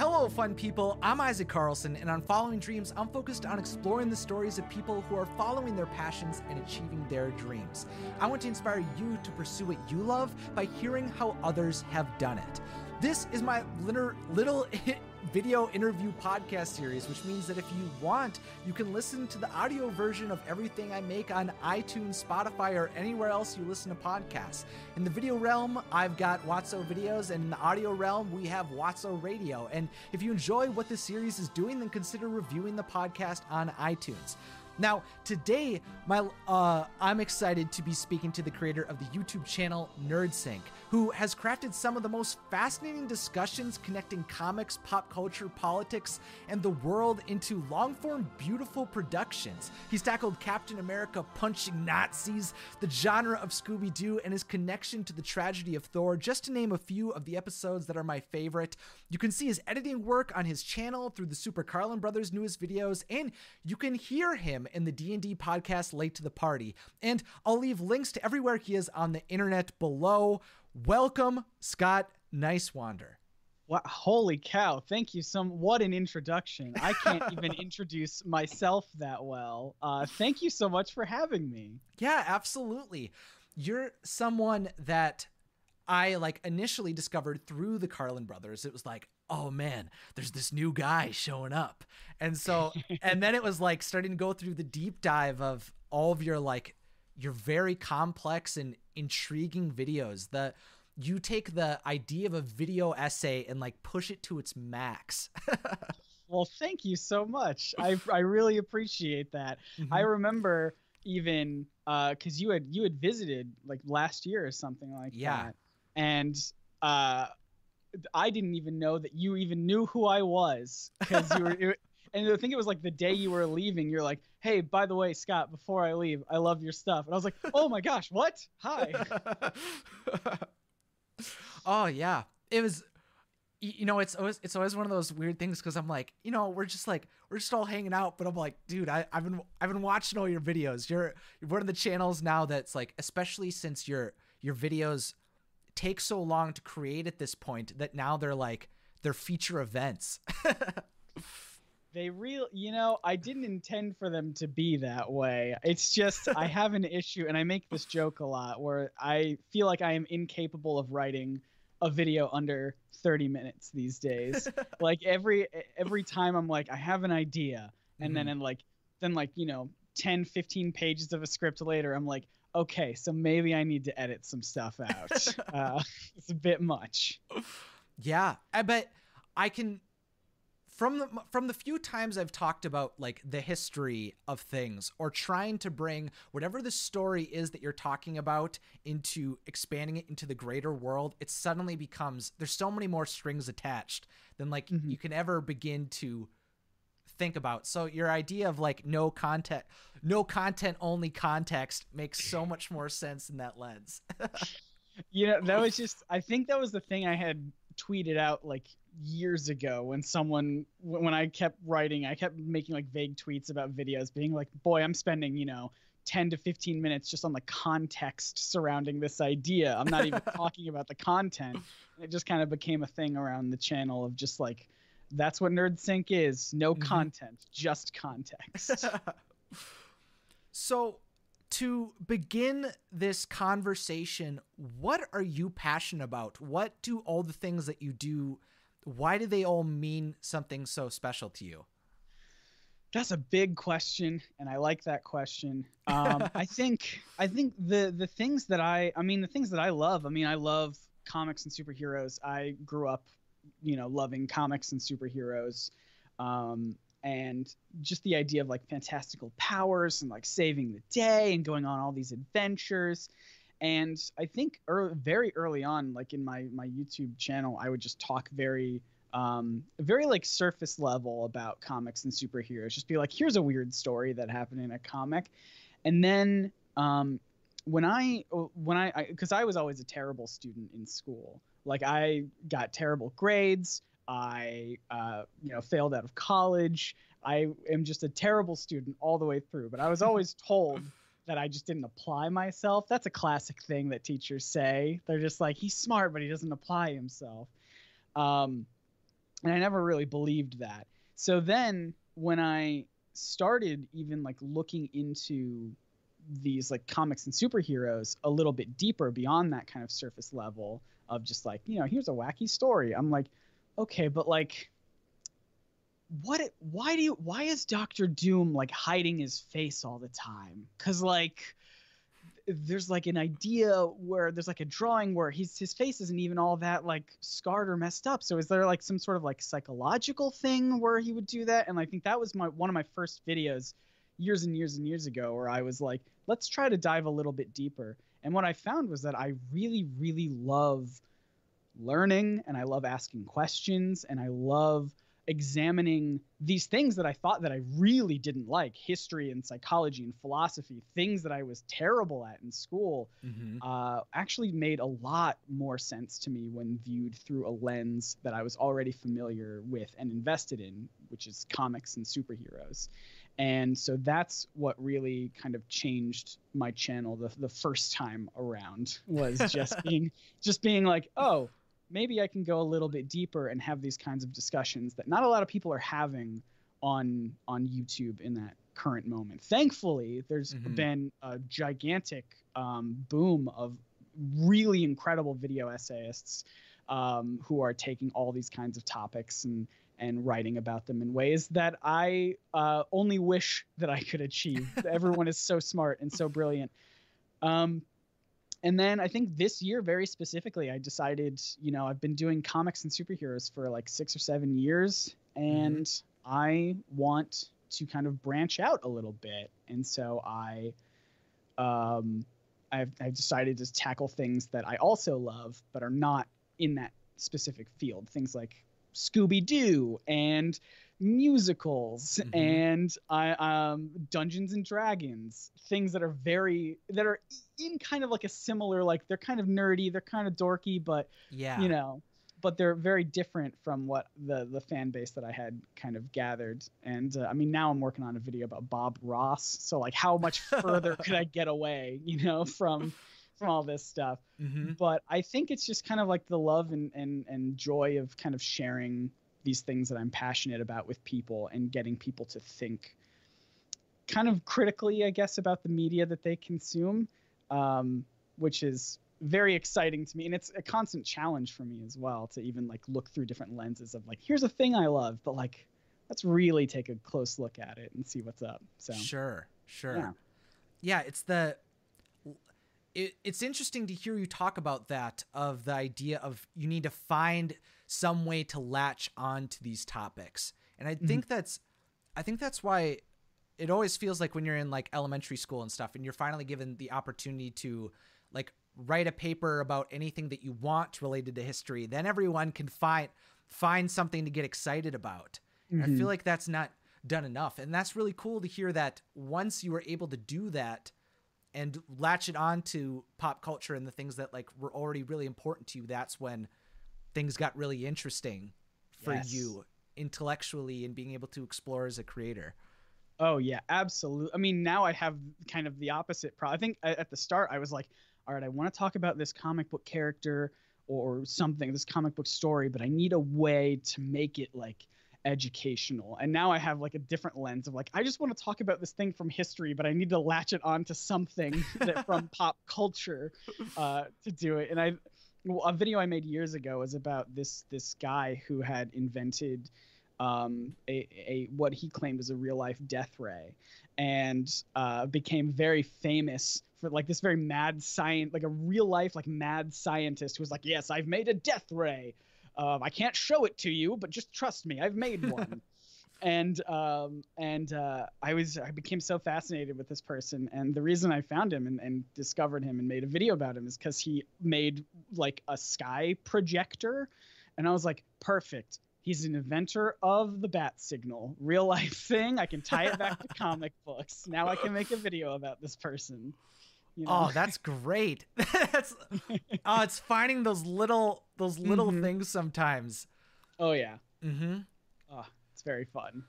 Hello, fun people. I'm Isaac Carlson, and on Following Dreams, I'm focused on exploring the stories of people who are following their passions and achieving their dreams. I want to inspire you to pursue what you love by hearing how others have done it. This is my little, video interview podcast series, which means that if you want, you can listen to the audio version of everything I make on iTunes, Spotify, or anywhere else you listen to podcasts. In the video realm, I've got Wotso Videos, and in the audio realm, we have Wotso Radio. And if you enjoy what this series is doing, then consider reviewing the podcast on iTunes. Now, today, my uh, I'm excited to be speaking to the creator of the YouTube channel NerdSync, who has crafted some of the most fascinating discussions connecting comics, pop culture, politics, and the world into long-form, beautiful productions. He's tackled Captain America punching Nazis, the genre of Scooby-Doo, and his connection to the tragedy of Thor, just to name a few of the episodes that are my favorite. You can see his editing work on his channel through the Super Carlin Brothers newest videos, and you can hear him in the D&D podcast Late to the Party. And I'll leave links to everywhere he is on the internet below. Welcome, Scott Niswander. Wow, holy cow. Thank you Some what an introduction. I can't even introduce myself that well. Uh, thank you so much for having me. Yeah, absolutely. You're someone that I like initially discovered through the Carlin brothers. It was like, oh man, there's this new guy showing up. And so, and then it was like starting to go through the deep dive of all of your like, your very complex and intriguing videos. The, you take the idea of a video essay and like push it to its max. well, thank you so much. I, I really appreciate that. Mm-hmm. I remember even uh because you had you had visited like last year or something like yeah. that and uh I didn't even know that you even knew who I was because you were. And I think it was like the day you were leaving. You're like, "Hey, by the way, Scott, before I leave, I love your stuff." And I was like, "Oh my gosh, what? Hi." oh yeah, it was. You know, it's always it's always one of those weird things because I'm like, you know, we're just like we're just all hanging out, but I'm like, dude, I, I've been I've been watching all your videos. You're you're one of the channels now that's like, especially since your your videos take so long to create at this point that now they're like they're feature events. they real you know i didn't intend for them to be that way it's just i have an issue and i make this joke a lot where i feel like i am incapable of writing a video under 30 minutes these days like every every time i'm like i have an idea and mm-hmm. then in like then like you know 10 15 pages of a script later i'm like okay, so maybe I need to edit some stuff out. uh, it's a bit much. Yeah, but I can. From the from the few times I've talked about like the history of things or trying to bring whatever the story is that you're talking about into expanding it into the greater world, it suddenly becomes there's so many more strings attached than like mm-hmm. you can ever begin to think about. So your idea of like no content, no content only context makes so much more sense in that lens. you know, that was just I think that was the thing I had tweeted out like years ago when someone when I kept writing, I kept making like vague tweets about videos being like, "Boy, I'm spending, you know, 10 to 15 minutes just on the context surrounding this idea. I'm not even talking about the content." And it just kind of became a thing around the channel of just like that's what NerdSync is. No mm-hmm. content, just context. so, to begin this conversation, what are you passionate about? What do all the things that you do, why do they all mean something so special to you? That's a big question, and I like that question. Um, I think I think the the things that I I mean the things that I love. I mean I love comics and superheroes. I grew up you know loving comics and superheroes um, and just the idea of like fantastical powers and like saving the day and going on all these adventures and i think early, very early on like in my my youtube channel i would just talk very um, very like surface level about comics and superheroes just be like here's a weird story that happened in a comic and then um, when i when i because I, I was always a terrible student in school like I got terrible grades. I, uh, you know, failed out of college. I am just a terrible student all the way through. But I was always told that I just didn't apply myself. That's a classic thing that teachers say. They're just like, he's smart, but he doesn't apply himself. Um, and I never really believed that. So then when I started even like looking into these like comics and superheroes a little bit deeper beyond that kind of surface level of just like you know here's a wacky story i'm like okay but like what why do you why is Doctor Doom like hiding his face all the time? Cuz like there's like an idea where there's like a drawing where he's his face isn't even all that like scarred or messed up. So is there like some sort of like psychological thing where he would do that? And I think that was my one of my first videos years and years and years ago where I was like, let's try to dive a little bit deeper. And what I found was that I really really love learning and I love asking questions and I love examining these things that I thought that I really didn't like history and psychology and philosophy, things that I was terrible at in school, mm-hmm. uh, actually made a lot more sense to me when viewed through a lens that I was already familiar with and invested in, which is comics and superheroes. And so that's what really kind of changed my channel the, the first time around was just being just being like, oh, maybe I can go a little bit deeper and have these kinds of discussions that not a lot of people are having on on YouTube in that current moment. Thankfully, there's mm-hmm. been a gigantic um, boom of really incredible video essayists um, who are taking all these kinds of topics and and writing about them in ways that I uh, only wish that I could achieve. Everyone is so smart and so brilliant. Um, and then I think this year, very specifically, I decided, you know, I've been doing comics and superheroes for like six or seven years, and mm-hmm. I want to kind of branch out a little bit. And so I, um, I've, I've decided to tackle things that I also love, but are not in that specific field. Things like Scooby Doo and musicals mm-hmm. and I, um, Dungeons and Dragons, things that are very that are in kind of like a similar like they're kind of nerdy, they're kind of dorky, but yeah, you know, but they're very different from what the the fan base that I had kind of gathered. And uh, I mean, now I'm working on a video about Bob Ross, so like how much further could I get away, you know, from from all this stuff. Mm-hmm. But I think it's just kind of like the love and, and and joy of kind of sharing these things that I'm passionate about with people and getting people to think kind of critically, I guess, about the media that they consume, um, which is very exciting to me. And it's a constant challenge for me as well to even like look through different lenses of like, here's a thing I love, but like, let's really take a close look at it and see what's up. So sure, sure. Yeah, yeah it's the, it, it's interesting to hear you talk about that of the idea of you need to find some way to latch on to these topics. And I mm-hmm. think that's I think that's why it always feels like when you're in like elementary school and stuff and you're finally given the opportunity to like write a paper about anything that you want related to history, then everyone can find find something to get excited about. Mm-hmm. I feel mm-hmm. like that's not done enough. And that's really cool to hear that once you were able to do that and latch it on to pop culture and the things that like were already really important to you, that's when things got really interesting for yes. you intellectually and being able to explore as a creator. Oh yeah, absolutely. I mean, now I have kind of the opposite problem. I think at the start I was like, all right, I want to talk about this comic book character or something, this comic book story, but I need a way to make it like educational. And now I have like a different lens of like, I just want to talk about this thing from history, but I need to latch it onto something that from pop culture uh, to do it. And I a video I made years ago was about this this guy who had invented um, a, a what he claimed was a real life death ray, and uh, became very famous for like this very mad science, like a real life like mad scientist who was like, yes, I've made a death ray. Uh, I can't show it to you, but just trust me, I've made one. and um, and uh, I was I became so fascinated with this person, and the reason I found him and, and discovered him and made a video about him is because he made like a sky projector, and I was like, perfect. He's an inventor of the bat signal, real life thing. I can tie it back to comic books. Now I can make a video about this person. You know? Oh, that's great. that's oh, it's finding those little those little mm-hmm. things sometimes. Oh yeah. Mm-hmm. Oh, it's very fun.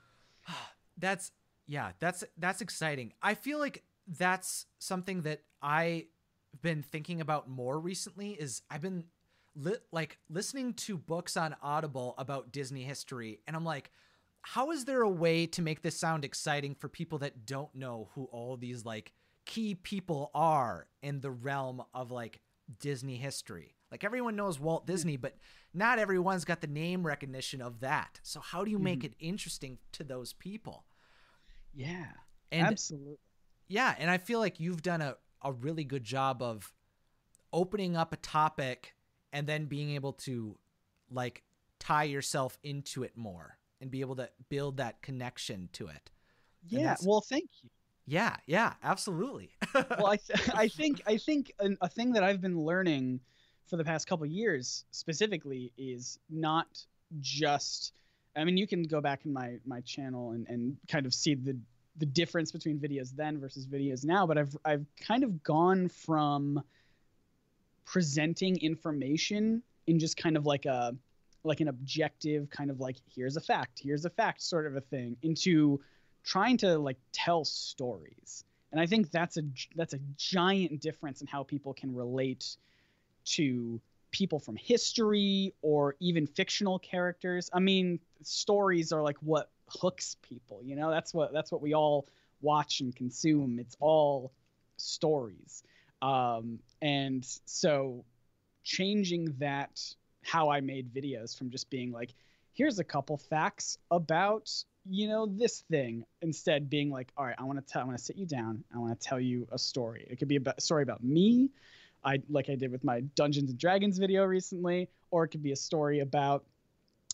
that's yeah, that's that's exciting. I feel like that's something that I've been thinking about more recently is I've been li- like listening to books on Audible about Disney history, and I'm like, how is there a way to make this sound exciting for people that don't know who all these like key people are in the realm of like Disney history? Like everyone knows Walt Disney, but not everyone's got the name recognition of that. So how do you make mm-hmm. it interesting to those people? Yeah. And absolutely. Yeah, and I feel like you've done a, a really good job of opening up a topic and then being able to like tie yourself into it more and be able to build that connection to it. Yeah, well, thank you. Yeah, yeah, absolutely. well, I, th- I think I think a, a thing that I've been learning for the past couple years specifically is not just I mean, you can go back in my my channel and, and kind of see the the difference between videos then versus videos now, but I've I've kind of gone from presenting information in just kind of like a like an objective kind of like here's a fact, here's a fact sort of a thing into trying to like tell stories. And I think that's a that's a giant difference in how people can relate to people from history or even fictional characters. I mean, stories are like what hooks people, you know? That's what that's what we all watch and consume. It's all stories. Um, and so changing that how I made videos from just being like, here's a couple facts about you know this thing instead being like all right i want to tell i want to sit you down i want to tell you a story it could be a story about me I like I did with my Dungeons and Dragons video recently, or it could be a story about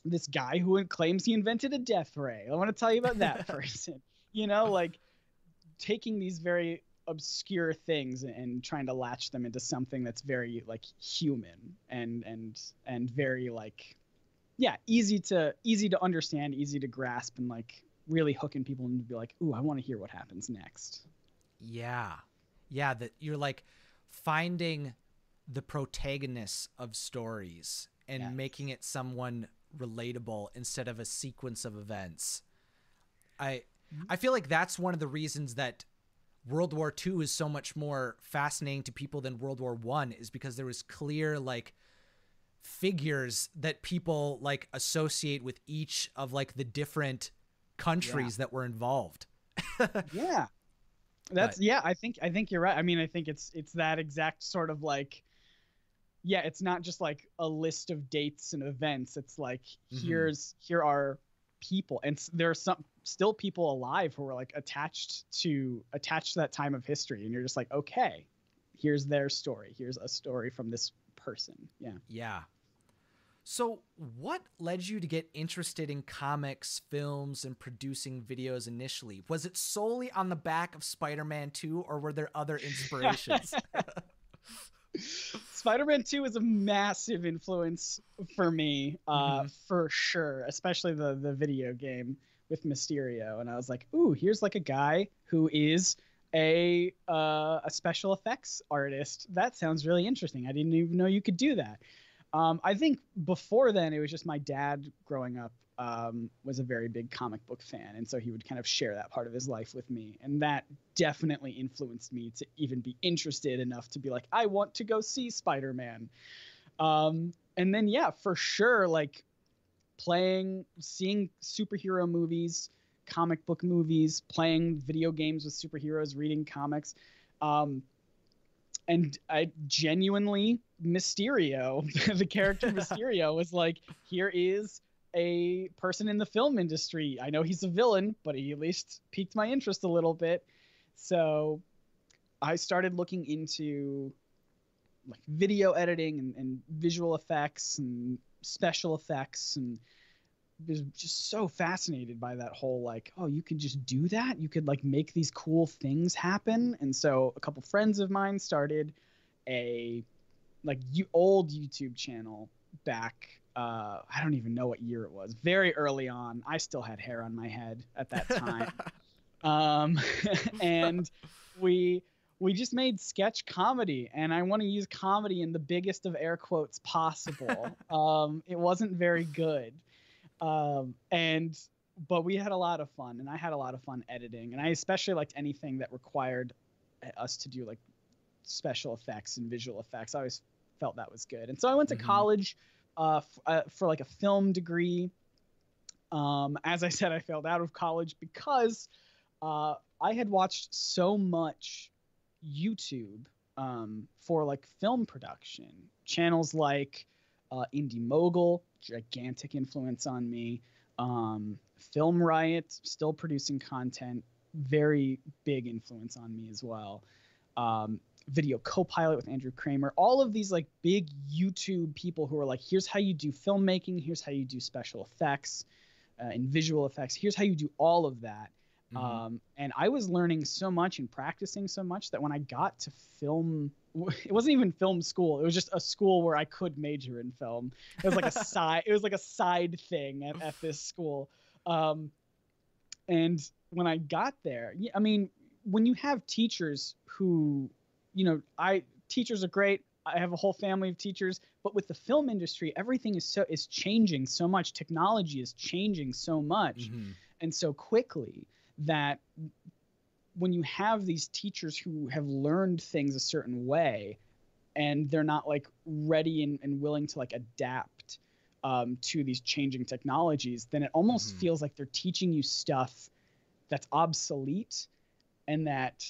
this guy who claims he invented a death ray. I want to tell you about that person. You know, like taking these very obscure things and trying to latch them into something that's very like human and and and very like yeah, easy to easy to understand, easy to grasp and like really hooking people and be like, "Ooh, I want to hear what happens next." Yeah. Yeah, that you're like finding the protagonists of stories and yes. making it someone relatable instead of a sequence of events. I mm-hmm. I feel like that's one of the reasons that World War II is so much more fascinating to people than World War 1 is because there was clear like figures that people like associate with each of like the different countries yeah. that were involved. yeah. That's but, yeah, I think I think you're right. I mean, I think it's it's that exact sort of like yeah, it's not just like a list of dates and events. It's like mm-hmm. here's here are people and there are some still people alive who are like attached to attached to that time of history and you're just like, "Okay, here's their story. Here's a story from this person." Yeah. Yeah. So, what led you to get interested in comics, films, and producing videos initially? Was it solely on the back of Spider Man 2, or were there other inspirations? Spider Man 2 was a massive influence for me, uh, mm-hmm. for sure, especially the, the video game with Mysterio. And I was like, ooh, here's like a guy who is a uh, a special effects artist. That sounds really interesting. I didn't even know you could do that. Um, I think before then it was just my dad growing up um, was a very big comic book fan, and so he would kind of share that part of his life with me, and that definitely influenced me to even be interested enough to be like, I want to go see Spider Man. Um, and then yeah, for sure, like playing, seeing superhero movies, comic book movies, playing video games with superheroes, reading comics. Um, and I genuinely Mysterio, the character Mysterio was like, here is a person in the film industry. I know he's a villain, but he at least piqued my interest a little bit. So I started looking into like video editing and, and visual effects and special effects and was just so fascinated by that whole like oh you could just do that? You could like make these cool things happen? And so a couple friends of mine started a like you old youtube channel back uh, i don't even know what year it was very early on. I still had hair on my head at that time. Um, and we we just made sketch comedy and i want to use comedy in the biggest of air quotes possible. Um, it wasn't very good um, and but we had a lot of fun, and I had a lot of fun editing, and I especially liked anything that required us to do like special effects and visual effects. I always felt that was good. And so I went to Mhm. college uh, f- uh, for like a film degree. Um, as I said, I failed out of college because uh, I had watched so much YouTube um, for like film production channels like uh, Indy Mogul, gigantic influence on me. Um, Film Riot, still producing content, very big influence on me as well. Um, Video Copilot with Andrew Kramer, all of these like big YouTube people who are like, here's how you do filmmaking, here's how you do special effects uh, and visual effects, here's how you do all of that. Mhm. Um, and I was learning so much and practicing so much that when I got to film, it wasn't even film school. It was just a school where I could major in film. It was like a side. It was like a side thing at, at this school. Um, and when I got there, I mean, when you have teachers who, you know, I teachers are great. I have a whole family of teachers, but with the film industry, everything is so is changing so much. Technology is changing so much Mhm. and so quickly that when you have these teachers who have learned things a certain way and they're not like ready and, and willing to like adapt um, to these changing technologies then it almost Mhm. feels like they're teaching you stuff that's obsolete and that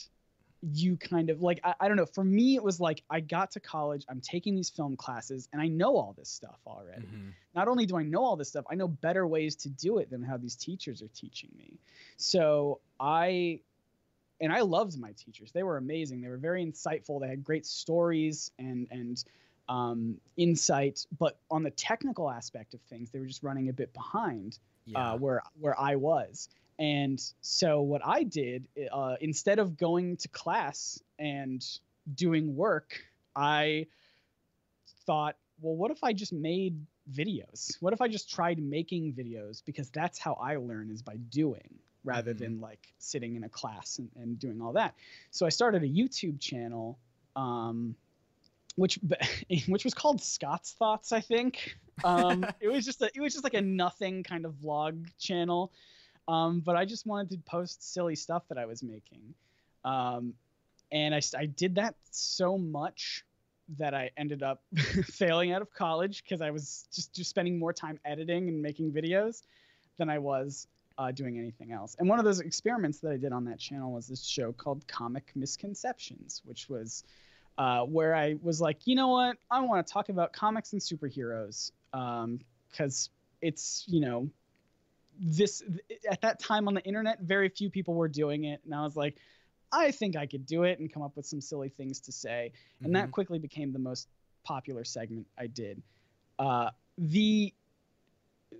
you kind of like I, I don't know for me it was like i got to college i'm taking these film classes and i know all this stuff already Mhm. not only do I know all this stuff, I know better ways to do it than how these teachers are teaching me. So I, and I loved my teachers. They were amazing. They were very insightful. They had great stories and and um, insight. But on the technical aspect of things, they were just running a bit behind Yeah. uh, where where I was. And so what I did uh, instead of going to class and doing work, I thought, well, what if I just made videos? What if I just tried making videos because that's how I learn is by doing rather Mhm. than like sitting in a class and, and doing all that. So I started a YouTube channel. Um, which which was called Scott's Thoughts, I think. Um, it was just a, it was just like a nothing kind of vlog channel, um, but I just wanted to post silly stuff that I was making, um, and I, I did that so much that I ended up failing out of college because I was just just spending more time editing and making videos than I was uh, doing anything else. And one of those experiments that I did on that channel was this show called Comic Misconceptions, which was uh, where I was like, you know what, I want to talk about comics and superheroes because it's you know this at that time on the internet, very few people were doing it, and I was like, I think I could do it and come up with some silly things to say, and that Mhm. quickly became the most popular segment I did. Uh, the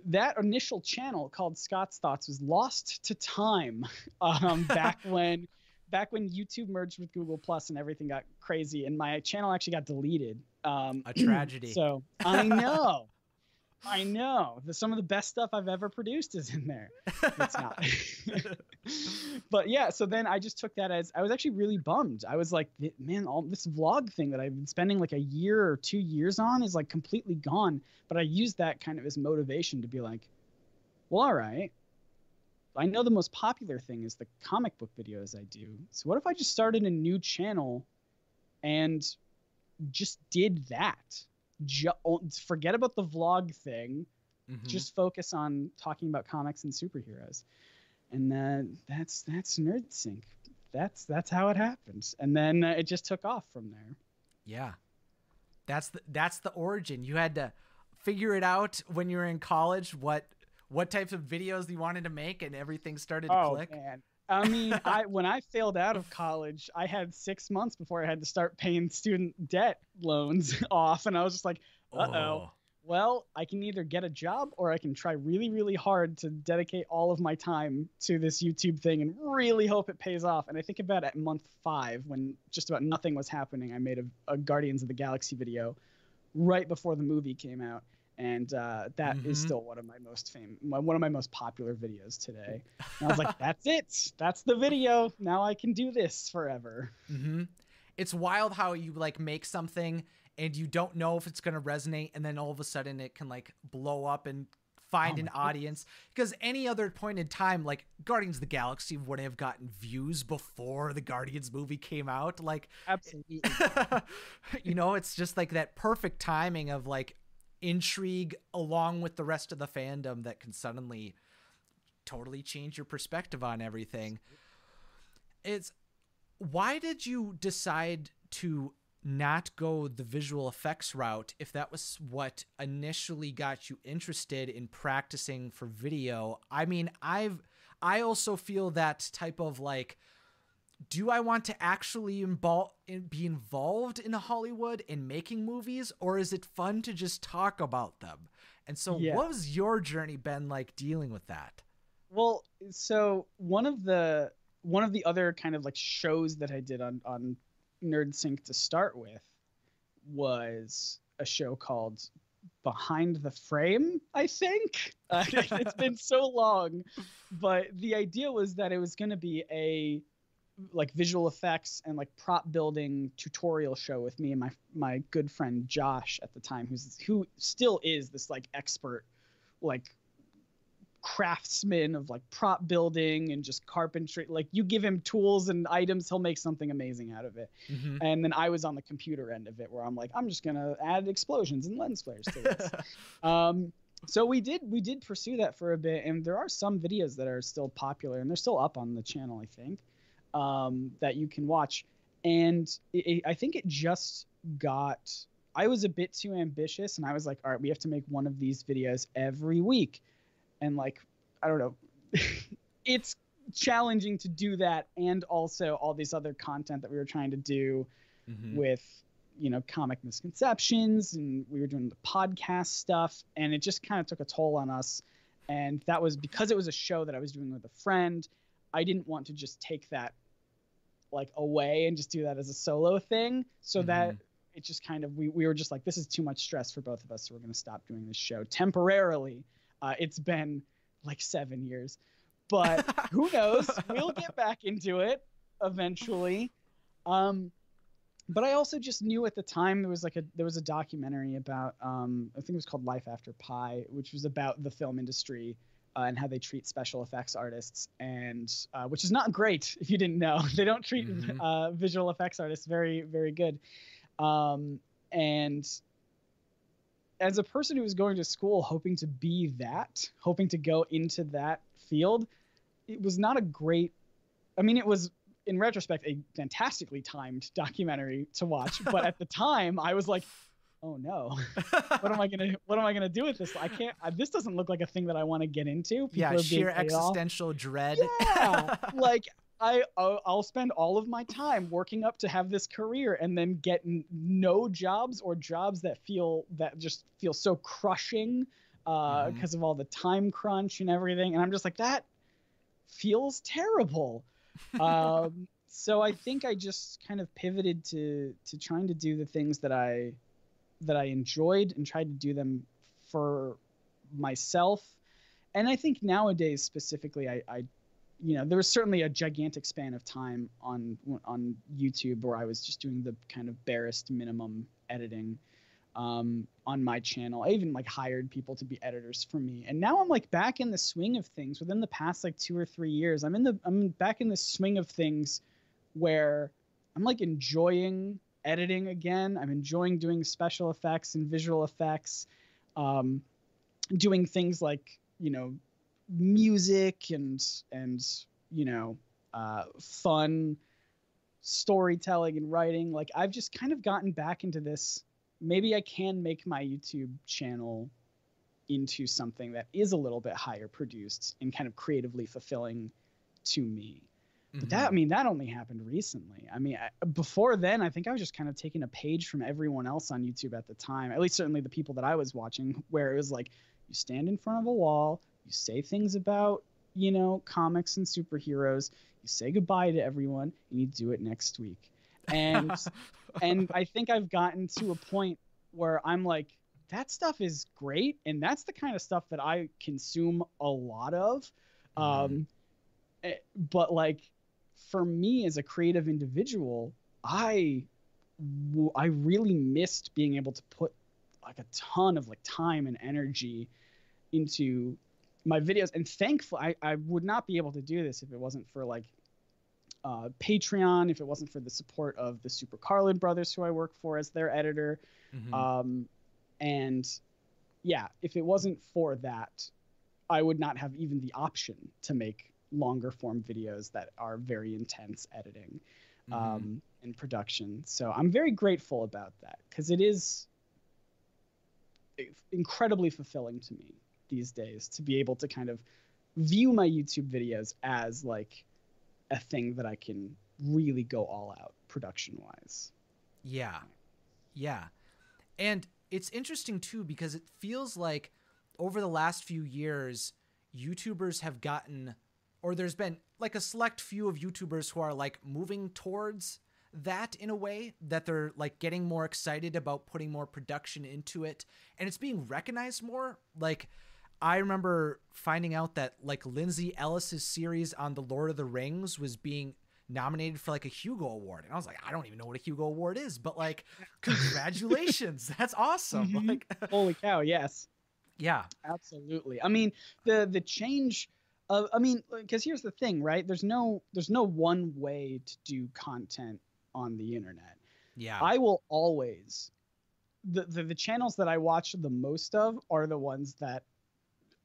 that initial channel called Scott's Thoughts was lost to time um, back when back when YouTube merged with Google Plus and everything got crazy, and my channel actually got deleted. Um, A tragedy. so I know, I know. The, some of the best stuff I've ever produced is in there. It's not. but yeah, so then I just took that as I was actually really bummed. I was like, man, all this vlog thing that I've been spending like a year or two years on is like completely gone. But I used that kind of as motivation to be like, well, all right. I know the most popular thing is the comic book videos I do. So what if I just started a new channel and just did that? Ju- forget about the vlog thing Mhm. just focus on talking about comics and superheroes and uh, that's that's nerd sync that's that's how it happens, and then uh, it just took off from there Yeah. That's the that's the origin. You had to figure it out when you were in college what what types of videos you wanted to make and everything started to oh click. man i mean i when i failed out of college i had six months before i had to start paying student debt loans off and i was just like uh-oh Oh. Well, I can either get a job or I can try really, really hard to dedicate all of my time to this YouTube thing and really hope it pays off. And I think about at month five, when just about nothing was happening, I made a, a Guardians of the Galaxy video right before the movie came out. And uh, that is Mhm. still one of my most famous, one of my most popular videos today. And I was like, that's it. That's the video. Now I can do this forever. hmm It's wild how you like make something and you don't know if it's gonna resonate, and then all of a sudden it can like blow up and find Oh an my audience. Because any other point in time like guardians of the galaxy wouldn't have gotten views before the guardians movie came out like Absolutely. you know it's just like that perfect timing of like intrigue along with the rest of the fandom that can suddenly totally change your perspective on everything. It's why did you decide to not go the visual effects route if that was what initially got you interested in practicing for video. I mean i've i also feel that type of like do i want to actually invol- be involved in hollywood in making movies or is it fun to just talk about them? And so Yeah. what was your journey been like dealing with that? Well, so one of the one of the other kind of like shows that I did on on NerdSync to start with was a show called Behind the Frame, I think. Uh, it's been so long, but the idea was that it was going to be a like visual effects and like prop building tutorial show with me and my my good friend Josh at the time who's who still is this like expert like craftsman of like prop building and just carpentry. Like you give him tools and items he'll make something amazing out of it. Mm-hmm. and then i was on the computer end of it where i'm like i'm just gonna add explosions and lens flares to this. Um so we did we did pursue that for a bit and there are some videos that are still popular and they're still up on the channel i think um that you can watch. And it, it- i think it just got i was a bit too ambitious and i was like all right we have to make one of these videos every week and like i don't know it's challenging to do that and also all these other content that we were trying to do Mhm. with you know comic misconceptions and we were doing the podcast stuff and it just kind of took a toll on us and that was because it was a show that i was doing with a friend i didn't want to just take that like away and just do that as a solo thing so that Mhm. it just kind of we, we were just like this is too much stress for both of us so we're going to stop doing this show temporarily uh, it's been like seven years. But who knows? We'll get back into it eventually. Um but i also just knew at the time there was like a there was a documentary about um i think it was called life after pi which was about the film industry uh, and how they treat special effects artists. And uh, which is not great if you didn't know. They don't treat Mhm. uh, visual effects artists very very good. Um and as a person who was going to school hoping to be that, hoping to go into that field, it was not a great. I mean, it was in retrospect a fantastically timed documentary to watch, but at the time I was like, "Oh no, what am I gonna What am I gonna do with this? I can't. I, this doesn't look like a thing that I want to get into." People yeah sheer off. existential dread Yeah, like I I'll, I'll spend all of my time working up to have this career and then get no jobs or jobs that feel that just feel so crushing uh Mhm. because of all the time crunch and everything and I'm just like that feels terrible. um so I think I just kind of pivoted to to trying to do the things that I that I enjoyed and tried to do them for myself. And I think nowadays specifically I, I you know, there was certainly a gigantic span of time on on YouTube where I was just doing the kind of barest minimum editing um, on my channel. I even like hired people to be editors for me, and now I'm like back in the swing of things. Within the past like two or three years, I'm in the I'm back in the swing of things where I'm like enjoying editing again. I'm enjoying doing special effects and visual effects, um, doing things like you know music and and you know uh, fun storytelling and writing. Like i've just kind of gotten back into this. Maybe i can make my youtube channel into something that is a little bit higher produced and kind of creatively fulfilling to me. But Mm-hmm. that i mean that only happened recently. I mean I, before then i think i was just kind of taking a page from everyone else on youtube at the time at least certainly the people that i was watching where it was like you stand in front of a wall you say things about you know comics and superheroes. You say goodbye to everyone and you do it next week. And and i think i've gotten to a point where i'm like that stuff is great and that's the kind of stuff that i consume a lot of. Um eh, but like for me as a creative individual I I really missed being able to put like a ton of like time and energy into my videos and thankful I, I would not be able to do this if it wasn't for like uh, patreon if it wasn't for the support of the super carlin brothers who i work for as their editor Mhm. um, and yeah if it wasn't for that i would not have even the option to make longer form videos that are very intense editing Mhm. um, and production. So I'm very grateful about that because it is incredibly fulfilling to me these days to be able to kind of view my YouTube videos as like a thing that I can really go all out production wise. Yeah. Yeah. And it's interesting too because it feels like over the last few years, YouTubers have gotten, or there's been like a select few of YouTubers who are like moving towards that in a way that they're like getting more excited about putting more production into it and it's being recognized more. Like, I remember finding out that like Lindsay Ellis's series on the Lord of the Rings was being nominated for like a Hugo Award. And I was like, I don't even know what a Hugo Award is, but like, congratulations. That's awesome. Mhm. Like, Holy cow, yes. yeah. Absolutely. I mean, the the change of I mean, because here's the thing, right? There's no there's no one way to do content on the internet. Yeah. I will always the, the the channels that I watch the most of are the ones that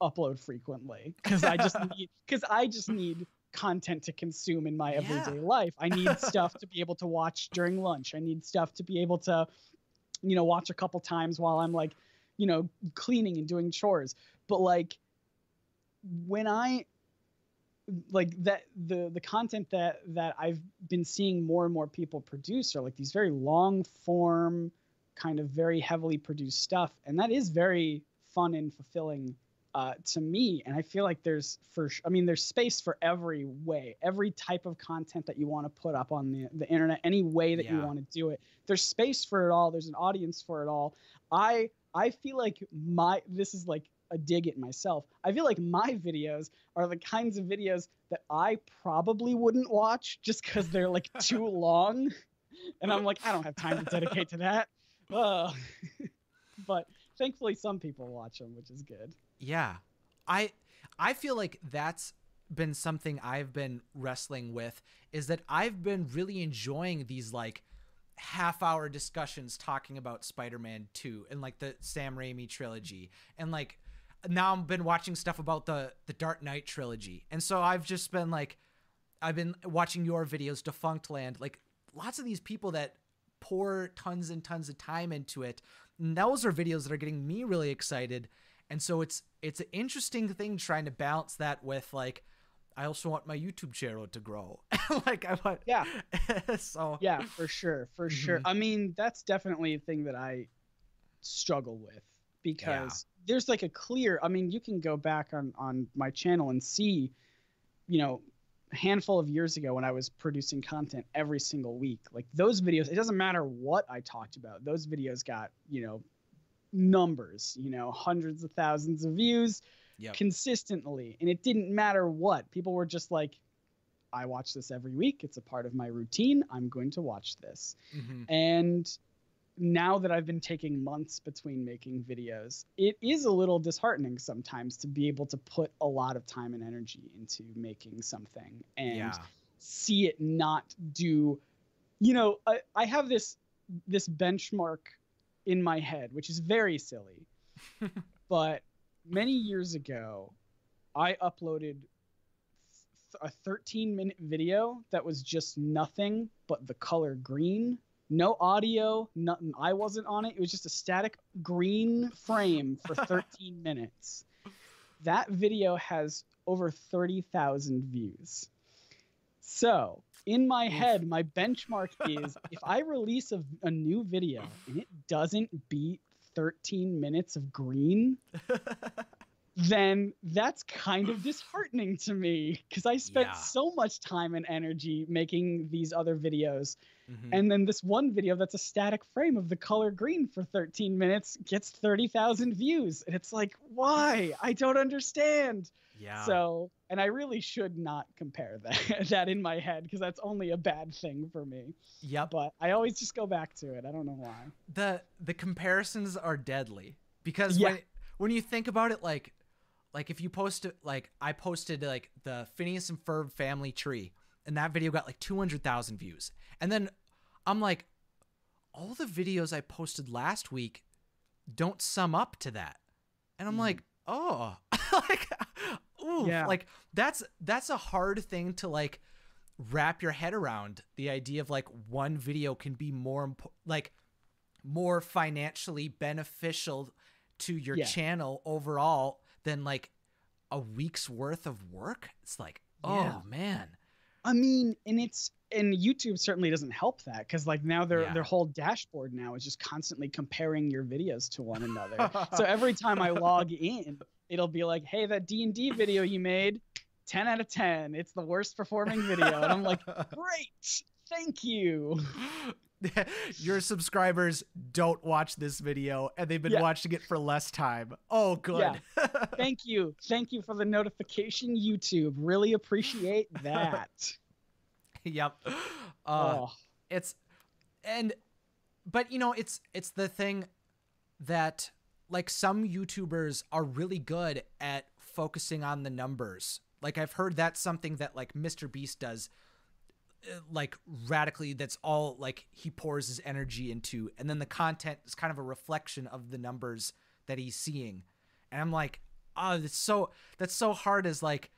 upload frequently because I just need because I just need content to consume in my Yeah. everyday life. I need stuff to be able to watch during lunch. I need stuff to be able to you know watch a couple times while I'm like you know cleaning and doing chores. But like when I like that the the content that that I've been seeing more and more people produce are like these very long form kind of very heavily produced stuff and that is very fun and fulfilling uh, to me and I feel like there's for sh- I mean there's space for every way every type of content that you want to put up on the, the internet any way that you want to do it there's space for it all there's an audience for it all I I feel like my this is like a dig at myself. I feel like my videos are the kinds of videos that I probably wouldn't watch just because they're like too long, and I'm like I don't have time to dedicate to that. Ugh. but thankfully, some people watch them, which is good. Yeah. I I feel like that's been something I've been wrestling with is that I've been really enjoying these like half hour discussions talking about Spider-Man 2 and like the Sam Raimi trilogy and like now I've been watching stuff about the the Dark Knight trilogy. And so I've just been like I've been watching your videos Defunctland like lots of these people that pour tons and tons of time into it. And those are videos that are getting me really excited. And so it's it's an interesting thing trying to balance that with like I also want my YouTube channel to grow. like I want Yeah. so Yeah, for sure, for sure. Mhm. I mean, that's definitely a thing that I struggle with because there's like a clear. I mean, you can go back on on my channel and see, you know, a handful of years ago when I was producing content every single week. Like those videos, it doesn't matter what I talked about. Those videos got you know numbers, you know, hundreds of thousands of views Yep. consistently, and it didn't matter what. People were just like. I watch this every week. It's a part of my routine. I'm going to watch this. Mhm. And now that I've been taking months between making videos, it is a little disheartening sometimes to be able to put a lot of time and energy into making something and yeah. see it not do you know I, I have this this benchmark in my head which is very silly. But many years ago i uploaded th- a 13 minute video that was just nothing but the color green. No audio nothing. I wasn't on it. It was just a static green frame for 13 minutes. That video has over 30,000 views. So in my head my benchmark is if i release a, a new video and it doesn't beat 13 minutes of green then that's kind of disheartening to me because I spent Yeah. so much time and energy making these other videos. Mhm. And then this one video that's a static frame of the color green for 13 minutes gets 30,000 views. And it's like, why? I don't understand. Yeah. So, and I really should not compare that, that in my head because that's only a bad thing for me. yep. But I always just go back to it. I don't know why. the the comparisons are deadly because Yeah. when when you think about it like like if you post like I posted like the Phineas and Ferb family tree, and that video got like two hundred thousand views, and then I'm like, all the videos I posted last week don't sum up to that, and I'm Mm. like, oh, like, ooh, Yeah. like that's that's a hard thing to like wrap your head around the idea of like one video can be more impo- like more financially beneficial to your Yeah. channel overall than like a week's worth of work it's like oh Yeah. man I mean, and it's and YouTube certainly doesn't help that because like now their Yeah. their whole dashboard now is just constantly comparing your videos to one another. so every time I log in, it'll be like, "Hey, that D and D video you made, 10 out of 10. It's the worst performing video." And I'm like, "Great, thank you." your subscribers don't watch this video and they've been Yeah. watching it for less time oh good Yeah. Thank you, thank you for the notification, YouTube. Really appreciate that. yep uh, oh, it's and but you know it's it's the thing that like some youtubers are really good at focusing on the numbers. Like i've heard that's something that like mr beast does uh, like radically that's all like he pours his energy into and then the content is kind of a reflection of the numbers that he's seeing. And i'm like oh that's so that's so hard as like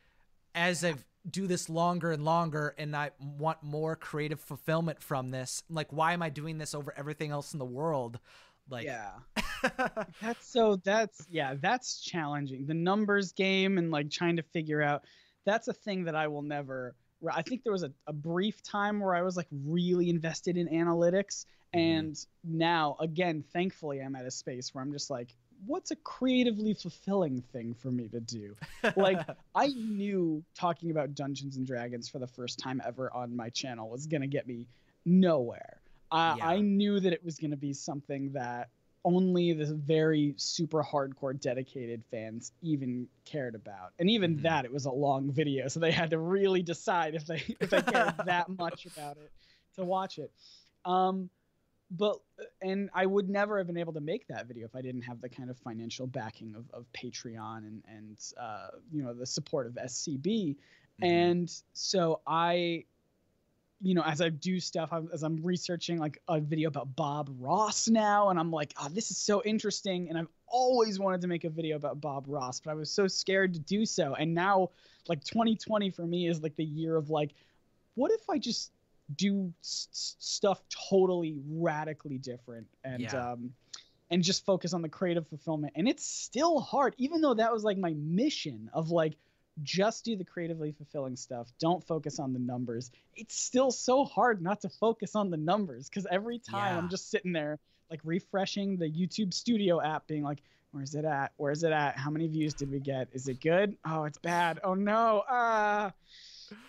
as i do this longer and longer and i want more creative fulfillment from this like why am i doing this over everything else in the world? Like yeah. That's so that's yeah, that's challenging. The numbers game and like trying to figure out that's a thing that I will never I think there was a, a brief time where I was like really invested in analytics mm-hmm. and now again thankfully I'm at a space where I'm just like what's a creatively fulfilling thing for me to do? Like I knew talking about Dungeons and Dragons for the first time ever on my channel was going to get me nowhere. I, Yeah. I knew that it was going to be something that only the very super hardcore dedicated fans even cared about. And even Mhm. that it was a long video, so they had to really decide if they if they cared that much about it to watch it. Um but and I would never have been able to make that video if I didn't have the kind of financial backing of, of Patreon and and uh, you know the support of SCB. Mhm. And so I, you know, as I do stuff, I'm, as I'm researching like a video about Bob Ross now, and I'm like, oh, this is so interesting. And I've always wanted to make a video about Bob Ross, but I was so scared to do so. And now, like 2020 for me is like the year of like, what if I just do s- stuff totally radically different and Yeah. um and just focus on the creative fulfillment and it's still hard even though that was like my mission of like just do the creatively fulfilling stuff. Don't focus on the numbers. It's still so hard not to focus on the numbers because every time Yeah. i'm just sitting there like refreshing the youtube studio app being like where's it at? Where's it at? How many views did we get? Is it good? Oh it's bad. Oh no. Ah.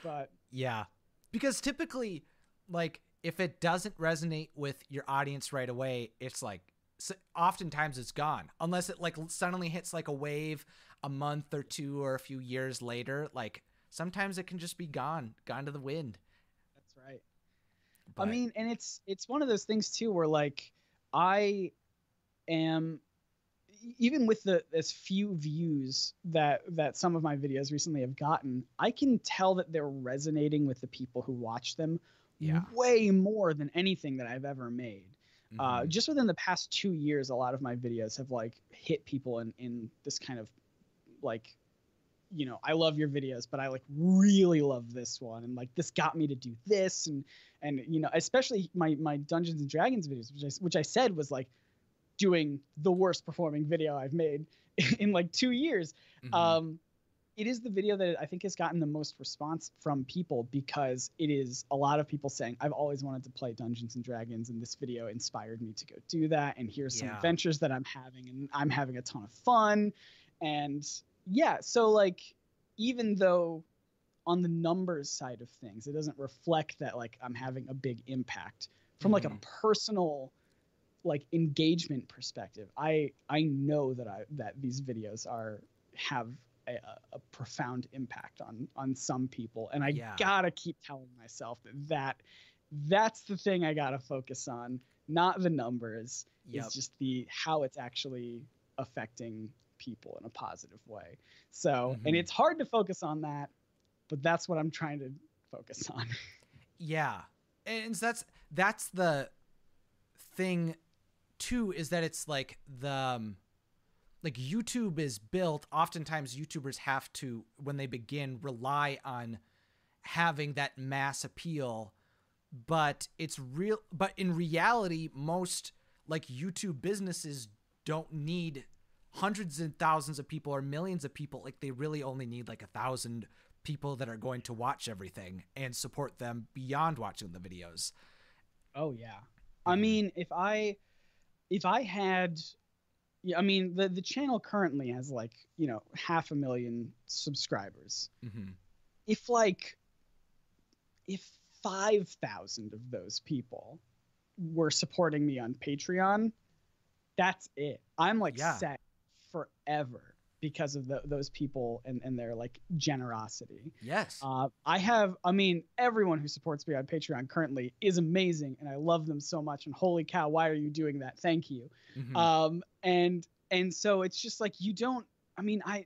But Yeah. Because typically, like, if it doesn't resonate with your audience right away, it's like, oftentimes it's gone. Unless it, like, suddenly hits, like, a wave a month or two or a few years later. Like, sometimes it can just be gone, gone to the wind. that's right But, I mean, and it's it's one of those things too where like I am even with the as few views that that some of my videos recently have gotten, I can tell that they're resonating with the people who watch them Yeah. way more than anything that I've ever made. Uh, mhm. just within the past two years, a lot of my videos have like hit people in in this kind of like you know i love your videos but i like really love this one and like this got me to do this and and you know especially my my dungeons and dragons videos which i, which I said was like doing the worst performing video i've made in like two years Mhm. um it is the video that i think has gotten the most response from people because it is a lot of people saying i've always wanted to play dungeons and dragons and this video inspired me to go do that and here's some Yeah. adventures that i'm having and i'm having a ton of fun and yeah so like even though on the numbers side of things it doesn't reflect that like i'm having a big impact from like a Mhm. personal like engagement perspective i i know that i that these videos are have a, a- a profound impact on on some people and i Yeah. gotta keep telling myself that that that's the thing i gotta focus on not the numbers Yep. it's just the how it's actually affecting people in a positive way. So, Mhm. and it's hard to focus on that, but that's what I'm trying to focus on. Yeah. And so that's that's the thing too is that it's like the um, like YouTube is built oftentimes YouTubers have to when they begin rely on having that mass appeal but it's real but in reality most like YouTube businesses don't need hundreds and thousands of people or millions of people like they really only need like a thousand people that are going to watch everything and support them beyond watching the videos Oh yeah. I mean, if I if I had yeah, I mean, the the channel currently has like, you know, half a million subscribers. mm-hmm. If like if 5,000 of those people were supporting me on Patreon, that's it. I'm like Yeah. set forever because of the, those people and, and their like generosity. yes Uh, I have, I mean, everyone who supports me on Patreon currently is amazing, and I love them so much. And holy cow, why are you doing that? Thank you. Mhm. Um, and and so it's just like you don't. I mean, I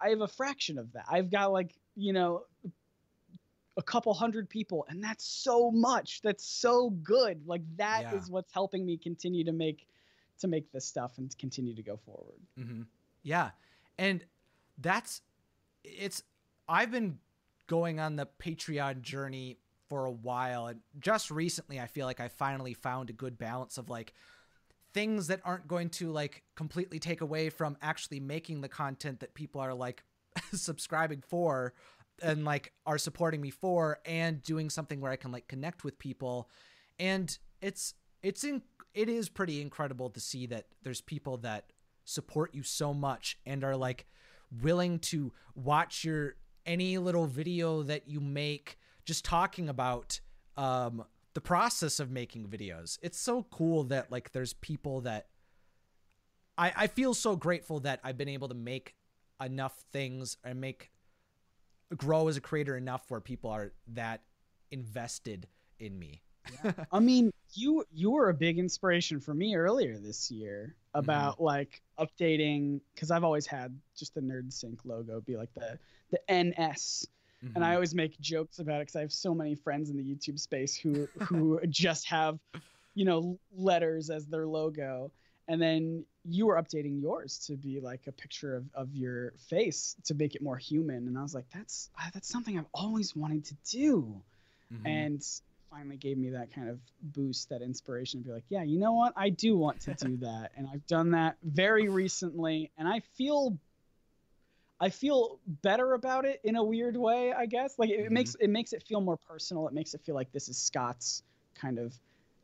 I have a fraction of that. I've got like you know a couple hundred people, and that's so much. That's so good. Like that is Yeah. what's helping me continue to make to make this stuff and continue to go forward. hmm Yeah, and that's it's. I've been going on the Patreon journey for a while, and just recently, I feel like I finally found a good balance of like things that aren't going to like completely take away from actually making the content that people are like subscribing for and like are supporting me for and doing something where I can like connect with people and it's it's in it is pretty incredible to see that there's people that support you so much and are like willing to watch your any little video that you make just talking about um the process of making videos. It's so cool that like there's people that I I feel so grateful that I've been able to make enough things and make grow as a creator enough where people are that invested in me. I mean, you you were a big inspiration for me earlier this year about like updating because I've always had just the Nerd Sync logo be like the the NS, and I always make jokes about it because I have so many friends in the YouTube space who who just have, you know, letters as their logo, and then you were updating yours to be like a picture of, of your face to make it more human, and I was like, that's ah, that's something I've always wanted to do. Mhm. and finally gave me that kind of boost that inspiration to be like yeah you know what? I do want to do that. And i've done that very recently and i feel i feel better about it in a weird way i guess. Like it, Mhm. makes it makes it feel more personal. It makes it feel like this is scott's kind of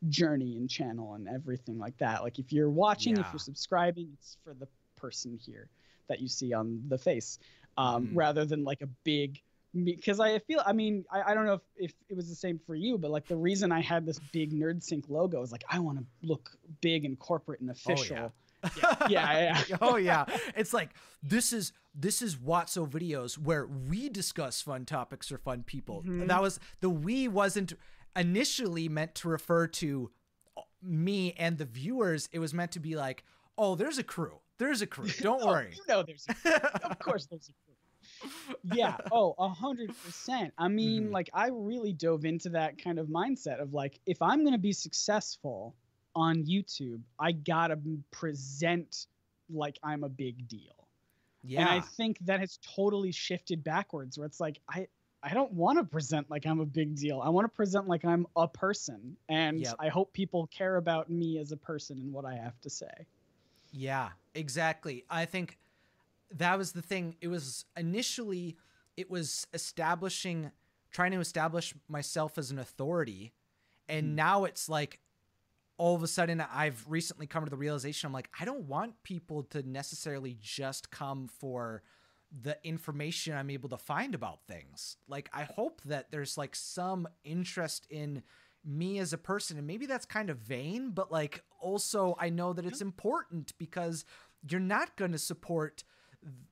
journey and channel and everything like that. Like if you're watching if you're subscribing it's for the person here that you see on the face um, Mhm. rather than like a big because I feel I mean I, I don't know if, if it was the same for you but like the reason I had this big nerd sync logo is like I want to look big and corporate and official oh, yeah, yeah, yeah. oh yeah. It's like this is this is Wotso videos where we discuss fun topics or fun people. Mhm. That was the we wasn't initially meant to refer to me and the viewers. It was meant to be like, oh, there's a crew. There's a crew. Don't Oh, worry. you know there's a, of course there's a yeah oh a hundred percent i mean Mhm. like i really dove into that kind of mindset of like if i'm gonna be successful on youtube i gotta present like i'm a big deal Yeah. and i think that has totally shifted backwards where it's like i i don't want to present like i'm a big deal i want to present like i'm a person and Yep. i hope people care about me as a person and what i have to say Yeah, exactly. I think that was the thing. It was initially it was establishing trying to establish myself as an authority and Mhm. now it's like all of a sudden I've recently come to the realization I'm like I don't want people to necessarily just come for the information I'm able to find about things. Like I hope that there's like some interest in me as a person and maybe that's kind of vain but like also I know that it's important because you're not going to support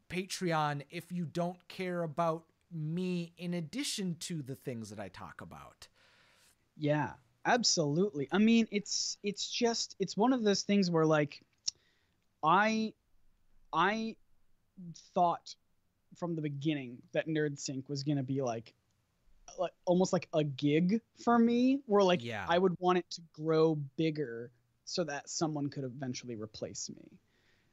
Patreon if you don't care about me in addition to the things that I talk about. Yeah, absolutely. I mean, it's it's just it's one of those things where like I I thought from the beginning that Nerd Sync was gonna be like, like almost like a gig for me, where like Yeah. I would want it to grow bigger so that someone could eventually replace me.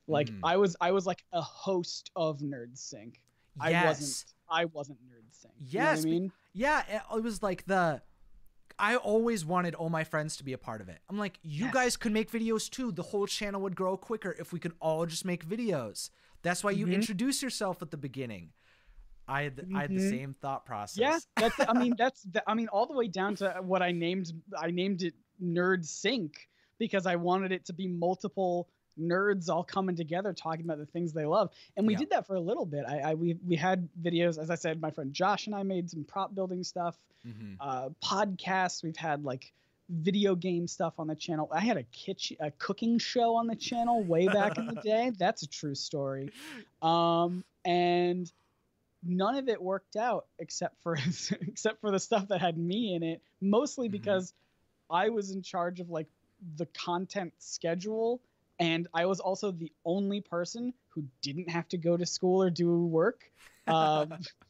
Like Mm. I was I was like a host of Nerd Sync. I yes. wasn't I wasn't Nerd Sync. You know Yes, I mean? Yeah, it- was like the. I always wanted all my friends to be a part of it. I'm like, you Yes. guys could make videos too. The whole channel would grow quicker if we could all just make videos. That's why you Mhm. introduce yourself at the beginning. I had the, I had the Mhm. same thought process. Yeah, that's. I mean, that's. The, I mean, all the way down to what I named. I named it Nerd Sync because I wanted it to be multiple nerds all coming together talking about the things they love, and we Yeah. did that for a little bit. I, I we we had videos, as I said, my friend Josh and I made some prop building stuff, Mhm. uh, podcasts. We've had like video game stuff on the channel. I had a kitchen, a cooking show on the channel way back in the day. That's a true story. Um, and none of it worked out except for except for the stuff that had me in it. Mostly Mhm. because I was in charge of like the content schedule, and I was also the only person who didn't have to go to school or do work. Um,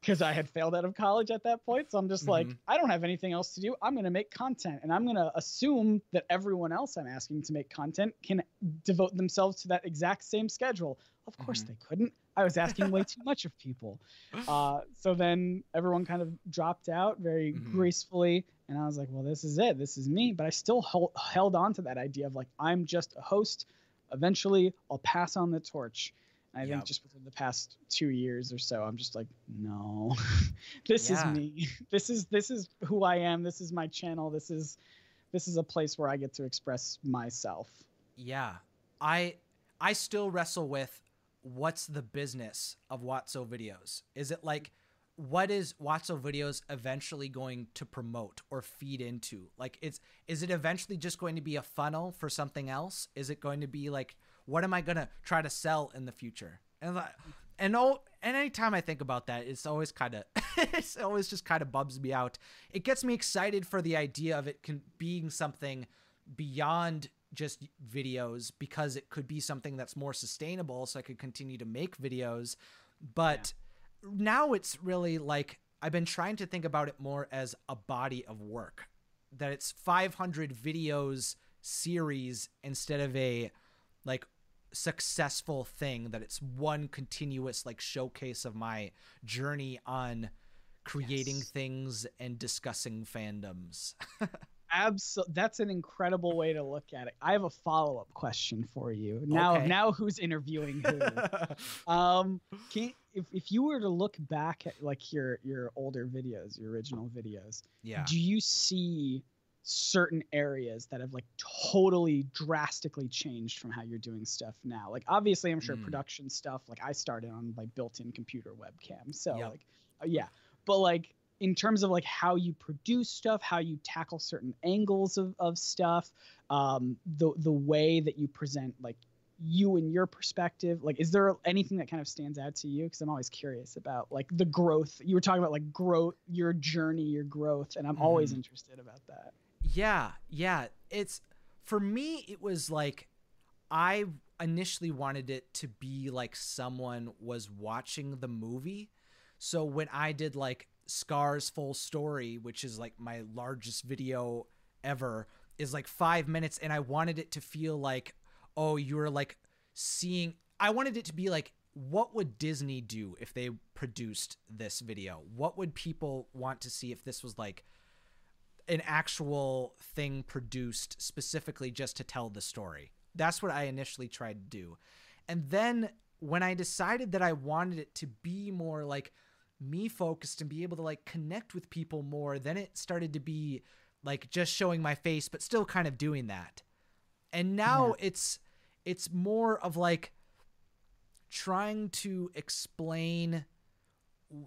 because I had failed out of college at that point. So I'm just like, Mhm. I don't have anything else to do. I'm going to make content and I'm going to assume that everyone else I'm asking to make content can devote themselves to that exact same schedule. Of course Mhm. they couldn't. I was asking way too much of people. Uh, so then everyone kind of dropped out very Mhm. gracefully. And I was like, well, this is it. This is me. But I still held, held on to that idea of like, I'm just a host. Eventually, I'll pass on the torch. I Yep. think just within the past two years or so, I'm just like, no, this Yeah. is me. This is this is who I am. This is my channel. This is this is a place where I get to express myself. Yeah. I I still wrestle with what's the business of Wotso videos? Is it like what is Wotso videos eventually going to promote or feed into? Like it's is it eventually just going to be a funnel for something else? Is it going to be like what am I to try to sell in the future? And like and all and anytime I think about that, it's always kind of it's always just kind of bums me out. It gets me excited for the idea of it can being something beyond just videos because it could be something that's more sustainable so I could continue to make videos. But now it's really like I've been trying to think about it more as a body of work. That it's 500 videos series instead of a like successful thing that it's one continuous like showcase of my journey on creating Yes. things and discussing fandoms. Absolutely, that's an incredible way to look at it. I have a follow up question for you. Now, Okay. now who's interviewing who? um, can if if you were to look back at like your your older videos, your original videos, yeah. do you see certain areas that have like totally drastically changed from how you're doing stuff now like obviously i'm sure Mm. production stuff like i started on like built-in computer webcam so Yep. like uh, yeah but like in terms of like how you produce stuff how you tackle certain angles of, of stuff um the the way that you present like you and your perspective like is there anything that kind of stands out to you because i'm always curious about like the growth you were talking about like growth your journey your growth and i'm always Mhm. interested about that Yeah, yeah. It's for me it was like I initially wanted it to be like someone was watching the movie. So when I did like Scar's full story, which is like my largest video ever, is like 5 minutes and I wanted it to feel like oh, you were like seeing I wanted it to be like what would Disney do if they produced this video? What would people want to see if this was like an actual thing produced specifically just to tell the story. That's what I initially tried to do. And then when I decided that I wanted it to be more like me focused and be able to like connect with people more, then it started to be like just showing my face but still kind of doing that. And now it's it's more of like trying to explain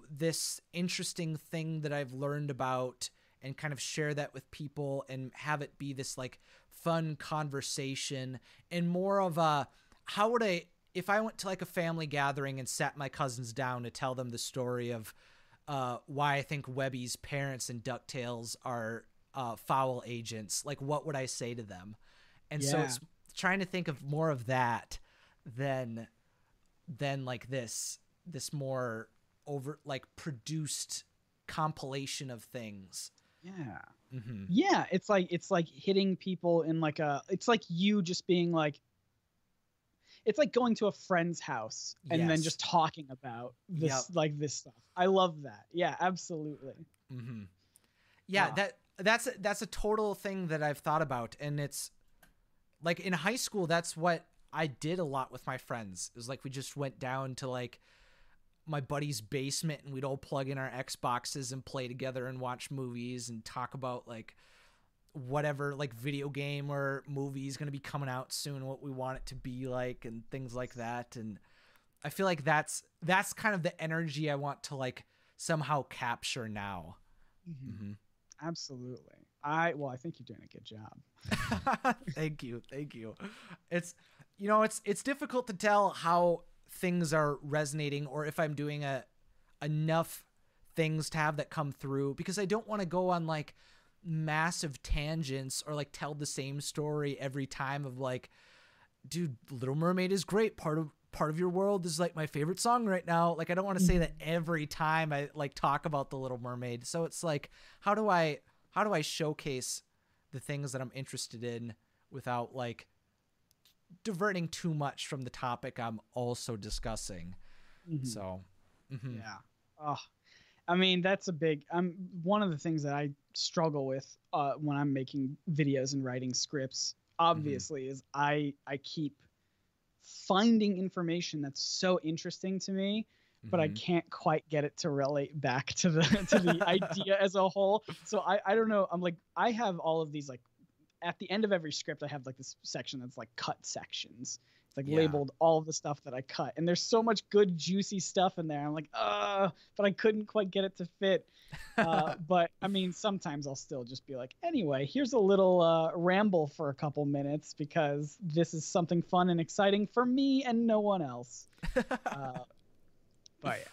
this interesting thing that I've learned about and kind of share that with people and have it be this like fun conversation and more of a how would I if I went to like a family gathering and sat my cousins down to tell them the story of uh, why I think Webby's parents and DuckTales are uh, F.O.W.L. agents, like what would I say to them? And so it's trying to think of more of that than than like this this more over like produced compilation of things. Yeah. Mm-hmm. Yeah, it's like it's like hitting people in like a it's like you just being like it's like going to a friend's house and then just talking about this Yep. like this stuff. I love that. Yeah, absolutely. Mm-hmm. Yeah, Wow. that that's a, that's a total thing that I've thought about, and it's like in high school. That's what I did a lot with my friends. It was like we just went down to like my buddy's basement, and we'd all plug in our Xboxes and play together and watch movies and talk about like whatever like video game or movie is going to be coming out soon what we want it to be like and things like that. And i feel like that's that's kind of the energy i want to like somehow capture now. Mm-hmm. Absolutely. I well, I think you're doing a good job. thank you. Thank you. It's you know it's it's difficult to tell how things are resonating or if i'm doing a enough things to have that come through because i don't want to go on like massive tangents or like tell the same story every time of like dude little mermaid is great. Part of part of your world is like my favorite song right now. Like i don't want to say mm-hmm. that every time i like talk about the little mermaid. So it's like how do i how do i showcase the things that i'm interested in without like diverting too much from the topic i'm also discussing Mhm. so mhm. Yeah. Oh, I mean, that's a big. I'm one of the things that I struggle with uh, when I'm making videos and writing scripts. Obviously, is I I keep finding information that's so interesting to me, but I Mhm. can't quite get it to relate back to the to the idea as a whole. So I I don't know. I'm like I have all of these like at the end of every script I have like this section that's like cut sections. It's like Yeah. labeled all of the stuff that I cut, and there's so much good juicy stuff in there. I'm like, uh, but I couldn't quite get it to fit. Uh, but I mean, sometimes I'll still just be like, anyway, here's a little uh, ramble for a couple minutes because this is something fun and exciting for me and no one else. Uh, but yeah.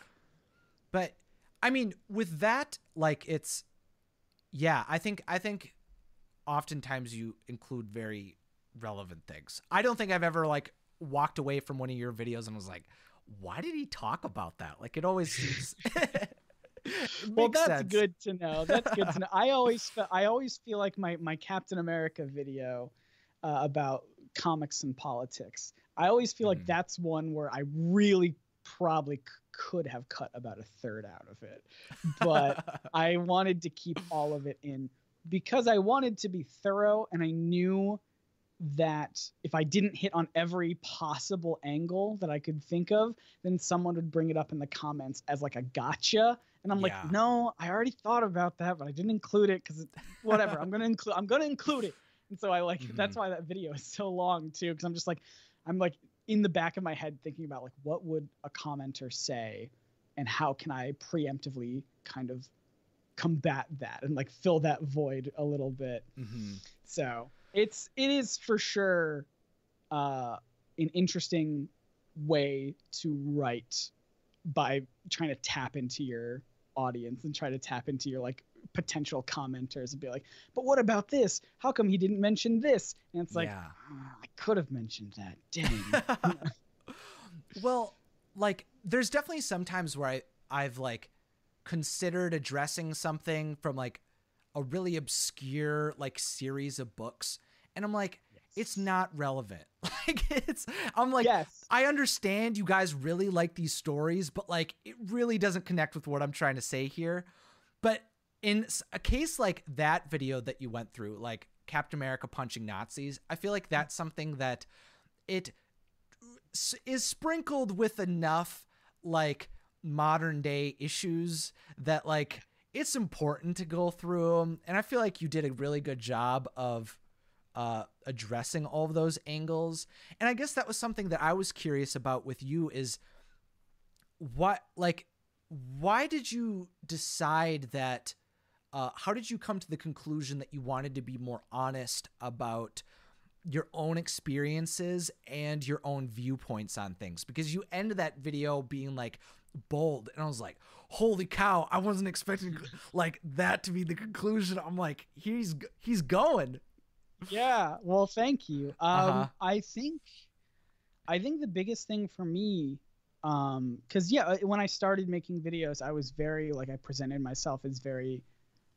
but i mean with that like it's yeah i think i think oftentimes you include very relevant things. I don't think i've ever like walked away from one of your videos and was like why did he talk about that? Like it always seems It well that's sense. good to know. That's good to know. I always i always feel like my my captain america video uh, about comics and politics i always feel Mhm. like that's one where i really probably c- could have cut about a third out of it. But i wanted to keep all of it in because i wanted to be thorough and i knew that if I didn't hit on every possible angle that I could think of, then someone would bring it up in the comments as like a gotcha. And I'm Yeah. like, no, I already thought about that, but I didn't include it because whatever. I'm gonna include. I'm gonna include it. And so I like mm-hmm. that's why that video is so long too, because I'm just like, I'm like in the back of my head thinking about like what would a commenter say, and how can I preemptively kind of combat that and like fill that void a little bit. Mhm. So it's it is for sure uh, an interesting way to write by trying to tap into your audience and try to tap into your like potential commenters and be like, but what about this? How come he didn't mention this? And it's like, yeah "Ah, I could have mentioned that. Dang. well, like there's definitely some times where I I've like considered addressing something from like a really obscure like series of books and I'm like it's not relevant. Like it's I'm like yes. I understand you guys really like these stories, but like it really doesn't connect with what I'm trying to say here. But in a case like that video that you went through, like Captain America punching Nazis, I feel like that's something that it is sprinkled with enough like modern day issues that like it's important to go through them and i feel like you did a really good job of uh addressing all of those angles. And i guess that was something that i was curious about with you is what like why did you decide that uh how did you come to the conclusion that you wanted to be more honest about your own experiences and your own viewpoints on things? Because you ended that video being like bold. And i was like holy cow i wasn't expecting like that to be the conclusion. I'm like he's he's going. Yeah well thank you. Um Uh-huh. i think i think the biggest thing for me um because yeah uh, when i started making videos i was very like i presented myself as very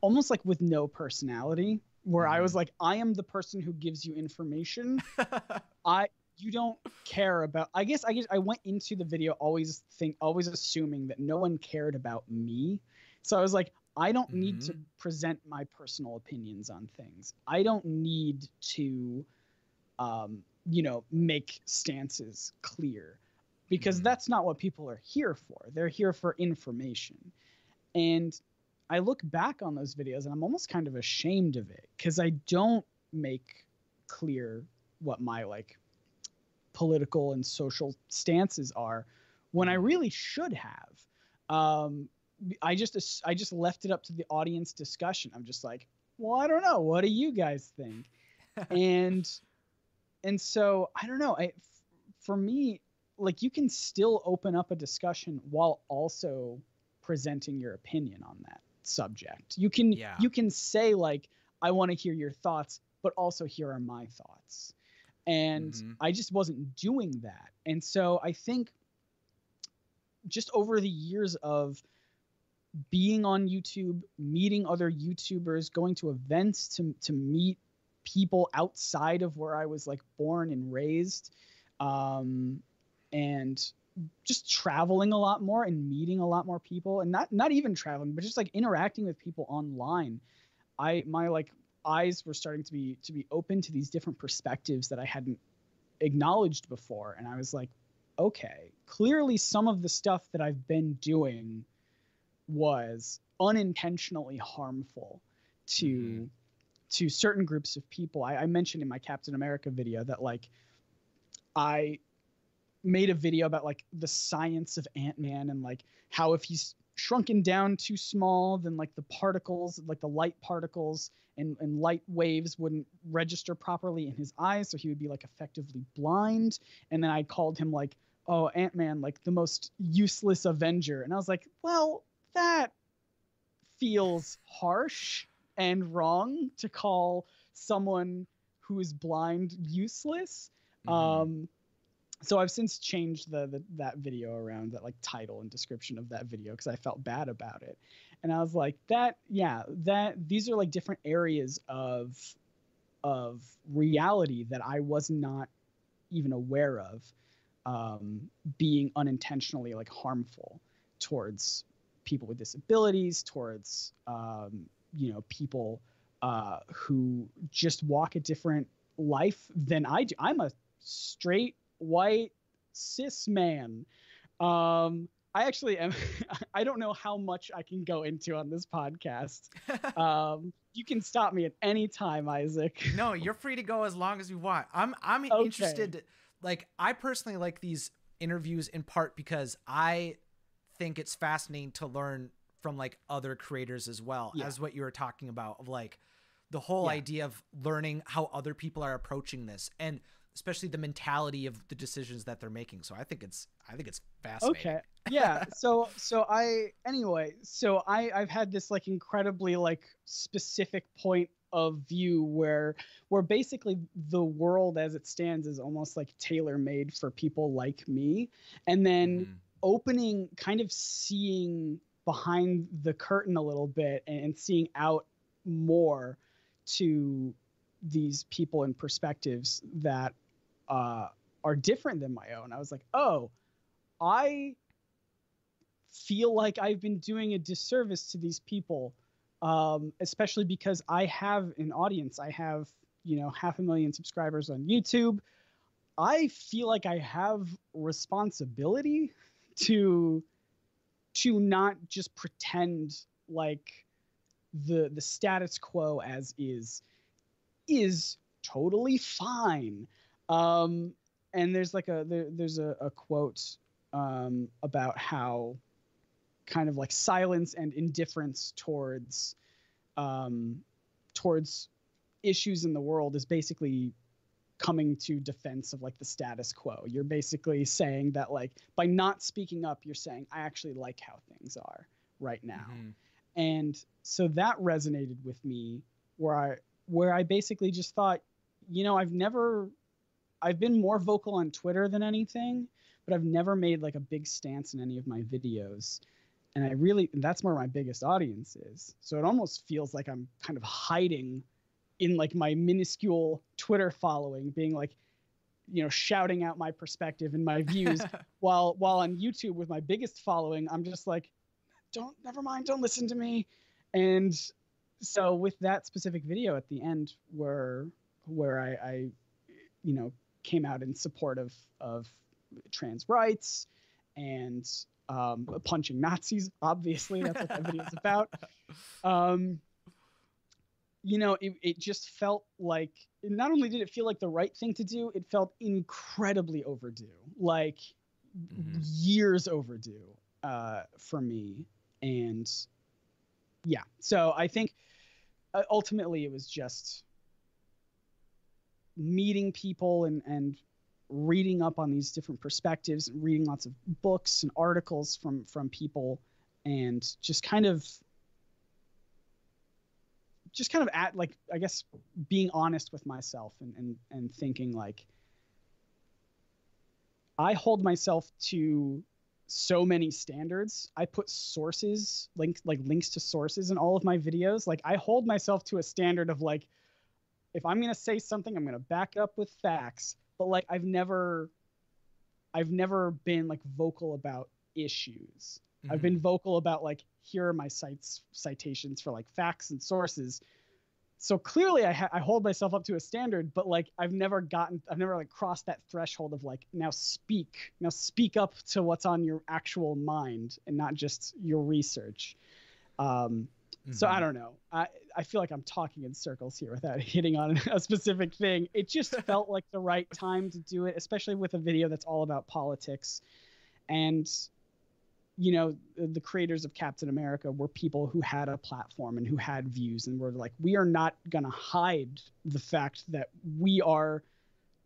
almost like with no personality where i was Mhm. like i am the person who gives you information. I you don't care about i guess i guess i went into the video always think always assuming that no one cared about me. So i was like i don't need to present my personal opinions on things. I don't need to um you know make stances clear because Mhm. that's not what people are here for. They're here for information. And i look back on those videos and i'm almost kind of ashamed of it because i don't make clear what my like political and social stances are when I Mhm. really should have. Um, I just I just left it up to the audience discussion. I'm just like, well, I don't know. What do you guys think? and and so I don't know. I, f- for me, like you can still open up a discussion while also presenting your opinion on that subject. You can Yeah. you can say like, I want to hear your thoughts, but also here are my thoughts. And Mhm. I just wasn't doing that. And so I think just over the years of being on YouTube, meeting other YouTubers, going to events to to meet people outside of where I was like born and raised, um, and just traveling a lot more and meeting a lot more people, and not not even traveling, but just like interacting with people online. I my like eyes were starting to be to be open to these different perspectives that I hadn't acknowledged before, and I was like, okay, clearly some of the stuff that I've been doing was unintentionally harmful to Mhm. to certain groups of people. I, I mentioned in my Captain America video that like I made a video about like the science of Ant-Man and like how if he's shrunken down too small, then like the particles, like the light particles and, and light waves wouldn't register properly in his eyes, so he would be like effectively blind. And then I called him like, oh, Ant-Man, like the most useless Avenger. And I was like, well, that feels harsh and wrong to call someone who is blind useless. Mhm. Um, so I've since changed the, the that video around that like title and description of that video because I felt bad about it, and I was like that yeah that these are like different areas of of reality that I was not even aware of um, being unintentionally like harmful towards people with disabilities, towards um, you know people uh, who just walk a different life than I do. I'm a straight white cis man. Um, I actually am. I don't know how much I can go into on this podcast. Um, you can stop me at any time, Isaac. no, you're free to go as long as you want. I'm I'm Okay. interested. Like I personally like these interviews in part because I think it's fascinating to learn from like other creators as well Yeah. as what you were talking about of like the whole Yeah. idea of learning how other people are approaching this and especially the mentality of the decisions that they're making. So I think it's I think it's fascinating. Okay. Yeah. So so I anyway, so I I've had this like incredibly like specific point of view where where basically the world as it stands is almost like tailor made for people like me and then Mhm. opening kind of seeing behind the curtain a little bit and, and seeing out more to these people and perspectives that uh, are different than my own. I was like, oh, I feel like I've been doing a disservice to these people, um, especially because I have an audience. I have, you know, half a million subscribers on YouTube. I feel like I have responsibility to to not just pretend like the the status quo as is is totally fine. Um, and there's like a there, there's a, a quote um, about how kind of like silence and indifference towards um, towards issues in the world is basically coming to defense of like the status quo. You're basically saying that like by not speaking up, you're saying I actually like how things are right now Mhm. and so that resonated with me where i where i basically just thought you know i've never i've been more vocal on twitter than anything but I've never made like a big stance in any of my videos. And I really, that's where my biggest audience is. So it almost feels like I'm kind of hiding in like my minuscule Twitter following, being like, you know, shouting out my perspective and my views, while while on YouTube with my biggest following, I'm just like, don't, never mind, don't listen to me. And so with that specific video at the end, where where I, I you know, came out in support of of trans rights and um, punching Nazis. Obviously, that's what that video is about. Um, you know, it, it just felt like not only did it feel like the right thing to do, it felt incredibly overdue, like mm-hmm. years overdue uh, for me. And yeah, so I think Uh, ultimately it was just meeting people and and reading up on these different perspectives and reading lots of books and articles from from people and just kind of just kind of at like i guess being honest with myself and and, and thinking like i hold myself to so many standards. I put sources link like links to sources in all of my videos. Like i hold myself to a standard of like if i'm going to say something i'm going to back up with facts. But like i've never i've never been like vocal about issues. Mm-hmm. i've been vocal about like here are my sites citations for like facts and sources so clearly I, ha- I hold myself up to a standard but like i've never gotten i've never like crossed that threshold of like now speak now speak up to what's on your actual mind and not just your research um, mm-hmm. so i mm-hmm. don't know i i feel like i'm talking in circles here without hitting on a specific thing it just felt like the right time to do it especially with a video that's all about politics and you know the creators of captain america were people who had a platform and who had views and were like we are not going to hide the fact that we are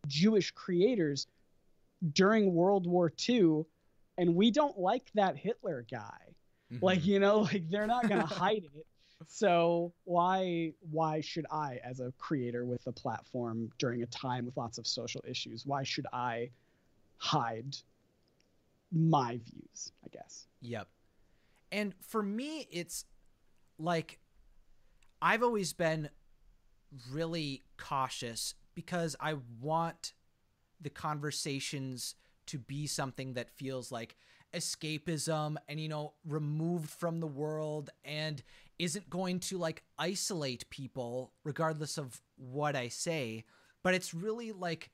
jewish creators during world war ii and we don't like that hitler guy mm-hmm. like you know like they're not going to hide it so why why should i as a creator with a platform during a time with lots of social issues why should i hide my views, I guess. Yep. And for me, it's like I've always been really cautious because I want the conversations to be something that feels like escapism and you know removed from the world and isn't going to like isolate people regardless of what I say but it's really like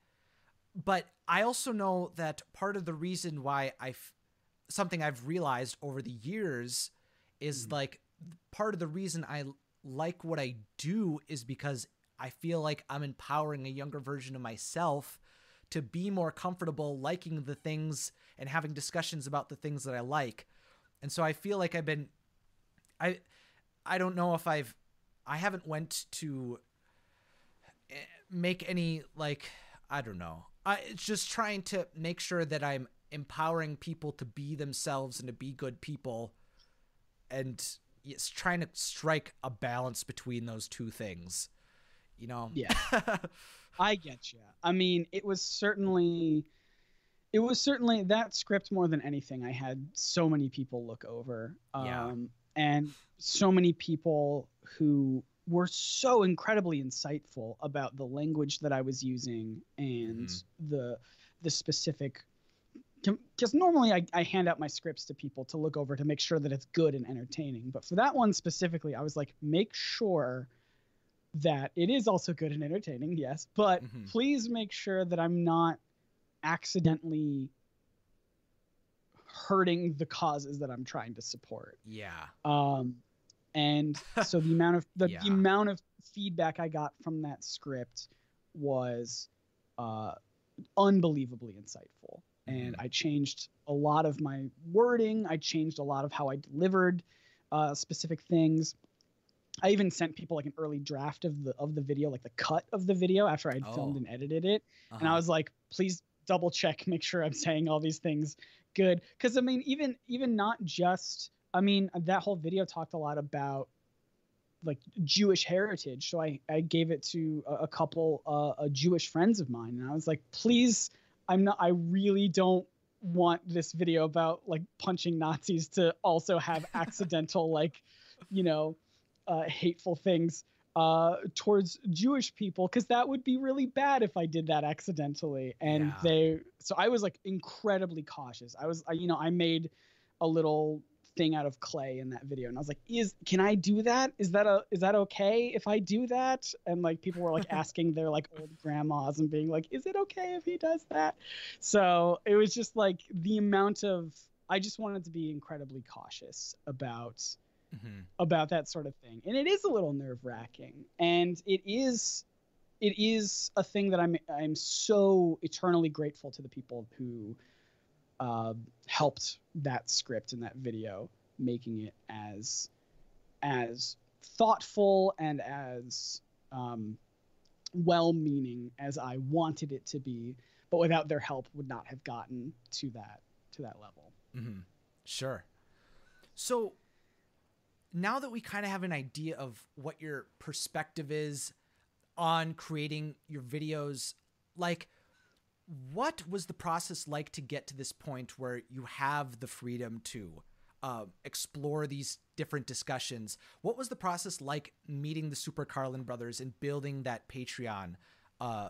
but I also know that part of the reason why I've something I've realized over the years is mm. like part of the reason I like what I do is because I feel like I'm empowering a younger version of myself to be more comfortable liking the things and having discussions about the things that I like. And so I feel like I've been I I don't know if I've I haven't went to eh, make any like I don't know. I, it's just trying to make sure that I'm empowering people to be themselves and to be good people, and it's trying to strike a balance between those two things. You know? Yeah. I get you. I mean, it was certainly it was certainly that script more than anything i had so many people look over um, yeah. and so many people who were so incredibly insightful about the language that I was using and mm-hmm. the the specific because normally I, I hand out my scripts to people to look over to make sure that it's good and entertaining but for that one specifically i was like make sure that it is also good and entertaining yes but mm-hmm. please make sure that i'm not accidentally hurting the causes that i'm trying to support yeah um and so the amount of the, yeah. the, amount of feedback I got from that script was uh, unbelievably insightful. And mm-hmm. I changed a lot of my wording. I changed a lot of how I delivered uh, specific things. I even sent people like an early draft of the of the video, like the cut of the video after I'd oh. filmed and edited it. Uh-huh. And I uh-huh. was like, please double check, make sure I'm saying all these things good. Because I mean, even even not just I mean, that whole video talked a lot about like Jewish heritage. So I, I gave it to a, a couple uh, Jewish friends of mine, and I was like, please, I'm not. I really don't want this video about like punching Nazis to also have accidental like, you know, uh, hateful things uh, towards Jewish people because that would be really bad if I did that accidentally. And Yeah. they, so I was like incredibly cautious. I was, I, you know, I made a little thing out of clay in that video, and I was like, "Is can I do that? Is that a is that okay if I do that?" And like people were like asking their like old grandmas and being like, "Is it okay if he does that?" So it was just like the amount of I just wanted to be incredibly cautious about Mhm. about that sort of thing and it is a little nerve wracking and it is it is a thing that i'm i'm so eternally grateful to the people who uh, helped that script and that video making it as as thoughtful and as um, well-meaning as i wanted it to be but without their help would not have gotten to that to that level hmm Sure. So now that we kind of have an idea of what your perspective is on creating your videos, like what was the process like to get to this point where you have the freedom to uh, explore these different discussions? What was the process like meeting the Super Carlin brothers and building that Patreon uh,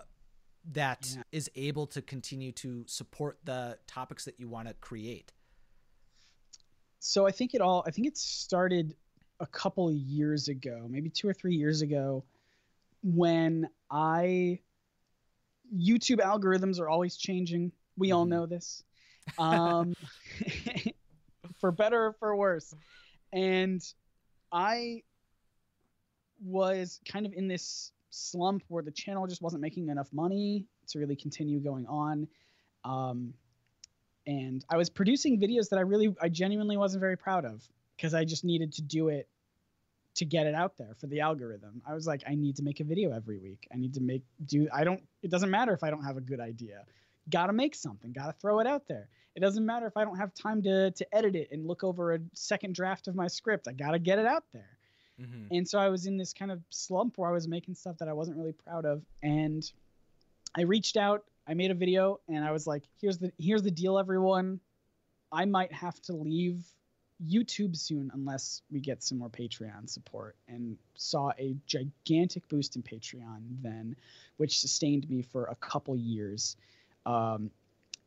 that is Yeah. able to continue to support the topics that you want to create? so I think it all I think it started a couple of years ago, maybe two or three years ago, when I YouTube algorithms are always changing. We all Mhm. know this. Um, for better or for worse. And I was kind of in this slump where the channel just wasn't making enough money to really continue going on. Um, and I was producing videos that I really, I genuinely wasn't very proud of because I just needed to do it to get it out there for the algorithm. I was like, I need to make a video every week. I need to make do. I don't. It doesn't matter if I don't have a good idea. Got to make something. Got to throw it out there. It doesn't matter if I don't have time to to edit it and look over a second draft of my script. I got to get it out there. Mm-hmm. And so I was in this kind of slump where I was making stuff that I wasn't really proud of. And I reached out, I made a video, and I was like, here's the here's the deal, everyone. I might have to leave YouTube soon unless we get some more Patreon support. And saw a gigantic boost in Patreon then, which sustained me for a couple years. Um,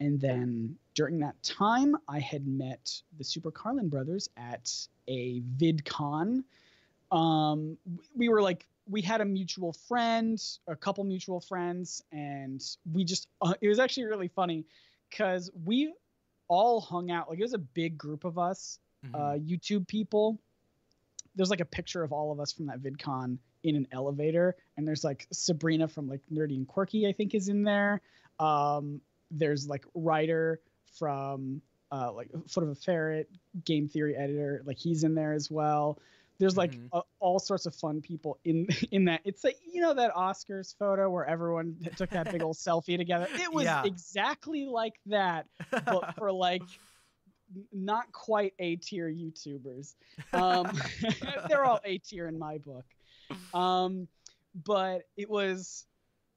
and then during that time, I had met the Super Carlin brothers at a VidCon um we were like we had a mutual friend a couple mutual friends and we just uh, it was actually really funny because we all hung out like it was a big group of us Mm-hmm. uh youtube people there's like a picture of all of us from that vidcon in an elevator and there's like sabrina from like nerdy and quirky i think is in there um there's like ryder from uh like foot of a ferret game theory editor like he's in there as well there's like Mhm. uh, all sorts of fun people in in that it's like you know that oscars photo where everyone took that big old selfie together it was Yeah. exactly like that but for like not quite a tier youtubers. Um they're all a tier in my book. Um but it was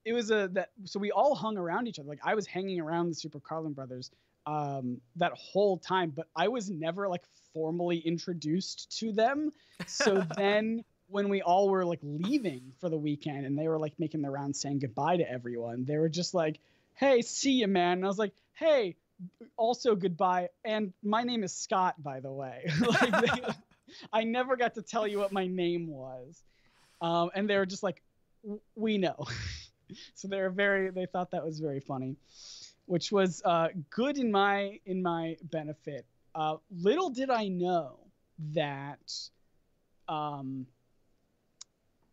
it was a that so we all hung around each other. Like i was hanging around the super carlin brothers um that whole time but i was never like formally introduced to them. So then when we all were like leaving for the weekend and they were like making the rounds saying goodbye to everyone they were just like hey see you man. And i was like hey also goodbye. And my name is scott by the way. Like they, i never got to tell you what my name was. Um, and they were just like we know. So they were very they thought that was very funny which was uh, good in my in my benefit. Uh, little did i know that um,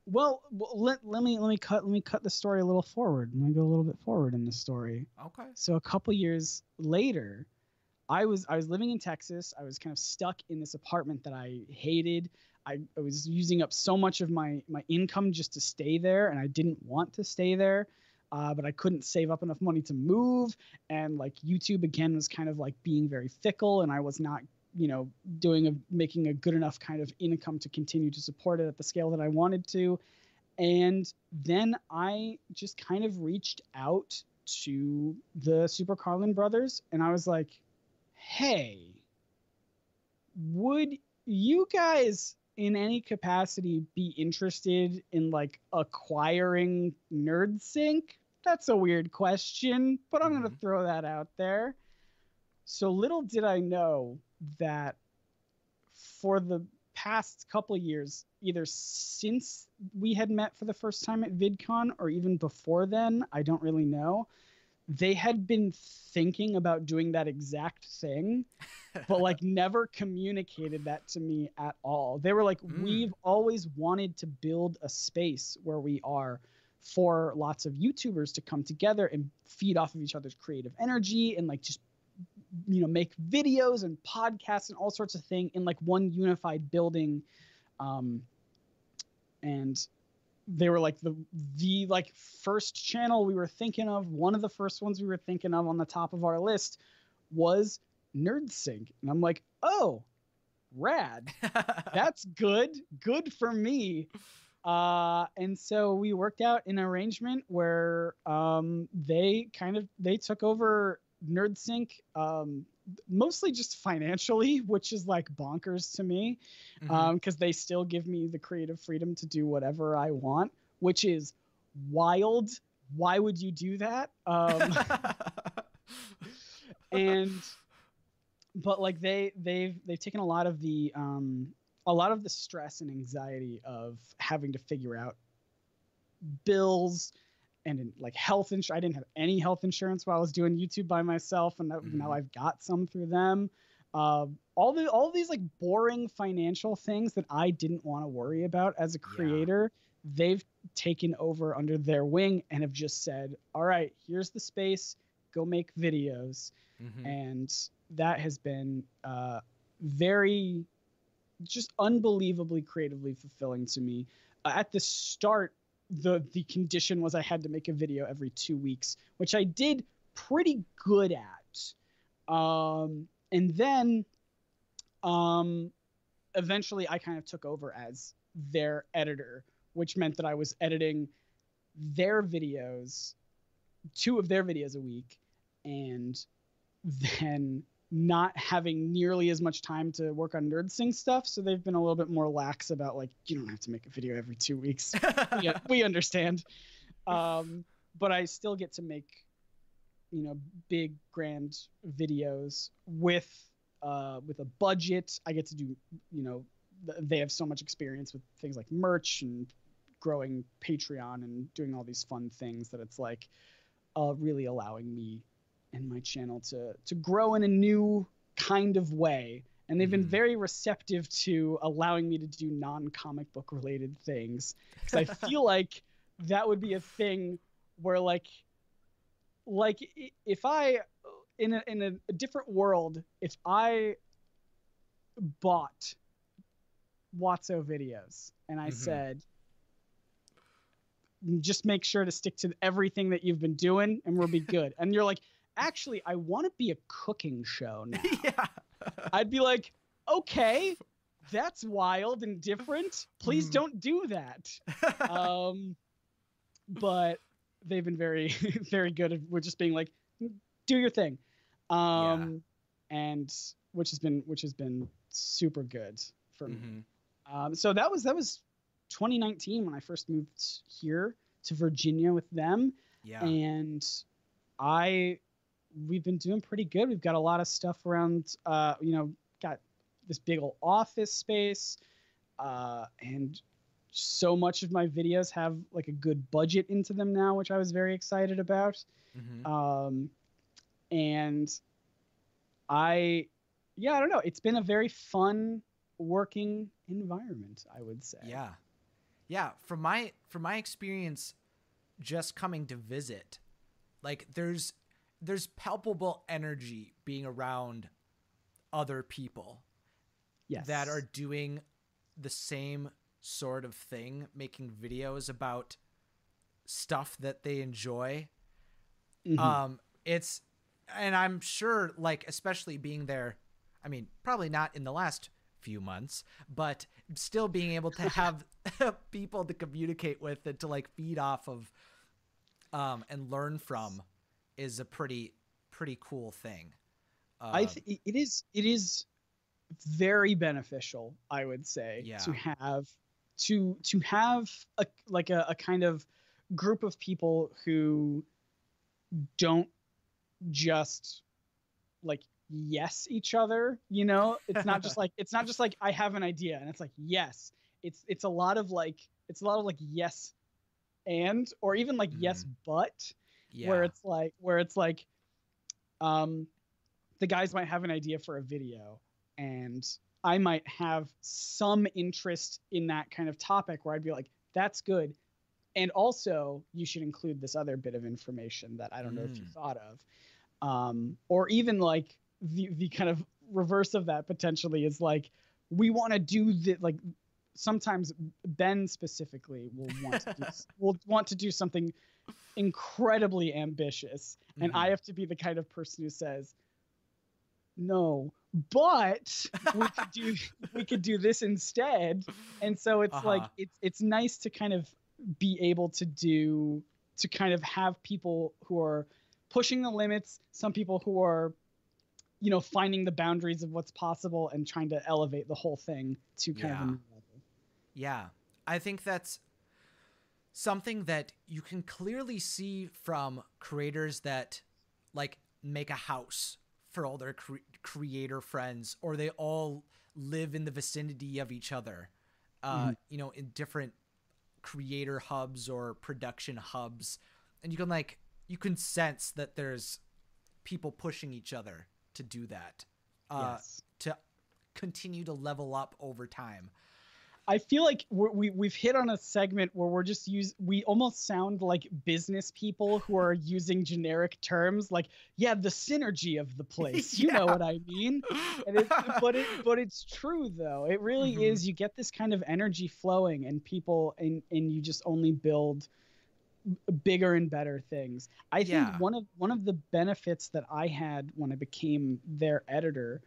well, let, let me let me cut let me cut the story a little forward. Let me go a little bit forward in the story. Okay. so a couple years later i was i was living in texas. I was kind of stuck in this apartment that i hated. I, I was using up so much of my my income just to stay there and i didn't want to stay there uh, but i couldn't save up enough money to move. And like youtube again was kind of like being very fickle and i was not you know doing a making a good enough kind of income to continue to support it at the scale that i wanted to and then i just kind of reached out to the Super Carlin brothers and I was like, hey, would you guys in any capacity be interested in like acquiring NerdSync? That's a weird question, but I'm mm-hmm. going to throw that out there. So little did I know that for the past couple years, either since we had met for the first time at VidCon or even before then, I don't really know. They had been thinking about doing that exact thing, but like never communicated that to me at all. They were like, mm. we've always wanted to build a space where we are for lots of YouTubers to come together and feed off of each other's creative energy and like just you know make videos and podcasts and all sorts of thing in like one unified building. Um and they were like the the like first channel we were thinking of one of the first ones we were thinking of on the top of our list was nerdsync. And i'm like oh rad. That's good good for me. Uh and so we worked out an arrangement where um they kind of they took over NerdSync, um, mostly just financially, which is like bonkers to me, because mm-hmm. um, they still give me the creative freedom to do whatever I want, which is wild. Why would you do that? Um, and but like they they've they've taken a lot of the um, a lot of the stress and anxiety of having to figure out bills and in like health insurance. I didn't have any health insurance while I was doing YouTube by myself, and mm-hmm. now I've got some through them. Uh, all the all these like boring financial things that I didn't want to worry about as a creator, yeah. they've taken over under their wing and have just said, "All right, here's the space. Go make videos," mm-hmm. and that has been uh, very, just unbelievably creatively fulfilling to me. Uh, at the start the the condition was I had to make a video every two weeks, which I did pretty good at. Um, and then, um, eventually, I kind of took over as their editor, which meant that I was editing their videos, two of their videos a week, and then not having nearly as much time to work on NerdSync stuff, so they've been a little bit more lax about like you don't have to make a video every two weeks. yeah, we understand. Um, but I still get to make, you know, big grand videos with uh, with a budget. I get to do, you know, they have so much experience with things like merch and growing Patreon and doing all these fun things that it's like uh, really allowing me and my channel to to grow in a new kind of way and they've been mm. very receptive to allowing me to do non-comic book related things because i feel like that would be a thing where like like if i in a, in a, a different world if i bought wotso videos and i mm-hmm. said just make sure to stick to everything that you've been doing and we'll be good and you're like actually, I want to be a cooking show now. yeah. I'd be like, okay, that's wild and different. Please mm. don't do that. um, but they've been very, very good at we're just being like, do your thing. Um, yeah. and which has been, which has been super good for mm-hmm. me. Um, so that was, that was 2019 when I first moved here to Virginia with them. Yeah. And I we've been doing pretty good. We've got a lot of stuff around, uh, you know, got this big old office space, uh, and so much of my videos have like a good budget into them now, which I was very excited about. Mm-hmm. Um, and I, yeah, I don't know. It's been a very fun working environment, I would say. Yeah, yeah. From my from my experience, just coming to visit, like there's there's palpable energy being around other people yes. that are doing the same sort of thing, making videos about stuff that they enjoy. Mm-hmm. Um, it's, and I'm sure, like, especially being there, I mean, probably not in the last few months, but still being able to have people to communicate with and to like feed off of, um, and learn from is a pretty pretty cool thing. I um, th- it is it is very beneficial, I would say, Yeah. to have to to have a like a, a kind of group of people who don't just like yes each other you know it's not just like it's not just like i have an idea and it's like yes it's it's a lot of like it's a lot of like yes and or even like yes mm. but yeah. where it's like where it's like um the guys might have an idea for a video and i might have some interest in that kind of topic where i'd be like that's good and also you should include this other bit of information that i don't know if you Mm. thought of um or even like the the kind of reverse of that potentially is like we want to do the like sometimes ben specifically will want to do, will want to do something incredibly ambitious and Mhm. i have to be the kind of person who says no but we could do we could do this instead and so it's like Uh-huh. it's it's nice to kind of be able to do to kind of have people who are pushing the limits some people who are you know finding the boundaries of what's possible and trying to elevate the whole thing to kind of Yeah. level Yeah. I think that's something that you can clearly see from creators that like make a house for all their cre- creator friends or they all live in the vicinity of each other. Uh, Mhm. you know, in different creator hubs or production hubs and you can like you can sense that there's people pushing each other to do that. Uh yes to continue to level up over time. I feel like we're, we we've hit on a segment where we're just use we almost sound like business people who are using generic terms like yeah the synergy of the place. You know what I mean? And it, but it but it's true though. It really Mhm. is. You get this kind of energy flowing and people and and you just only build bigger and better things. I think Yeah. one of one of the benefits that I had when I became their editor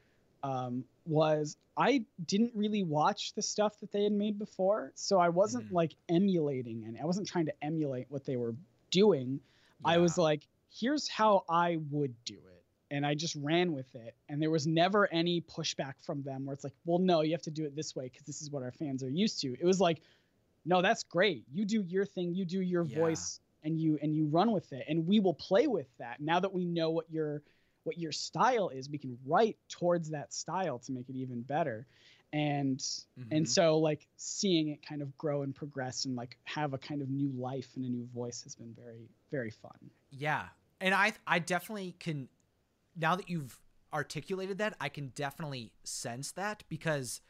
um, was I didn't really watch the stuff that they had made before, so I wasn't Mhm. like emulating and I wasn't trying to emulate what they were doing. I was like, here's how I would do it. And I just ran with it. And there was never any pushback from them where it's like, well, no, you have to do it this way because this is what our fans are used to. It was like, no, that's great. You do your thing, you do your Yeah. voice and you and you run with it. And we will play with that. Now that we know what your what your style is, we can write towards that style to make it even better. And and Mhm. so like seeing it kind of grow and progress and like have a kind of new life and a new voice has been very very fun Yeah. And I I definitely can now that you've articulated that, I can definitely sense that because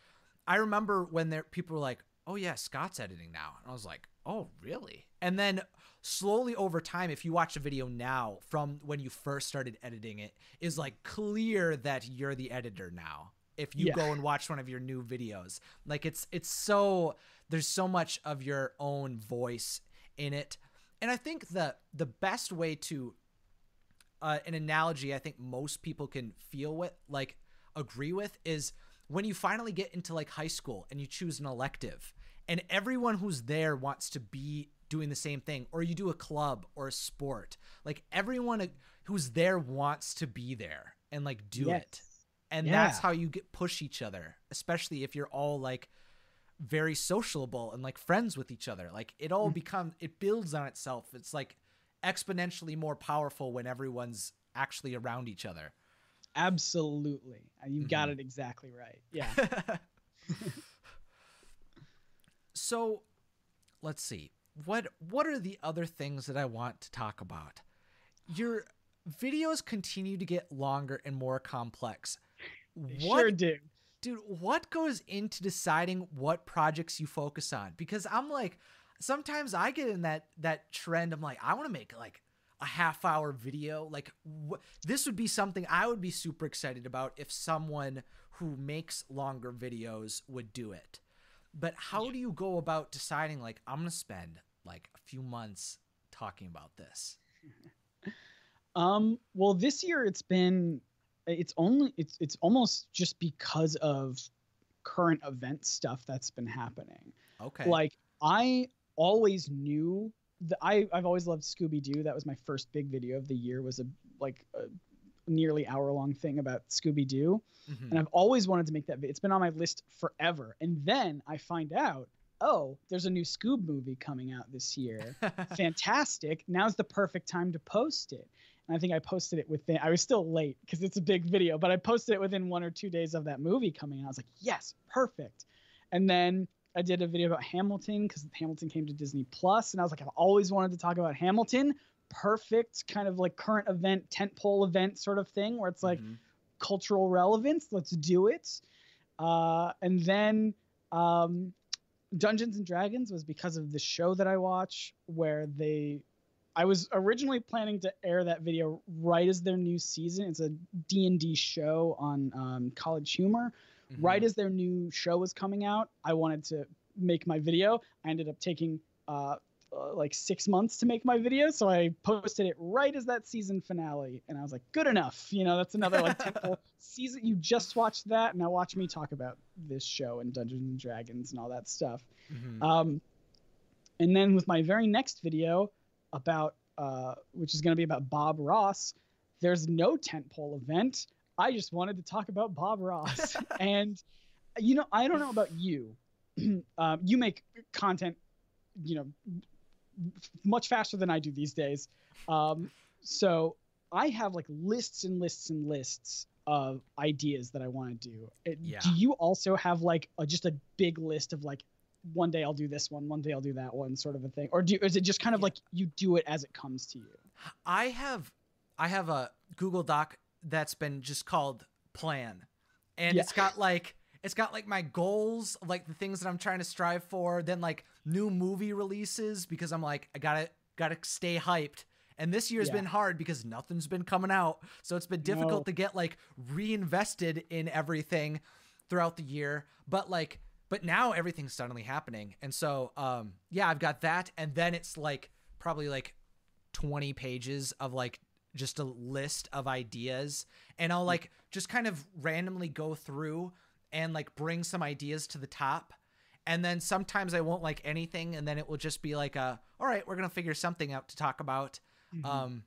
I remember when there people were like, "Oh yeah, Scott's editing now." And I was like, "Oh, really?" And then slowly over time if you watch a video now from when you first started editing it is like clear that you're the editor now. If you Yeah. go and watch one of your new videos. Like it's it's so there's so much of your own voice in it. And I think the the best way to uh, an analogy I think most people can feel with like agree with is when you finally get into like high school and you choose an elective and everyone who's there wants to be doing the same thing or you do a club or a sport. Like everyone who's there wants to be there and like do it. Yes. and that's how you get push each other especially if you're all like very sociable and like friends with each other. Like it all Mhm. becomes it builds on itself. It's like exponentially more powerful when everyone's actually around each other. Absolutely. You got Mhm. it exactly right. Yeah. So let's see what what are the other things that i want to talk about? Your videos continue to get longer and more complex. What sure do. Dude what goes into deciding what projects you focus on? Because i'm like sometimes i get in that that trend. I'm like i want to make like a half hour video. Like wh- this would be something i would be super excited about if someone who makes longer videos would do it but how do you go about deciding like i'm gonna spend like a few months talking about this um well this year it's been it's only it's it's almost just because of current event stuff that's been happening okay like i always knew the, I I've always loved Scooby Doo. That was my first big video of the year. Was a like a nearly hour long thing about Scooby Doo, Mhm. and I've always wanted to make that. It's been on my list forever, and then I find out, oh, there's a new Scoob movie coming out this year. Fantastic! Now's the perfect time to post it. And I think I posted it within. I was still late because it's a big video, but I posted it within one or two days of that movie coming out. I was like, yes, perfect. And then I did a video about Hamilton because Hamilton came to Disney Plus, and I was like, I've always wanted to talk about Hamilton. Perfect, kind of like current event, tentpole event sort of thing, where it's like Mhm. cultural relevance. Let's do it. Uh, and then um, Dungeons and Dragons was because of the show that I watch, where they. I was originally planning to air that video right as their new season. It's a D and D show on um, College Humor. Right Mhm. as their new show was coming out, I wanted to make my video. I ended up taking uh, uh, like six months to make my video, so I posted it right as that season finale, and I was like, good enough. You know, that's another like tentpole season. You just watched that, now watch me talk about this show and Dungeons and Dragons and all that stuff. Mhm. Um, and then with my very next video about, uh, which is going to be about Bob Ross, there's no tentpole event. I just wanted to talk about Bob Ross. and, you know, I don't know about you. um, you make content, you know, much faster than I do these days. Um, so I have like lists and lists and lists of ideas that I want to do. It- Yeah. Do you also have like a, just a big list of like one day I'll do this one, one day I'll do that one, sort of a thing, or do is it just kind of Yeah. like you do it as it comes to you? I have I have a Google Doc that's been just called plan. And Yeah. it's got like it's got like my goals, like the things that I'm trying to strive for, then like new movie releases because I'm like I got to got to stay hyped. And this year's Yeah. been hard because nothing's been coming out. So it's been difficult to get like reinvested in everything throughout the year. But like but now everything's suddenly happening. And so um yeah, I've got that and then it's like probably like 20 pages of like just a list of ideas and I'll like just kind of randomly go through and like bring some ideas to the top and then sometimes I won't like anything and then it will just be like a all right we're going to figure something out to talk about Mhm. um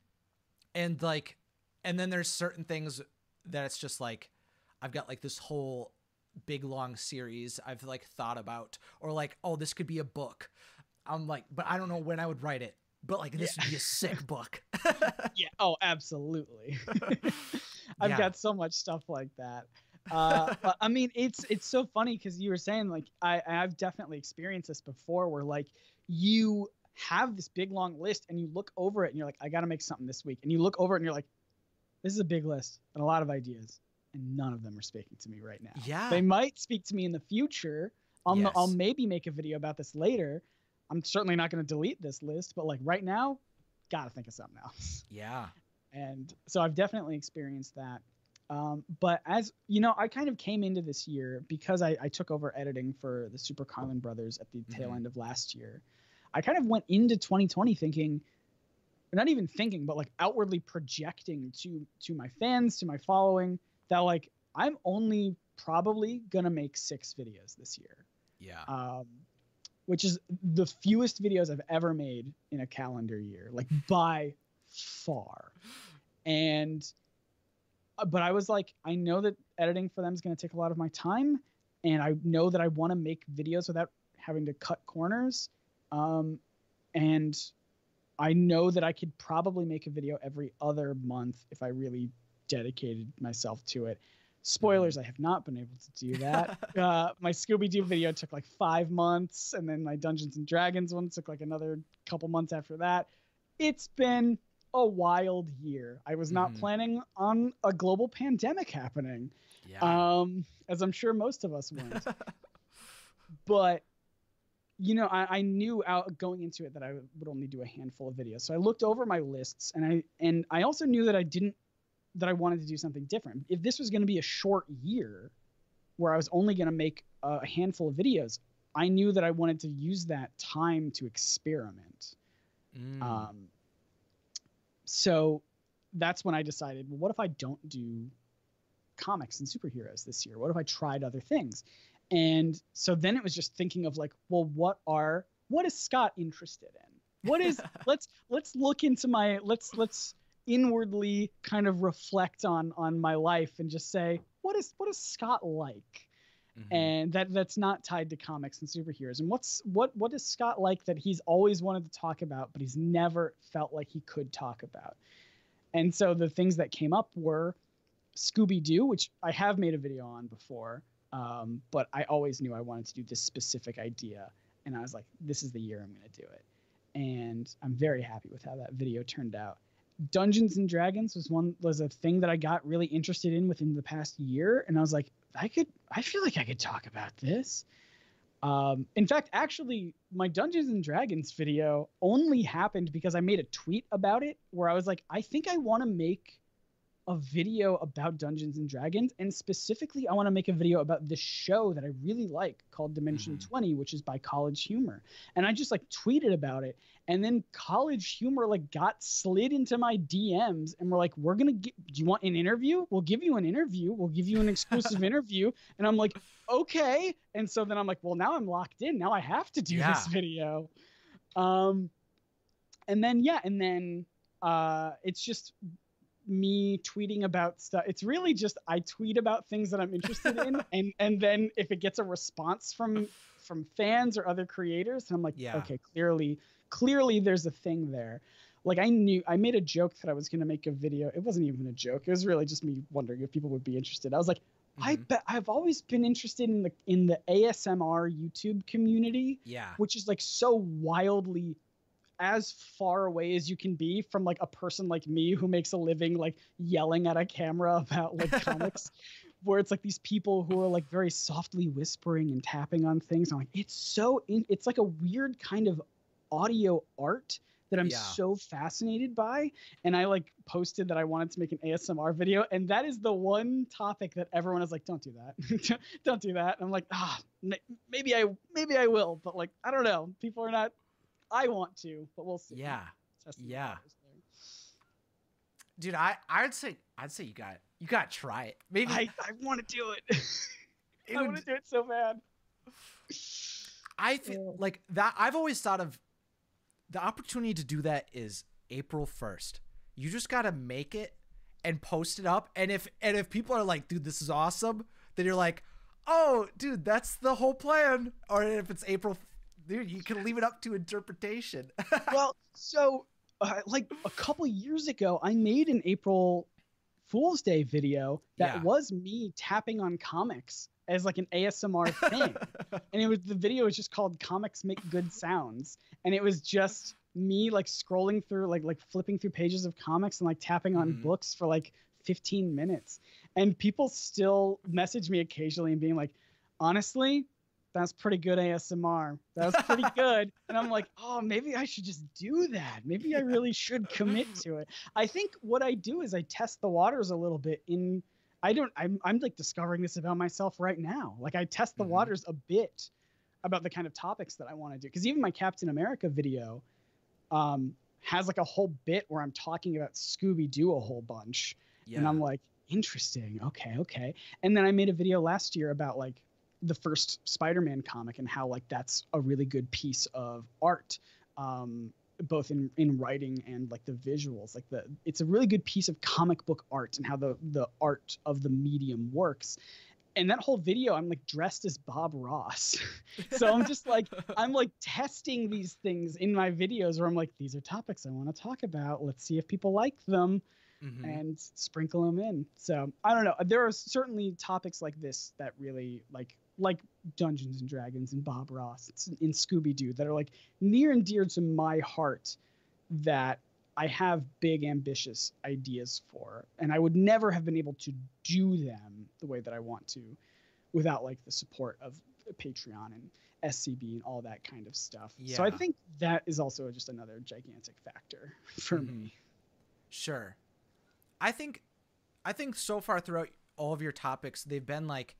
and like and then there's certain things that it's just like I've got like this whole big long series I've like thought about or like oh this could be a book I'm like but I don't know when I would write it but like this Yeah. would be a sick book yeah. Oh, absolutely. I've Yeah. got so much stuff like that. Uh, but I mean, it's it's so funny because you were saying like I I've definitely experienced this before, where like you have this big long list and you look over it and you're like, I got to make something this week, and you look over it and you're like, this is a big list and a lot of ideas, and none of them are speaking to me right now. yeah They might speak to me in the future. I'll, Yes. I'll maybe make a video about this later. I'm certainly not going to delete this list, but like right now, gotta think of something else. yeah And so I've definitely experienced that. Um, but as you know, I kind of came into this year because I, I took over editing for the Super Carlin Brothers at the tail Mhm. end of last year. I kind of went into 2020 thinking, not even thinking, but like outwardly projecting to to my fans, to my following, that like I'm only probably gonna make six videos this year yeah um, which is the fewest videos I've ever made in a calendar year, like by far. And, but I was like, I know that editing for them is going to take a lot of my time, and I know that I want to make videos without having to cut corners. Um, and I know that I could probably make a video every other month if I really dedicated myself to it. Spoilers, I have not been able to do that. uh, my Scooby Doo video took like five months, and then my Dungeons and Dragons one took like another couple months after that. It's been a wild year. I was not Mhm. planning on a global pandemic happening, yeah um, as I'm sure most of us weren't. but you know, I, I knew out going into it that I would only do a handful of videos. So I looked over my lists, and I and I also knew that I didn't that I wanted to do something different. If this was going to be a short year, where I was only going to make a handful of videos, I knew that I wanted to use that time to experiment. Mm. Um, so that's when I decided, well, what if I don't do comics and superheroes this year? What if I tried other things? And so then it was just thinking of like, well, what are what is Scott interested in? What is let's let's look into my let's let's inwardly kind of reflect on on my life and just say what is what is Scott like? Mm-hmm. And that that's not tied to comics and superheroes. And what's what what is Scott like that he's always wanted to talk about, but he's never felt like he could talk about? And so the things that came up were Scooby Doo, which I have made a video on before, um, but I always knew I wanted to do this specific idea, and I was like, this is the year I'm going to do it. And I'm very happy with how that video turned out. Dungeons and Dragons was one was a thing that I got really interested in within the past year, and I was like, I could, I feel like I could talk about this. Um, in fact, actually, my Dungeons and Dragons video only happened because I made a tweet about it where I was like, I think I want to make a video about Dungeons and Dragons, and specifically, I want to make a video about this show that I really like called Dimension mm-hmm. 20, which is by College Humor. And I just like tweeted about it, and then College Humor like got slid into my DMs, and we're like, "We're gonna get. Do you want an interview? We'll give you an interview. We'll give you an exclusive interview." And I'm like, "Okay." And so then I'm like, "Well, now I'm locked in. Now I have to do yeah. this video." Um, and then yeah, and then uh, it's just me tweeting about stuff. It's really just I tweet about things that I'm interested in, and and then if it gets a response from from fans or other creators, I'm like, yeah. okay, clearly clearly there's a thing there. Like I knew I made a joke that I was gonna make a video. It wasn't even a joke. It was really just me wondering if people would be interested. I was like, mm-hmm. I bet I've always been interested in the in the ASMR YouTube community. Yeah. Which is like so wildly as far away as you can be from like a person like me who makes a living like yelling at a camera about like comics where it's like these people who are like very softly whispering and tapping on things. I'm like it's so in- it's like a weird kind of audio art that i'm yeah. so fascinated by. And i like posted that i wanted to make an asmr video and that is the one topic that everyone is like don't do that. Don't do that. And i'm like ah maybe i maybe i will but like i don't know. People are not I want to, but we'll see. Yeah. yeah. Dude, I I'd say I'd say you got you got to try it. Maybe I, I want to do it. it I want to do it so bad. I feel like that. I've always thought of the opportunity to do that is April first. You just gotta make it and post it up, and if and if people are like, "Dude, this is awesome," then you're like, "Oh, dude, that's the whole plan." Or if it's April dude, you can leave it up to interpretation. well, so uh, like a couple years ago, I made an April Fool's Day video that yeah. was me tapping on comics as like an ASMR thing, and it was the video was just called "Comics Make Good Sounds," and it was just me like scrolling through like like flipping through pages of comics and like tapping on mm. books for like 15 minutes and people still message me occasionally and being like honestly that's pretty good ASMR. That's pretty good. and I'm like, oh, maybe I should just do that. Maybe I really should commit to it. I think what I do is I test the waters a little bit in I don't I'm I'm like discovering this about myself right now. Like I test the mm-hmm. waters a bit about the kind of topics that I want to do. Because even my Captain America video um has like a whole bit where I'm talking about Scooby Doo a whole bunch. Yeah. And I'm like, interesting. Okay, okay. And then I made a video last year about like the first Spider-Man comic and how like that's a really good piece of art. Um, both in in writing and like the visuals. Like the it's a really good piece of comic book art and how the the art of the medium works. And that whole video i'm like dressed as bob ross. So i'm just like i'm like testing these things in my videos where i'm like these are topics i want to talk about. Let's see if people like them mm-hmm. and sprinkle them in. So i don't know. There are certainly topics like this that really like like Dungeons and Dragons and Bob Ross and Scooby Doo that are like near and dear to my heart that I have big ambitious ideas for and I would never have been able to do them the way that I want to without like the support of Patreon and SCB and all that kind of stuff. Yeah. So I think that is also just another gigantic factor for mm-hmm. me. Sure. I think I think so far throughout all of your topics they've been like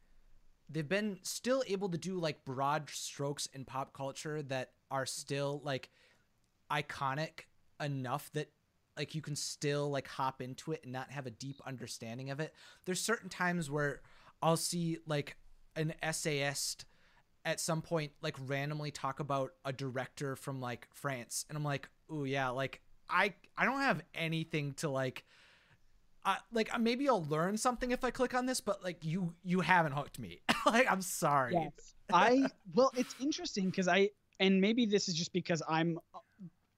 they've been still able to do like broad strokes in pop culture that are still like iconic enough that like you can still like hop into it and not have a deep understanding of it. There's certain times where I'll see like an essayist at some point like randomly talk about a director from like France and I'm like, "Oh yeah, like I I don't have anything to like uh, like maybe I'll learn something if I click on this, but like you you haven't hooked me. like I'm sorry. Yes. I well, it's interesting because I and maybe this is just because I'm uh,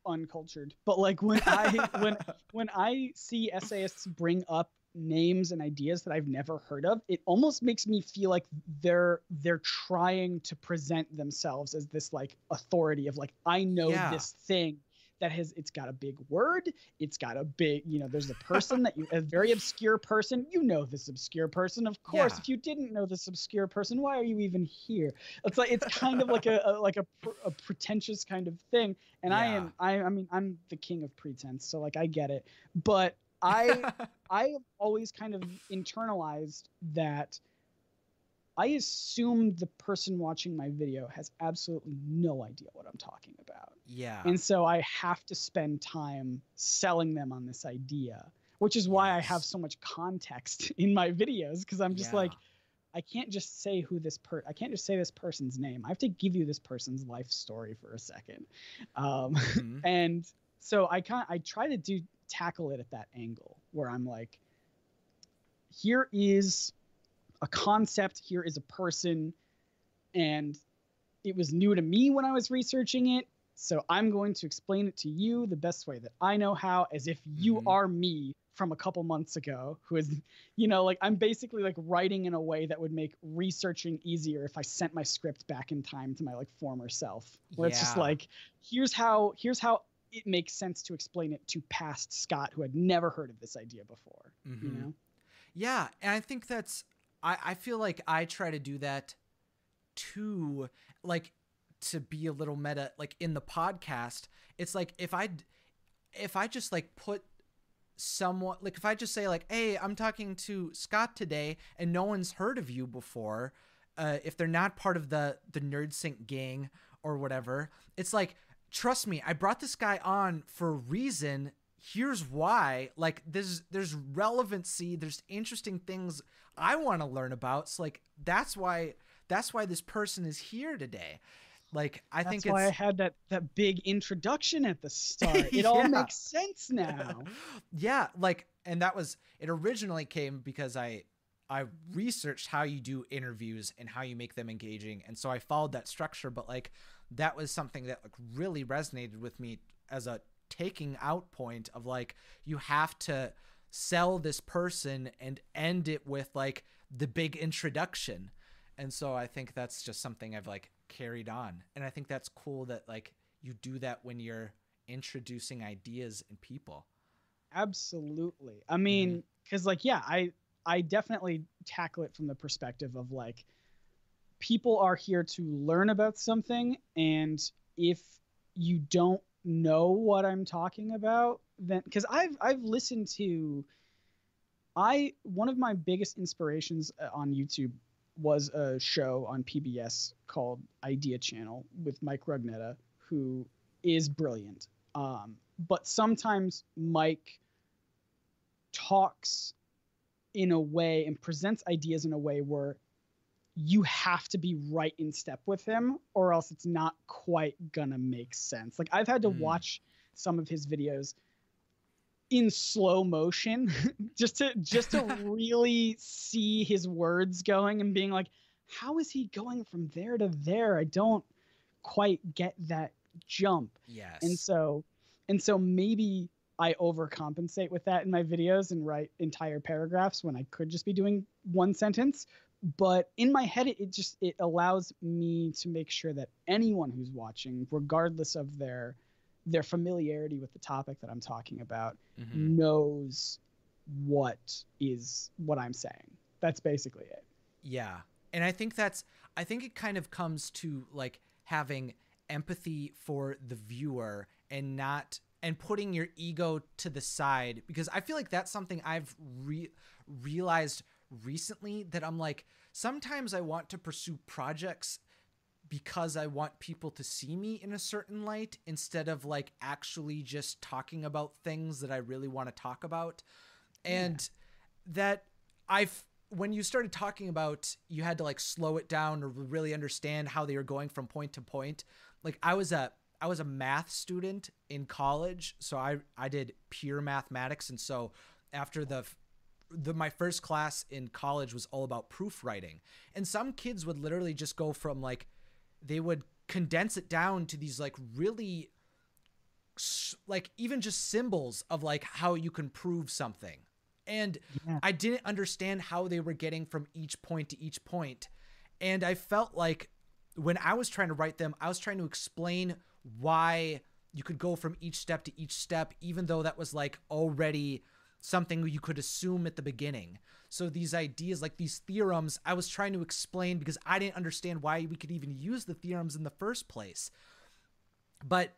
uncultured, but like when I when when I see essayists bring up names and ideas that I've never heard of, it almost makes me feel like they're they're trying to present themselves as this like authority of like I know Yeah. this thing that has it's got a big word, it's got a big, you know, there's a person that you a very obscure person, you know this obscure person. Of course, Yeah. if you didn't know this obscure person, why are you even here? It's like it's kind of like a, a like a, pr- a pretentious kind of thing. And I am I I mean I'm the king of pretense, so like I get it. But I I have always kind of internalized that I assume the person watching my video has absolutely no idea what I'm talking about. yeah. And so I have to spend time selling them on this idea, which is why I have so much context in my videos because I'm just Yeah. like I can't just say who this per I can't just say this person's name. I have to give you this person's life story for a second. Um, Mhm. and so I kind I try to do tackle it at that angle where I'm like, here is a concept, here is a person, and it was new to me when I was researching it. So I'm going to explain it to you the best way that I know how, as if you Mhm. are me from a couple months ago, who is, you know, like I'm basically like writing in a way that would make researching easier if I sent my script back in time to my like former self, where it's just like, here's how, here's how it makes sense to explain it to past Scott who had never heard of this idea before. You Mhm. know? Yeah, and I think that's I I feel like I try to do that too like to be a little meta like in the podcast. It's like if I if I just like put someone like if I just say like, "Hey, I'm talking to Scott today and no one's heard of you before." Uh, if they're not part of the the Nerd Sync gang or whatever, it's like trust me, I brought this guy on for a reason. Here's why. Like there's there's relevancy, there's interesting things I want to learn about. So like that's why that's why this person is here today. Like I That's think why I had that that big introduction at the start. It all makes sense now. yeah, like and that was it originally came because I I researched how you do interviews and how you make them engaging and so I followed that structure but like that was something that like really resonated with me as a taking out point of like you have to sell this person and end it with like the big introduction. And so I think that's just something I've like carried on. And I think that's cool that like you do that when you're introducing ideas and people. Absolutely. I mean, mm-hmm. because like, yeah, I I definitely tackle it from the perspective of like, people are here to learn about something, and if you don't know what I'm talking about, then because I've I've listened to, I one of my biggest inspirations uh, on YouTube was a show on PBS called Idea Channel with Mike Rugnetta, who is brilliant. Um, but sometimes Mike talks in a way and presents ideas in a way where you have to be right in step with him or else it's not quite gonna make sense. Like I've had to Mm. watch some of his videos in slow motion just to just to really see his words going and being like how is he going from there to there? I don't quite get that jump. Yes. And so and so maybe I overcompensate with that in my videos and write entire paragraphs when I could just be doing one sentence. But in my head, it, it just it allows me to make sure that anyone who's watching, regardless of their their familiarity with the topic that I'm talking about, Mhm. knows what is what I'm saying. That's basically it. Yeah. And I think that's I think it kind of comes to like having empathy for the viewer and not and putting your ego to the side because I feel like that's something I've re- realized recently that I'm like sometimes I want to pursue projects because I want people to see me in a certain light instead of like actually just talking about things that I really want to talk about. And that I've when you started talking about you had to like slow it down or really understand how they were going from point to point, like I was a I was a math student in college, so I I did pure mathematics, and so after the the my first class in college was all about proofwriting, and some kids would literally just go from like they would condense it down to these like really like even just symbols of like how you can prove something. And yeah. i didn't understand how they were getting from each point to each point. And i felt like when i was trying to write them i was trying to explain why you could go from each step to each step even though that was like already something you could assume at the beginning. So these ideas like these theorems i was trying to explain because i didn't understand why we could even use the theorems in the first place. But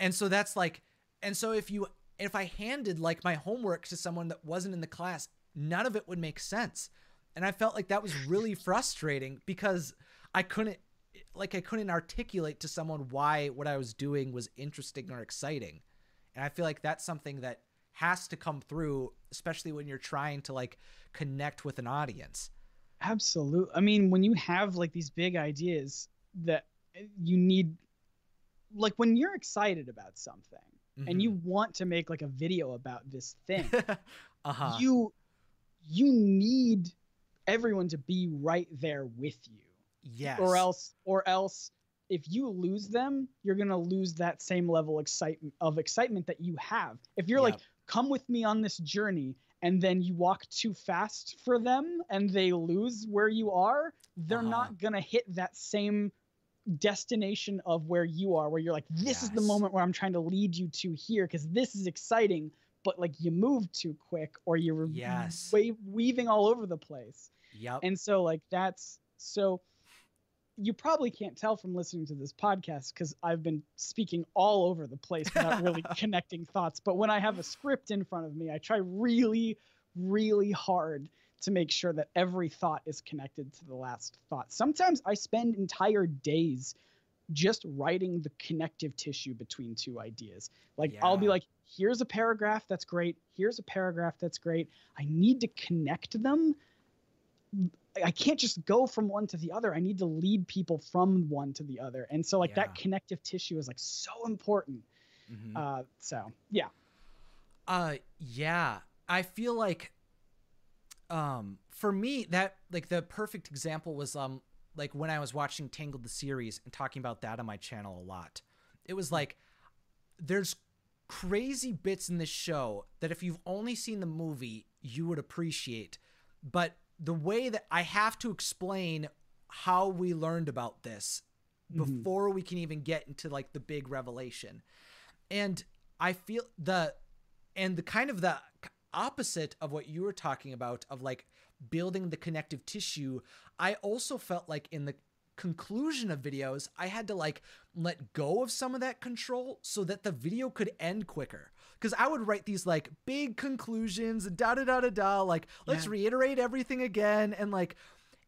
and so that's like and so if you if i handed like my homework to someone that wasn't in the class none of it would make sense. And i felt like that was really frustrating because i couldn't like i couldn't articulate to someone why what i was doing was interesting or exciting. And i feel like that's something that has to come through especially when you're trying to like connect with an audience absolutely i mean when you have like these big ideas that you need like when you're excited about something mm-hmm. and you mm-hmm. want to make like a video about this thing uh-huh. you you need everyone to be right there with you yes or else or else if you lose them you're gonna lose that same level excitement of excitement that you have if you're yep. like come with me on this journey and then you walk too fast for them and they lose where you are they're uh-huh. not gonna hit that same destination of where you are where you're like this yes. is the moment where i'm trying to lead you to here because this is exciting but like you move too quick or you're yes wa- weaving all over the place yep and so like that's so you probably can't tell from listening to this podcast because I've been speaking all over the place without really connecting thoughts. But when I have a script in front of me, I try really, really hard to make sure that every thought is connected to the last thought. Sometimes I spend entire days just writing the connective tissue between two ideas. Like yeah. I'll be like, here's a paragraph that's great, here's a paragraph that's great. I need to connect them. I can't just go from one to the other. I need to lead people from one to the other. And so like yeah. that connective tissue is like so important. Mm-hmm. Uh, so yeah. Uh yeah. I feel like um for me that like the perfect example was um like when I was watching Tangled the series and talking about that on my channel a lot. It was like there's crazy bits in this show that if you've only seen the movie you would appreciate. But the way that I have to explain how we learned about this mm-hmm. before we can even get into like the big revelation. And I feel the and the kind of the opposite of what you were talking about of like building the connective tissue, I also felt like in the conclusion of videos, I had to like let go of some of that control so that the video could end quicker. Because I would write these like big conclusions, da da da da da, like let's yeah. reiterate everything again. And like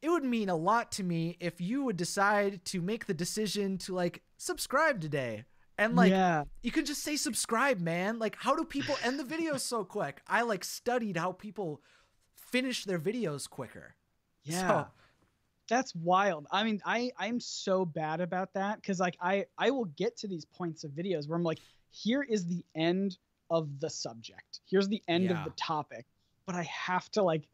it would mean a lot to me if you would decide to make the decision to like subscribe today. And like yeah. you could just say subscribe, man. Like how do people end the videos so quick? I like studied how people finish their videos quicker. Yeah. So, that's wild. I mean, I I'm so bad about that cuz like I I will get to these points of videos where I'm like here is the end of the subject. Here's the end yeah. of the topic, but I have to like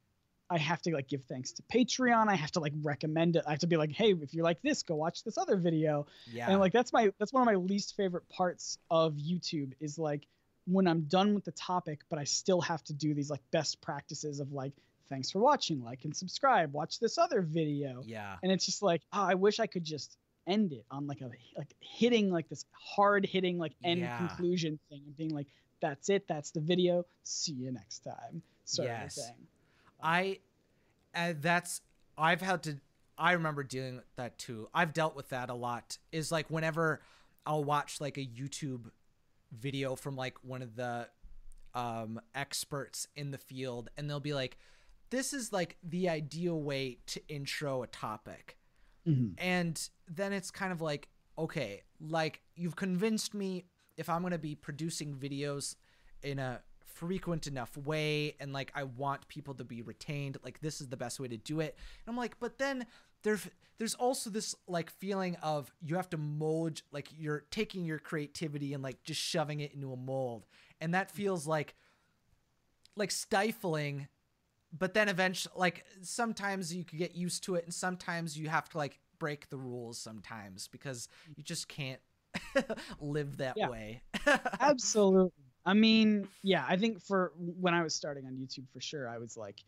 I have to like give thanks to Patreon. I have to like recommend it. I have to be like, hey, if you like this, go watch this other video. Yeah. And like that's my that's one of my least favorite parts of YouTube is like when I'm done with the topic, but I still have to do these like best practices of like thanks for watching, like and subscribe, watch this other video. Yeah. And it's just like, oh, I wish I could just end it on like a like hitting like this hard hitting like end yeah. conclusion thing and being like, that's it, that's the video. See you next time. Sort yes. of thing. I uh, that's I've had to I remember dealing with that too. I've dealt with that a lot. Is like whenever I'll watch like a YouTube video from like one of the um experts in the field and they'll be like this is like the ideal way to intro a topic. Mm-hmm. And then it's kind of like, okay, like you've convinced me if I'm going to be producing videos in a frequent enough way and like I want people to be retained. Like this is the best way to do it. And I'm like, but then there's there's also this like feeling of you have to mold like you're taking your creativity and like just shoving it into a mold. And that feels like like stifling but then eventually like sometimes you could get used to it and sometimes you have to like break the rules sometimes because you just can't live that Yeah. way. Absolutely. I mean, yeah, I think for when I was starting on YouTube for sure, I was like,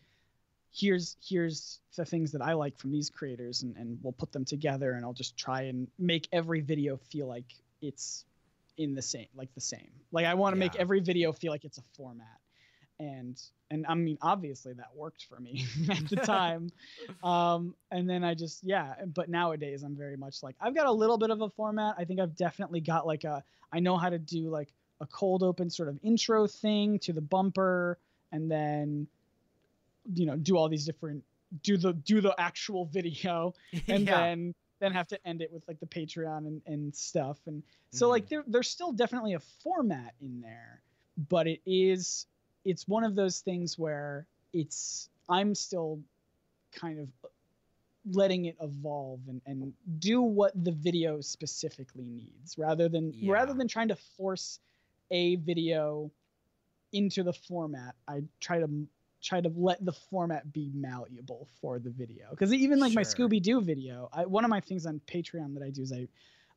here's here's the things that I like from these creators and, and we'll put them together and I'll just try and make every video feel like it's in the same like the same. Like I want to make every video feel like it's a format. And and I mean obviously that worked for me at the time. um and then I just yeah, but nowadays I'm very much like I've got a little bit of a format. I think I've definitely got like a I know how to do like a cold open sort of intro thing to the bumper and then you know do all these different do the do the actual video and yeah. then then have to end it with like the patreon and, and stuff and so Mhm. like there, there's still definitely a format in there but it is it's one of those things where it's i'm still kind of letting it evolve and, and do what the video specifically needs rather than rather than trying to force a video into the format. I try to try to let the format be malleable for the video. Because even like my scooby-doo video I, one of my things on patreon that i do is i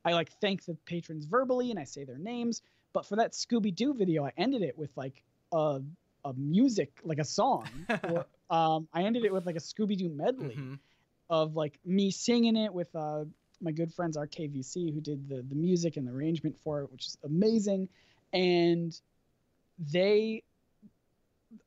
i like thank the patrons verbally and i say their names but for that scooby-doo video i ended it with like a, a music like a song or um, i ended it with like a scooby-doo medley Mhm. of like me singing it with uh, my good friends RKVC who did the the music and the arrangement for it, which is amazing. And they,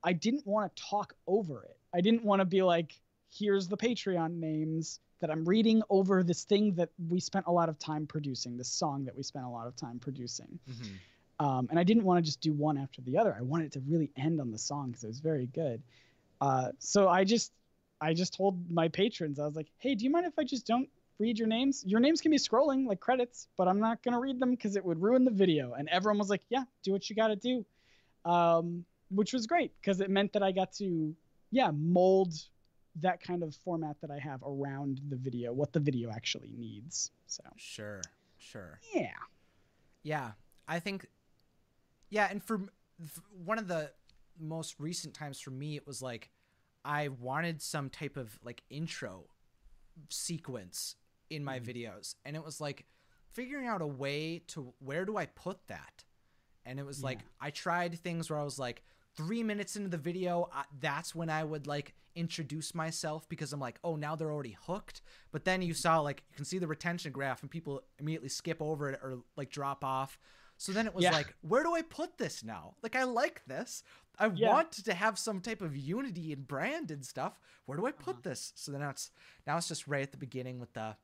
I didn't want to talk over it. I didn't want to be like, here's the Patreon names that I'm reading over this thing that we spent a lot of time producing, this song that we spent a lot of time producing. Mhm. Um, and I didn't want to just do one after the other. I wanted it to really end on the song because it was very good. Uh, so I just, I just told my patrons, I was like, "Hey, do you mind if I just don't read your names? Your names can be scrolling like credits, but I'm not gonna read them because it would ruin the video." And everyone was like, "Yeah, do what you got to do," um, which was great because it meant that I got to, yeah, mold that kind of format that I have around the video, what the video actually needs. So Sure. Sure. yeah, Yeah, I think. Yeah, and for one of the most recent times for me, it was like I wanted some type of like intro sequence in my Mhm. videos, and it was like figuring out a way to where do I put that, and it was like I tried things where I was like three minutes into the video, I, that's when I would like introduce myself because I'm like, oh, now they're already hooked. But then you saw like you can see the retention graph, and people immediately skip over it or like drop off. So then it was Yeah. like, where do I put this now? Like I like this. I Yeah. want to have some type of unity and brand and stuff. Where do I put Uh-huh. this? So then now it's now it's just right at the beginning with the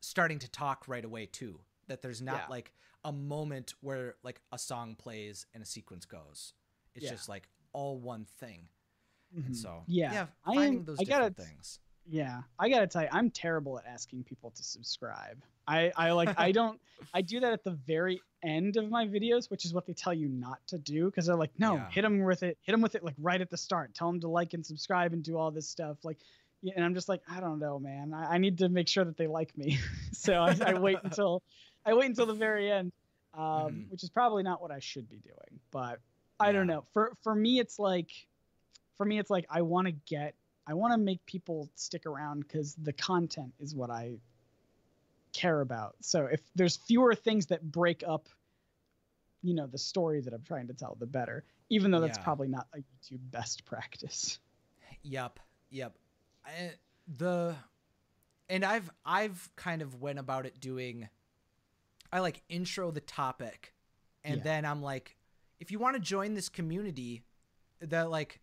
starting to talk right away too. That there's not Yeah. like a moment where like a song plays and a sequence goes. It's Yeah. just like all one thing. And Mhm. so Yeah, I finding am- those I gotta different things. Yeah, I gotta tell you, I'm terrible at asking people to subscribe. I, I like, I don't, I do that at the very end of my videos, which is what they tell you not to do, because they're like, no, Yeah. hit them with it, hit them with it like right at the start. Tell them to like and subscribe and do all this stuff. Like, yeah, and I'm just like, I don't know, man. I, I need to make sure that they like me, so I, I wait until, I wait until the very end, um, Mhm. which is probably not what I should be doing, but I don't know. For for me, it's like, for me, it's like I want to get I want to make people stick around because the content is what I care about. So if there's fewer things that break up, you know, the story that I'm trying to tell, the better. Even though that's Yeah. probably not a YouTube best practice. Yep, yep. I, the and I've I've kind of went about it doing I like intro the topic and Yeah. then I'm like if you want to join this community that like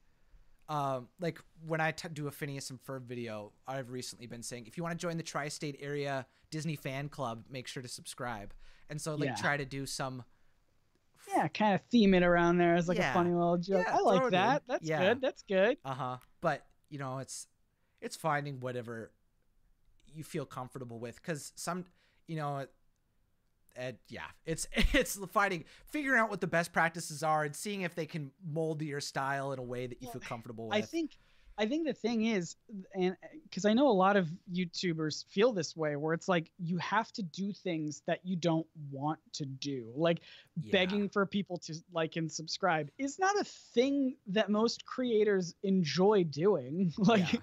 um like when I t- do a Phineas and Ferb video I've recently been saying if you want to join the tri-state area Disney fan club make sure to subscribe and so like Yeah. try to do some Yeah, kind of theme it around there as like Yeah. a funny little joke. Yeah, I like that. That's good. That's good. Uh-huh. But, you know, it's it's finding whatever you feel comfortable with cuz some, you know, and yeah, it's it's fighting, figuring out what the best practices are, and seeing if they can mold to your style in a way that you feel comfortable with. I think I think the thing is, and because I know a lot of YouTubers feel this way, where it's like you have to do things that you don't want to do. Like Yeah. begging for people to like and subscribe is not a thing that most creators enjoy doing. like, Yeah.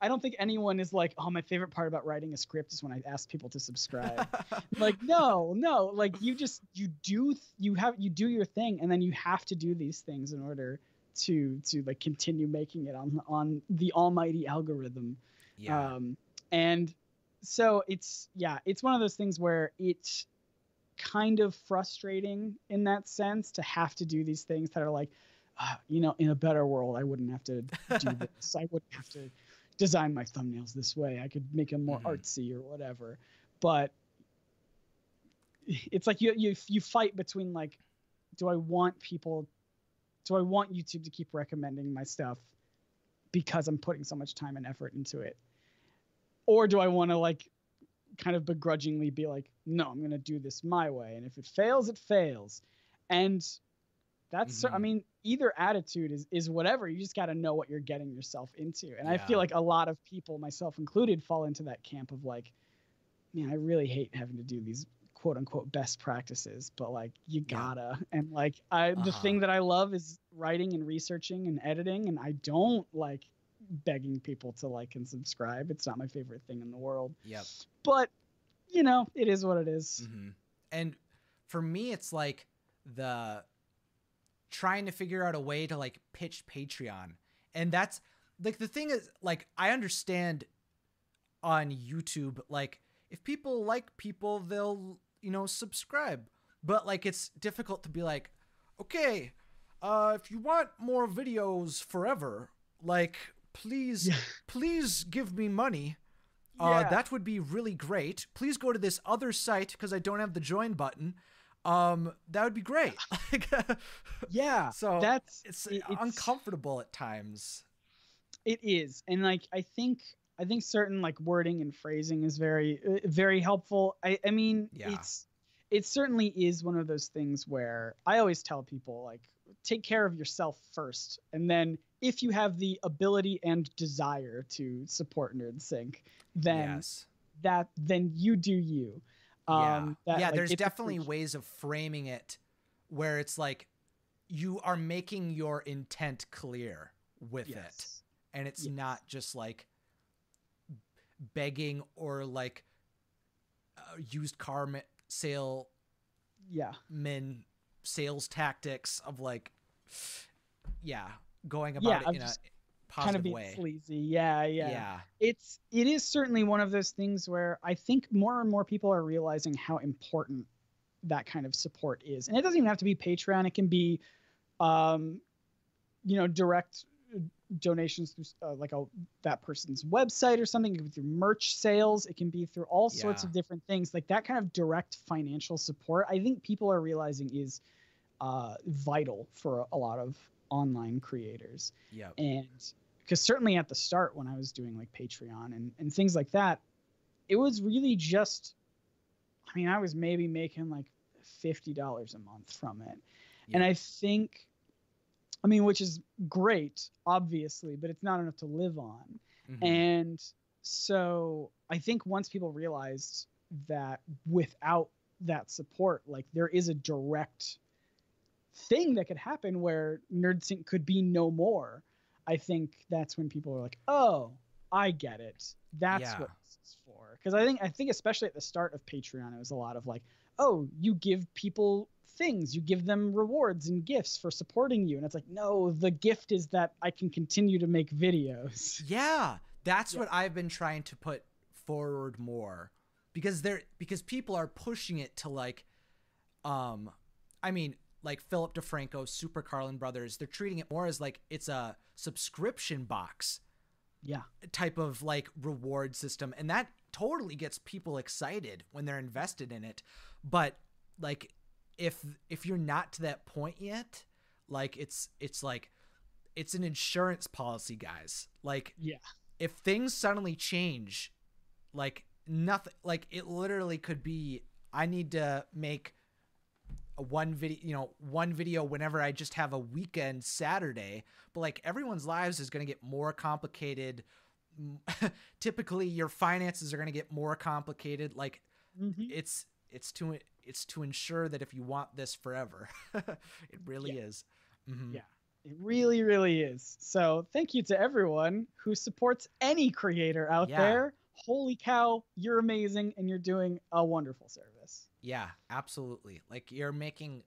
I don't think anyone is like, oh, my favorite part about writing a script is when I ask people to subscribe. like, no, no, like you just you do you have you do your thing, and then you have to do these things in order to to like continue making it on on the almighty algorithm. Yeah, um and so it's yeah it's one of those things where it's kind of frustrating in that sense to have to do these things that are like uh, you know in a better world i wouldn't have to do this. I wouldn't have to design my thumbnails this way. I could make them more Mhm. artsy or whatever. But it's like you you you fight between like do i want people do i want youtube to keep recommending my stuff because i'm putting so much time and effort into it. Or do i want to like kind of begrudgingly be like no i'm going to do this my way and if it fails it fails. And that's i Mhm. mean either attitude is is whatever you just got to know what you're getting yourself into. And i feel like a lot of people myself included fall into that camp of like man i really hate having to do these quote unquote best practices but like you gotta and like i the Uh-huh. thing that i love is writing and researching and editing and i don't like begging people to like and subscribe it's not my favorite thing in the world yep. but you know it is what it is. hmm And for me, it's like the trying to figure out a way to like pitch Patreon. And that's like the thing is like I understand on YouTube like if people like people they'll you know subscribe. But like it's difficult to be like okay, uh if you want more videos forever, like please Yeah. please give me money. Uh, Yeah. that would be really great. Please go to this other site because I don't have the join button. Um, that would be great. Yeah, so that's it's, it- uncomfortable at times. It is, and like I think I think certain like wording and phrasing is very uh, very helpful. I I mean Yeah. it's it certainly is one of those things where I always tell people like take care of yourself first, and then if you have the ability and desire to support Nerd Sync, then yes. that then you do you. yeah. Um, that, yeah. like, There's definitely ways of framing it where it's like you are making your intent clear with it, and it's Yes. not just like begging or like uh, used car ma- sale Yeah. men sales tactics of like yeah going about Yeah, it in a positive kind of being way sleazy. Yeah, yeah. yeah it's it is certainly one of those things where I think more and more people are realizing how important that kind of support is, and it doesn't even have to be Patreon. It can be, um, you know, direct donations through uh, like a that person's website or something. It can be through merch sales. It can be through all sorts of different things. Like that kind of direct financial support. I think people are realizing is uh, vital for a lot of online creators yeah and because certainly at the start when i was doing like patreon and, and things like that it was really just i mean i was maybe making like $50 a month from it and i think i mean which is great obviously but it's not enough to live on Mhm. and so I think once people realized that without that support, like there is a direct thing that could happen where NerdSync could be no more. I think that's when people are like, "Oh, I get it. That's Yeah. what this is for." Because I think I think especially at the start of Patreon, it was a lot of like, "Oh, you give people things, you give them rewards and gifts for supporting you," and it's like, "No, the gift is that I can continue to make videos." yeah that's Yeah. what i've been trying to put forward more because they're because people are pushing it to like um i mean like philip defranco super carlin brothers they're treating it more as like it's a subscription box Yeah. type of like reward system and that totally gets people excited when they're invested in it but like if if you're not to that point yet like it's it's like it's an insurance policy guys like Yeah. if things suddenly change like nothing like it literally could be I need to make a one video, you know, one video whenever I just have a weekend Saturday. But like everyone's lives is going to get more complicated. Typically, your finances are going to get more complicated. Like mm-hmm. it's it's to it's to ensure that if you want this forever, it really yeah. is. Mm-hmm. Yeah. It really, really is. So, thank you to everyone who supports any creator out yeah. there. Holy cow, you're amazing and you're doing a wonderful service. Yeah, absolutely. Like you're making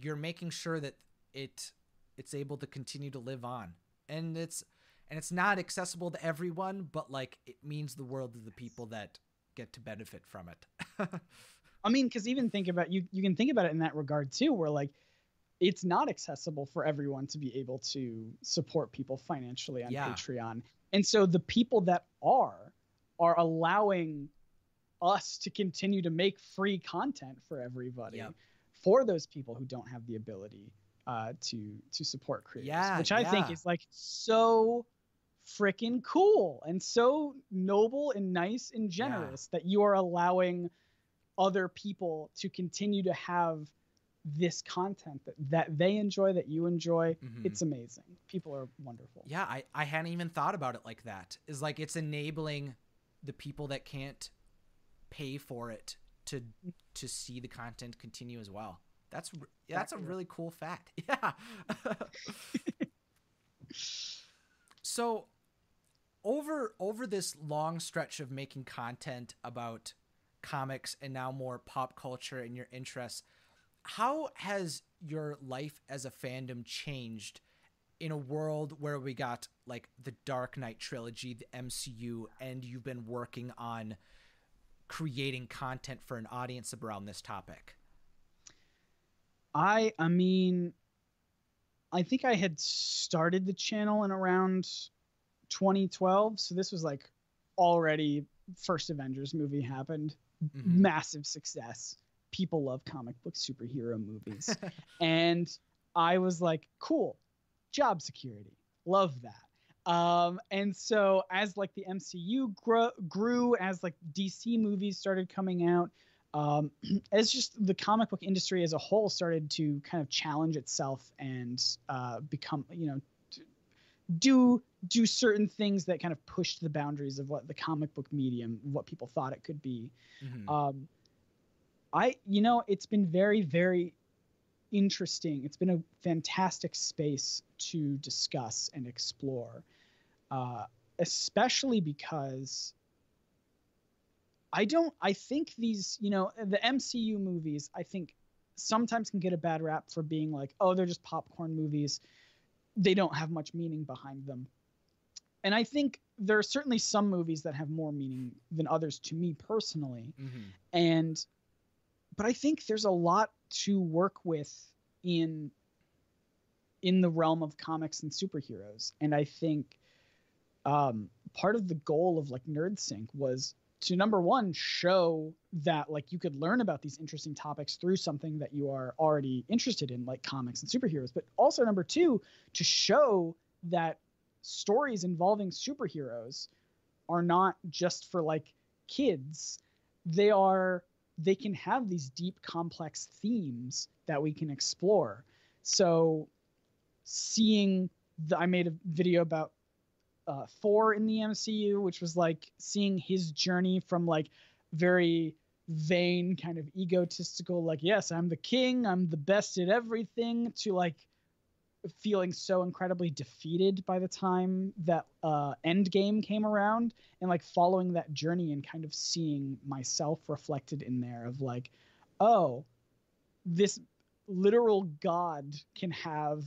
you're making sure that it it's able to continue to live on. And it's and it's not accessible to everyone, but like it means the world to the people that get to benefit from it. I mean, because even think about you you can think about it in that regard too, where like it's not accessible for everyone to be able to support people financially on yeah. Patreon. And so the people that are are allowing us to continue to make free content for everybody yep. for those people who don't have the ability uh, to to support creators, yeah, which I yeah. think is like so freaking cool and so noble and nice and generous yeah. that you are allowing other people to continue to have this content that, that they enjoy that you enjoy mm-hmm. it's amazing people are wonderful yeah I, I hadn't even thought about it like that is like it's enabling the people that can't pay for it to to see the content continue as well. That's that's a really cool fact. Yeah. so over over this long stretch of making content about comics and now more pop culture and your interests, how has your life as a fandom changed in a world where we got like the Dark Knight trilogy, the MCU, and you've been working on creating content for an audience around this topic? I I mean I think I had started the channel in around 2012, so this was like already first Avengers movie happened, mm-hmm. massive success. People love comic book superhero movies. and I was like, cool, job security. Love that. Um, and so as like the MCU grew, grew as like DC movies started coming out, um, as just the comic book industry as a whole started to kind of challenge itself and uh, become, you know, do do certain things that kind of pushed the boundaries of what the comic book medium, what people thought it could be. Mm-hmm. Um, I, you know, it's been very, very interesting. It's been a fantastic space to discuss and explore, uh, especially because I don't. I think these, you know, the MCU movies. I think sometimes can get a bad rap for being like, oh, they're just popcorn movies. They don't have much meaning behind them. And I think there are certainly some movies that have more meaning than others to me personally. Mm-hmm. And but I think there's a lot to work with in in the realm of comics and superheroes. And I think um, part of the goal of like NerdSync was to number one show that like you could learn about these interesting topics through something that you are already interested in like comics and superheroes but also number two to show that stories involving superheroes are not just for like kids. They are they can have these deep complex themes that we can explore. So seeing the, i made a video about uh, thor in the mcu which was like seeing his journey from like very vain kind of egotistical like yes i'm the king i'm the best at everything to like feeling so incredibly defeated by the time that uh, Endgame came around, and like following that journey and kind of seeing myself reflected in there of like, oh, this literal god can have,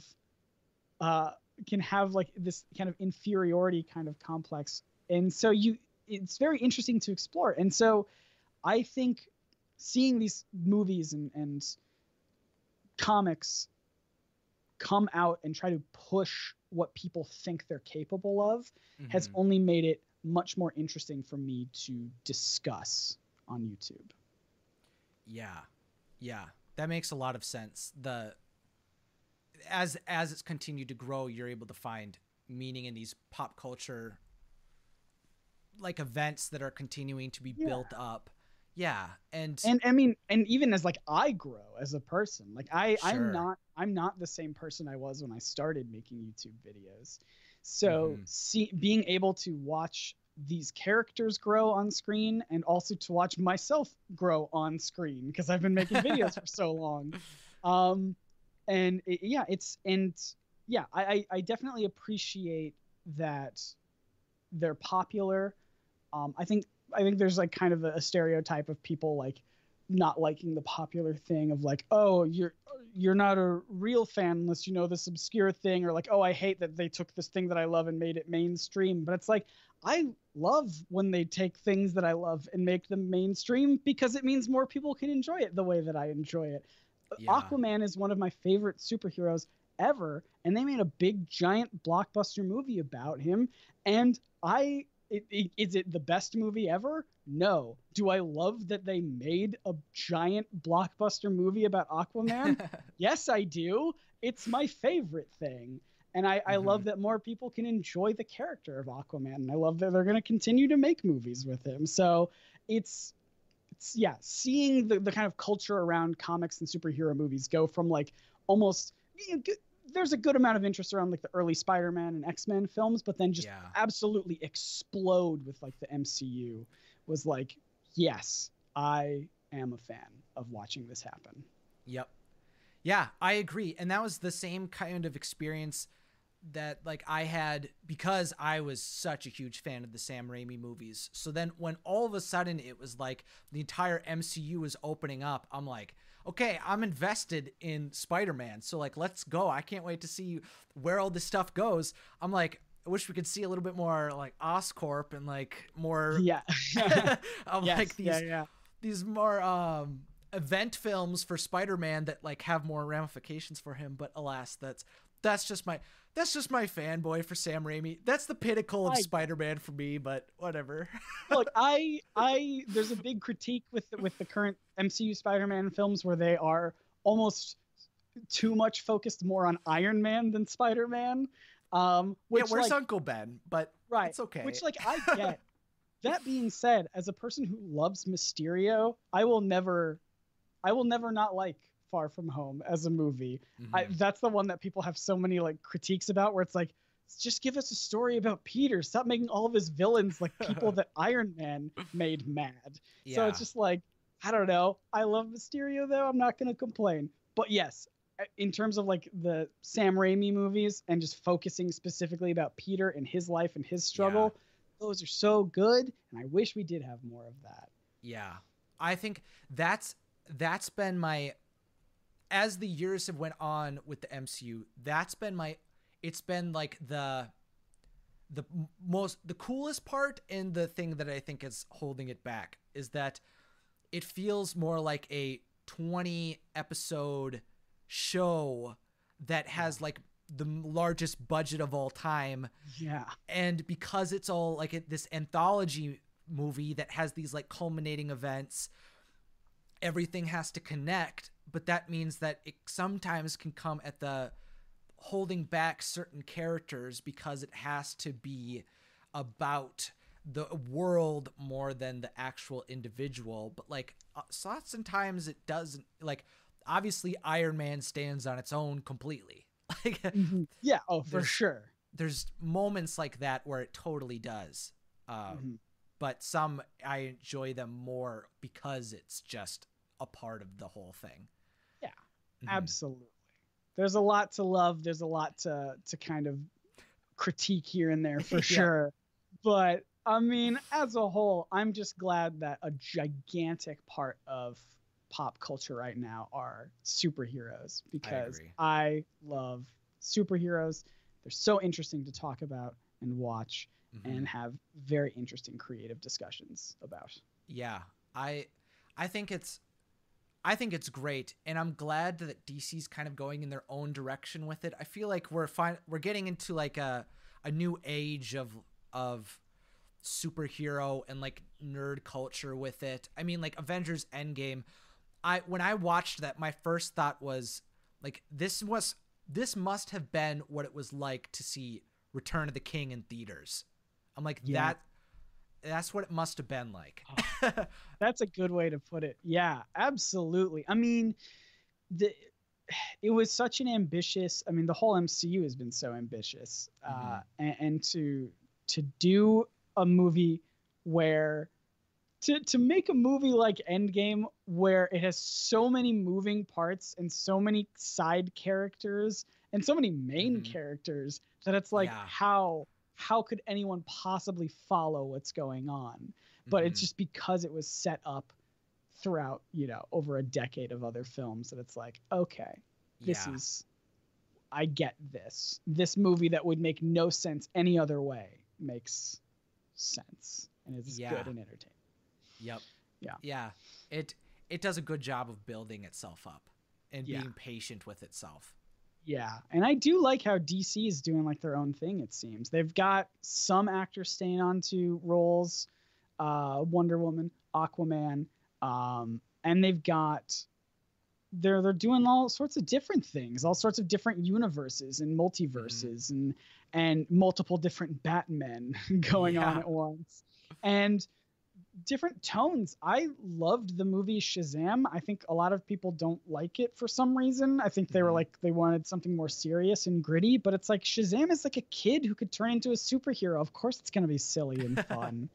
uh, can have like this kind of inferiority kind of complex, and so you, it's very interesting to explore, and so, I think seeing these movies and and comics come out and try to push what people think they're capable of mm-hmm. has only made it much more interesting for me to discuss on YouTube. Yeah. Yeah. That makes a lot of sense. The as as it's continued to grow, you're able to find meaning in these pop culture like events that are continuing to be yeah. built up Yeah, and and I mean, and even as like I grow as a person, like I Sure. I'm not I'm not the same person I was when I started making YouTube videos. So Mhm. see being able to watch these characters grow on screen and also to watch myself grow on screen because I've been making videos for so long. Um and it, yeah, it's and yeah, I, I I definitely appreciate that they're popular. Um, I think I think there's like kind of a, a stereotype of people like not liking the popular thing of like, oh, you're you're not a real fan unless you know this obscure thing, or like, oh, I hate that they took this thing that I love and made it mainstream. But it's like I love when they take things that I love and make them mainstream because it means more people can enjoy it the way that I enjoy it. Yeah. Aquaman is one of my favorite superheroes ever, and they made a big giant blockbuster movie about him. And I, it, it, is it the best movie ever? No. Do I love that they made a giant blockbuster movie about Aquaman? yes, I do. It's my favorite thing. And I, I love mm-hmm. that more people can enjoy the character of Aquaman. And I love that they're going to continue to make movies with him. So it's, it's yeah, seeing the, the kind of culture around comics and superhero movies go from like almost, you know, there's a good amount of interest around like the early Spider Man and X Men films, but then just Yeah. absolutely explode with like the MCU was like, yes, I am a fan of watching this happen. Yep. Yeah, I agree. And that was the same kind of experience that like I had because I was such a huge fan of the Sam Raimi movies. So then when all of a sudden it was like the entire MCU was opening up, I'm like, okay, I'm invested in Spider-Man. So like let's go. I can't wait to see where all this stuff goes. I'm like I wish we could see a little bit more like Oscorp and like more Yeah. of yes, like these yeah, yeah. these more um event films for Spider-Man that like have more ramifications for him, but alas, that's that's just my that's just my fanboy for Sam Raimi. That's the pinnacle of I- Spider-Man for me, but whatever. Look, I I there's a big critique with the, with the current MCU Spider-Man films where they are almost too much focused more on Iron Man than Spider-Man. Um, which yeah, where's like, Uncle Ben? But right, it's okay. Which like I get. that being said, as a person who loves Mysterio, I will never, I will never not like Far From Home as a movie. I, Mhm. that's the one that people have so many like critiques about, where it's like, just give us a story about Peter. Stop making all of his villains like people that Iron Man made mad. yeah. So it's just like, I don't know. I love Mysterio though. I'm not gonna complain. But yes, in terms of like the Sam Raimi movies and just focusing specifically about Peter and his life and his struggle, those are so good. And I wish we did have more of that. Yeah. I think that's that's been my as the years have went on with the MCU, that's been my it's been like the the most the coolest part and the thing that I think is holding it back is that it feels more like a 20 episode show that has like the largest budget of all time. Yeah. and because it's all like this anthology movie that has these like culminating events everything has to connect but that means that it sometimes can come at the holding back certain characters because it has to be about the world more than the actual individual but like uh, lots and times it doesn't like obviously iron man stands on its own completely like Yeah. Oh, for There's- sure. there's moments like that where it totally does. Um, Mhm. But some I enjoy them more because it's just a part of the whole thing. Mhm. Absolutely. There's a lot to love. There's a lot to to kind of critique here and there for Yeah. sure. But I mean, as a whole, I'm just glad that a gigantic part of pop culture right now are superheroes because agree. I love superheroes. They're so interesting to talk about and watch Mhm. and have very interesting creative discussions about. Yeah, I I think it's I think it's great, and I'm glad that DC's kind of going in their own direction with it. I feel like we're fine. We're getting into like a a new age of of superhero and like nerd culture with it. I mean, like Avengers Endgame. I when I watched that, my first thought was like this was this must have been what it was like to see Return of the King in theaters. I'm like Yeah. that that's what it must have been like. That's a good way to put it. Yeah, absolutely. I mean, the it was such an ambitious. I mean, the whole MCU has been so ambitious, uh, Mhm. and, and to to do a movie where to to make a movie like Endgame where it has so many moving parts and so many side characters and so many main Mhm. characters that it's like Yeah. how how could anyone possibly follow what's going on? But it's Mhm. just because it was set up throughout, you know, over a decade of other films that it's like, okay, this yeah. is I get this. This movie that would make no sense any other way makes sense and is Yeah. good and entertaining. Yep. Yeah. Yeah. It it does a good job of building itself up and Yeah. being patient with itself. Yeah, and I do like how DC is doing like their own thing. It seems. They've got some actors staying on to roles, uh, Wonder Woman, Aquaman, um, and they've got they're they're doing all sorts of different things, all sorts of different universes and multiverses and and multiple different Batmen going on at once, and different tones. I loved the movie Shazam. I think a lot of people don't like it for some reason. I think they were Mhm. like they wanted something more serious and gritty, but it's like Shazam is like a kid who could turn into a superhero. Of course it's going to be silly and fun.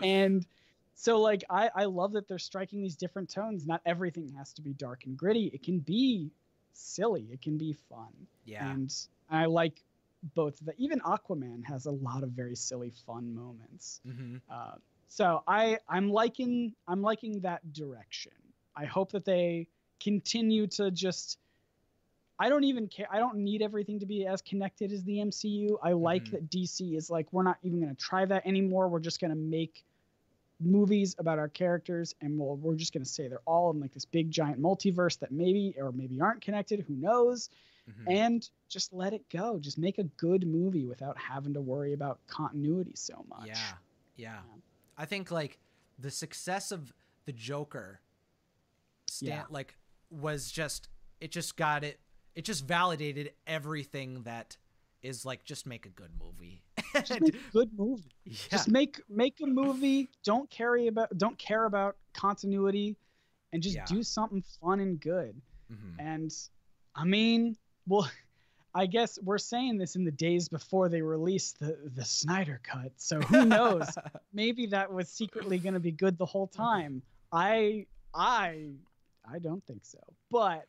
and so like I I love that they're striking these different tones. Not everything has to be dark and gritty. It can be silly. It can be fun. Yeah. And I like both that. Even Aquaman has a lot of very silly fun moments. mm-hmm. Uh, so I I'm liking I'm liking that direction. I hope that they continue to just. I don't even care. I don't need everything to be as connected as the MCU. I like Mhm. that DC is like we're not even going to try that anymore. We're just going to make movies about our characters and we'll, we're just going to say they're all in like this big giant multiverse that maybe or maybe aren't connected who knows Mm-hmm. and just let it go just make a good movie without having to worry about continuity so much Yeah, yeah. Yeah. I think like the success of the Joker, stand Yeah. like was just it just got it. It just validated everything that is like just make a good movie. just make a good movie yeah. just make make a movie don't carry about don't care about continuity and just Yeah. do something fun and good Mhm. and i mean well i guess we're saying this in the days before they released the the snyder cut so who knows maybe that was secretly going to be good the whole time i i i don't think so but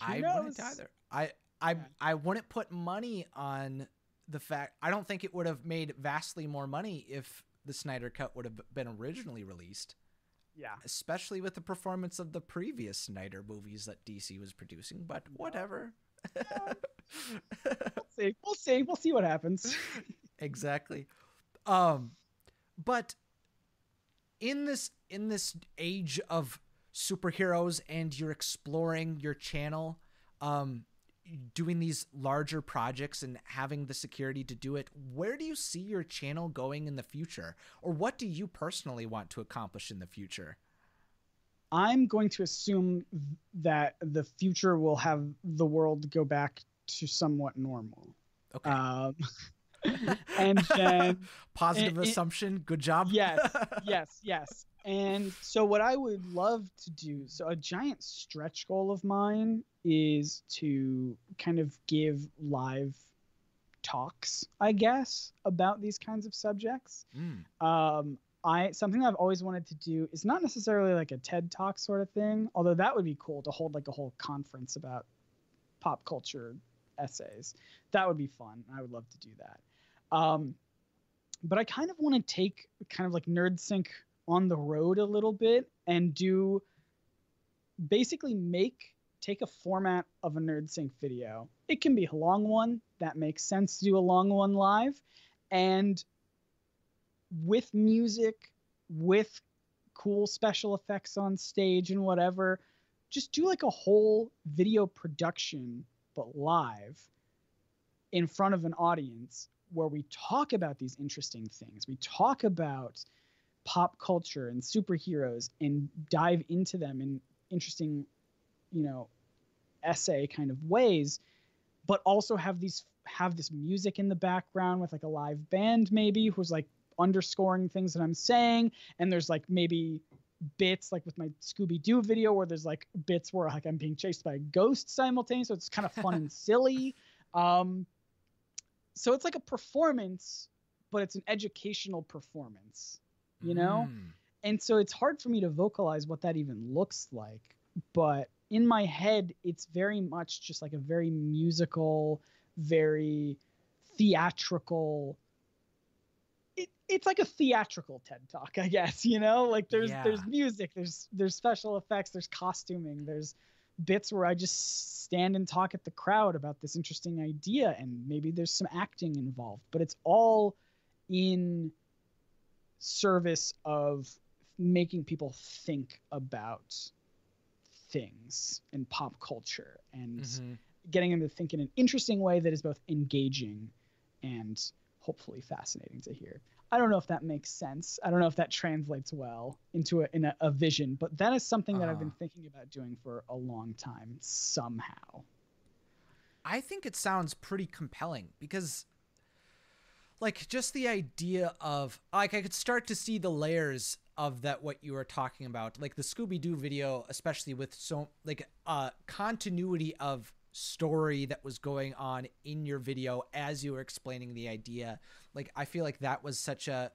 I knows? wouldn't either. I I Yeah. I wouldn't put money on the fact. I don't think it would have made vastly more money if the Snyder Cut would have been originally released, yeah especially with the performance of the previous Snyder movies that DC was producing. But whatever. we'll see we'll see we'll see what happens exactly. Um, but in this in this age of superheroes, and you're exploring your channel, um, doing these larger projects and having the security to do it. Where do you see your channel going in the future, or what do you personally want to accomplish in the future? I'm going to assume that the future will have the world go back to somewhat normal. Okay. Um, and then, Positive it- it- assumption. Good job. yes, yes, yes. And so, what I would love to do so, a giant stretch goal of mine is to kind of give live talks, I guess, about these kinds of subjects. Mm, um i something i've always wanted to do is not necessarily like a ted talk sort of thing although that would be cool to hold like a whole conference about pop culture essays. That would be fun. I would love to do that. Um but i kind of want to take kind of like NerdSync on the road a little bit and do basically make take a format of a NerdSync video. It can be a long one. That makes sense to do a long one live. And with music, with cool special effects on stage and whatever, just do like a whole video production, but live in front of an audience where we talk about these interesting things. We talk about pop culture and superheroes and dive into them in interesting, you know, essay kind of ways, but also have these have this music in the background with like a live band maybe who's like underscoring things that I'm saying, and there's like maybe bits like with my Scooby Doo video where there's like bits where like I'm being chased by a ghost simultaneously, so it's kind of fun and silly. Um, so it's like a performance, but it's an educational performance, you know. Mm. And so it's hard for me to vocalize what that even looks like, but in my head, it's very much just like a very musical, very theatrical it, it's like a theatrical TED talk, I guess, you know? Like there's Yeah. there's music, there's there's special effects, there's costuming, there's bits where I just stand and talk at the crowd about this interesting idea and maybe there's some acting involved, but it's all in service of making people think about things and pop culture and Mhm. getting them to think in an interesting way that is both engaging and hopefully fascinating to hear. I don't know if that makes sense. I don't know if that translates well into a, in a, a vision, but that is something that I've been Uh-huh. thinking about doing for a long time somehow. I think it sounds pretty compelling because like just the idea of like I could start to see the layers of that what you were talking about. Like the Scooby Doo video, especially with so like uh continuity of story that was going on in your video as you were explaining the idea. Like I feel like that was such a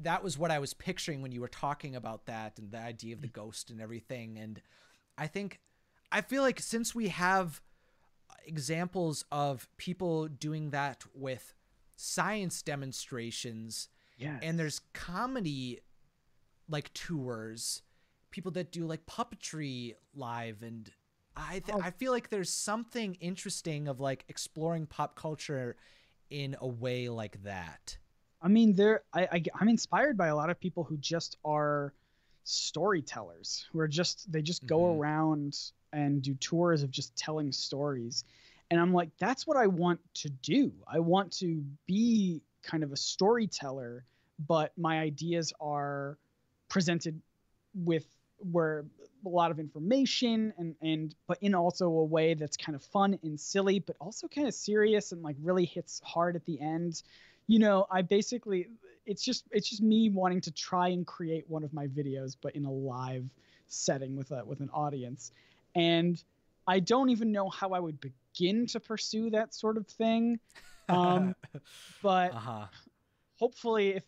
that was what I was picturing when you were talking about that and the idea of the ghost and everything. And I think I feel like since we have examples of people doing that with science demonstrations Yeah. and there's comedy like tours people that do like puppetry live and i th- Oh. i feel like there's something interesting of like exploring pop culture in a way like that I mean, there. I, I I'm inspired by a lot of people who just are storytellers, who are just they just go Mhm. around and do tours of just telling stories, and I'm like, that's what I want to do. I want to be kind of a storyteller, but my ideas are presented with where a lot of information and and but in also a way that's kind of fun and silly but also kind of serious and like really hits hard at the end. You know i basically it's just it's just me wanting to try and create one of my videos but in a live setting with a with an audience. And i don't even know how i would begin to pursue that sort of thing. Um but uh-huh. hopefully if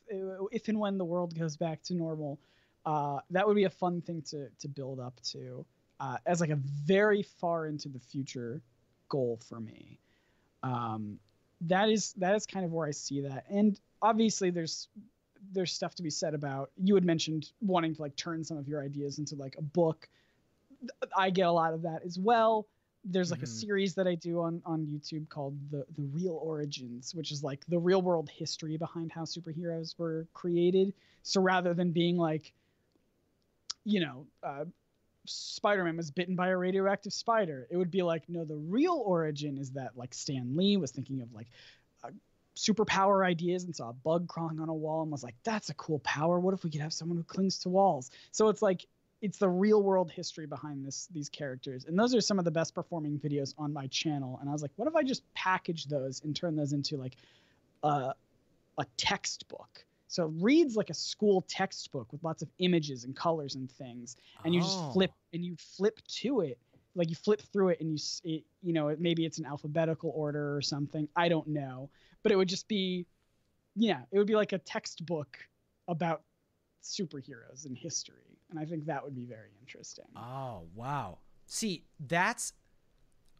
if and when the world goes back to normal uh, that would be a fun thing to to build up to uh, as like a very far into the future goal for me. Um, that is that is kind of where i see that. And obviously there's there's stuff to be said about you had mentioned wanting to like turn some of your ideas into like a book. I get a lot of that as well. There's like a Mhm. series that i do on on youtube called the the real origins which is like the real world history behind how superheroes were created. So rather than being like you know uh, spider-man was bitten by a radioactive spider. It would be like no the real origin is that like stan lee was thinking of like uh, superpower ideas and saw a bug crawling on a wall and was like that's a cool power. What if we could have someone who clings to walls? So it's like it's the real world history behind this these characters. And those are some of the best performing videos on my channel. And i was like what if i just package those and turn those into like a, a textbook so it reads like a school textbook with lots of images and colors and things and you just Oh. flip and you flip to it like you flip through it and you it, you know maybe it's an alphabetical order or something i don't know but it would just be yeah it would be like a textbook about superheroes in history and i think that would be very interesting Oh, wow. See, that's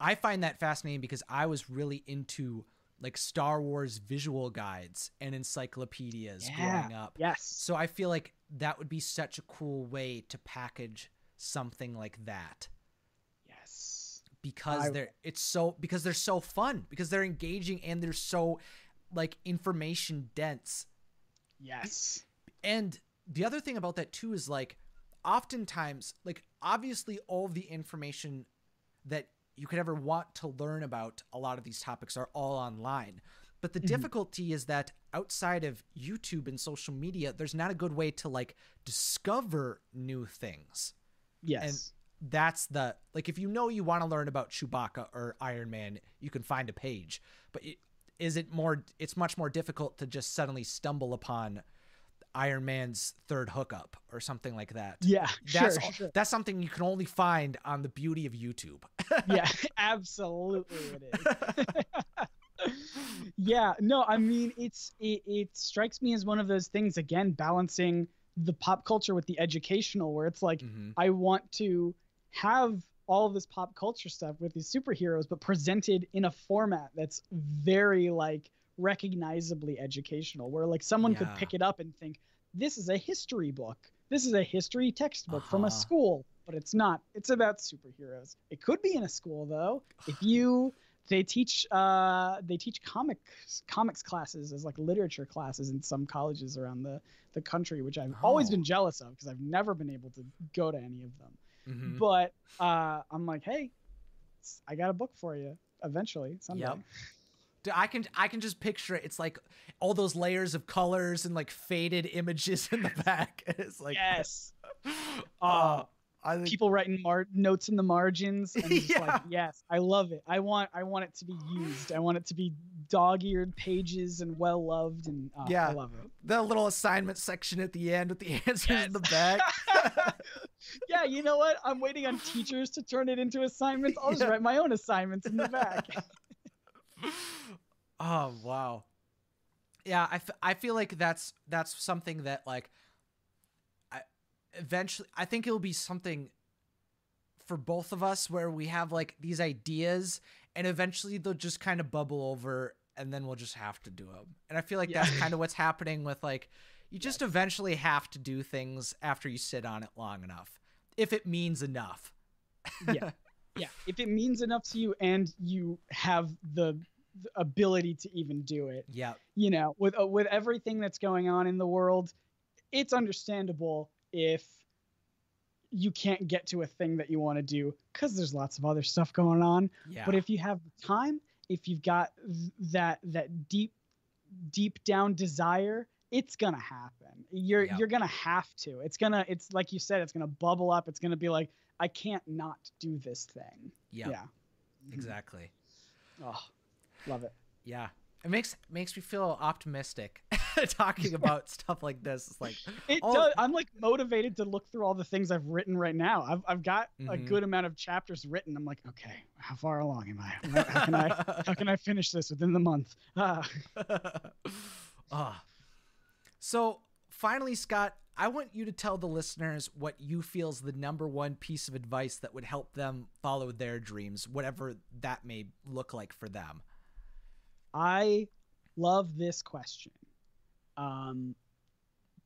I find that fascinating because I was really into like Star Wars visual guides and encyclopedias Yeah. growing up. yes. So I feel like that would be such a cool way to package something like that. Yes. Because I- they're it's so because they're so fun because they're engaging and they're so like information dense. Yes. And the other thing about that too is like oftentimes like obviously all of the information that you could ever want to learn about a lot of these topics are all online but the Mhm. difficulty is that outside of youtube and social media there's not a good way to like discover new things yes And that's the like if you know you want to learn about Chewbacca or Iron Man, you can find a page. But it, is it more it's much more difficult to just suddenly stumble upon Iron Man's third hookup or something like that. Yeah, that's sure, sure. that's something you can only find on the beauty of YouTube. yeah, absolutely it is. yeah, no, I mean it's it, it strikes me as one of those things again balancing the pop culture with the educational where it's like Mm-hmm. I want to have all of this pop culture stuff with these superheroes but presented in a format that's very like recognizably educational where like someone could pick it up and think this is a history book this is a history textbook from a Uh-huh. school but it's not it's about superheroes it could be in a school though if you they teach uh they teach comics comics classes as like literature classes in some colleges around the the country which i've always Oh. been jealous of because i've never been able to go to any of them Mhm. but uh, I'm like, hey, i got a book for you eventually someday. Yep. I can I can just picture it. It's like all those layers of colors and like faded images in the back. It's like Yes. uh, I think People writing mar- notes in the margins. And just Yeah. like, yes, I love it. I want I want it to be used. I want it to be dog-eared pages and well loved and uh, Yeah. I love it. the little assignment section at the end with the answers in the back. yeah, you know what? I'm waiting on teachers to turn it into assignments. I'll just Yeah. write my own assignments in the back. Oh wow. Yeah I, f- I feel like that's that's something that like i eventually i think it'll be something for both of us where we have like these ideas and eventually they'll just kind of bubble over and then we'll just have to do them and i feel like Yeah. that's kind of what's happening with like you just eventually have to do things after you sit on it long enough if it means enough. Yeah. Yeah. If it means enough to you and you have the, the ability to even do it. Yeah you know with uh, with everything that's going on in the world it's understandable if you can't get to a thing that you want to do because there's lots of other stuff going on. Yeah. But if you have the time if you've got th- that that deep deep down desire it's gonna happen. You're Yep. you're gonna have to. It's gonna it's like you said it's gonna bubble up. It's gonna be like i can't not do this thing. Yeah, yeah. Exactly. Oh love it Yeah. It makes makes me feel optimistic talking about stuff like this. It's like It Oh. does. I'm like motivated to look through all the things I've written right now. I've I've got a Mhm. good amount of chapters written. I'm like, okay, how far along am I? How can I how can I finish this within the month? Ah, Ah. So finally, Scott, I want you to tell the listeners what you feel is the number one piece of advice that would help them follow their dreams, whatever that may look like for them. I love this question, um,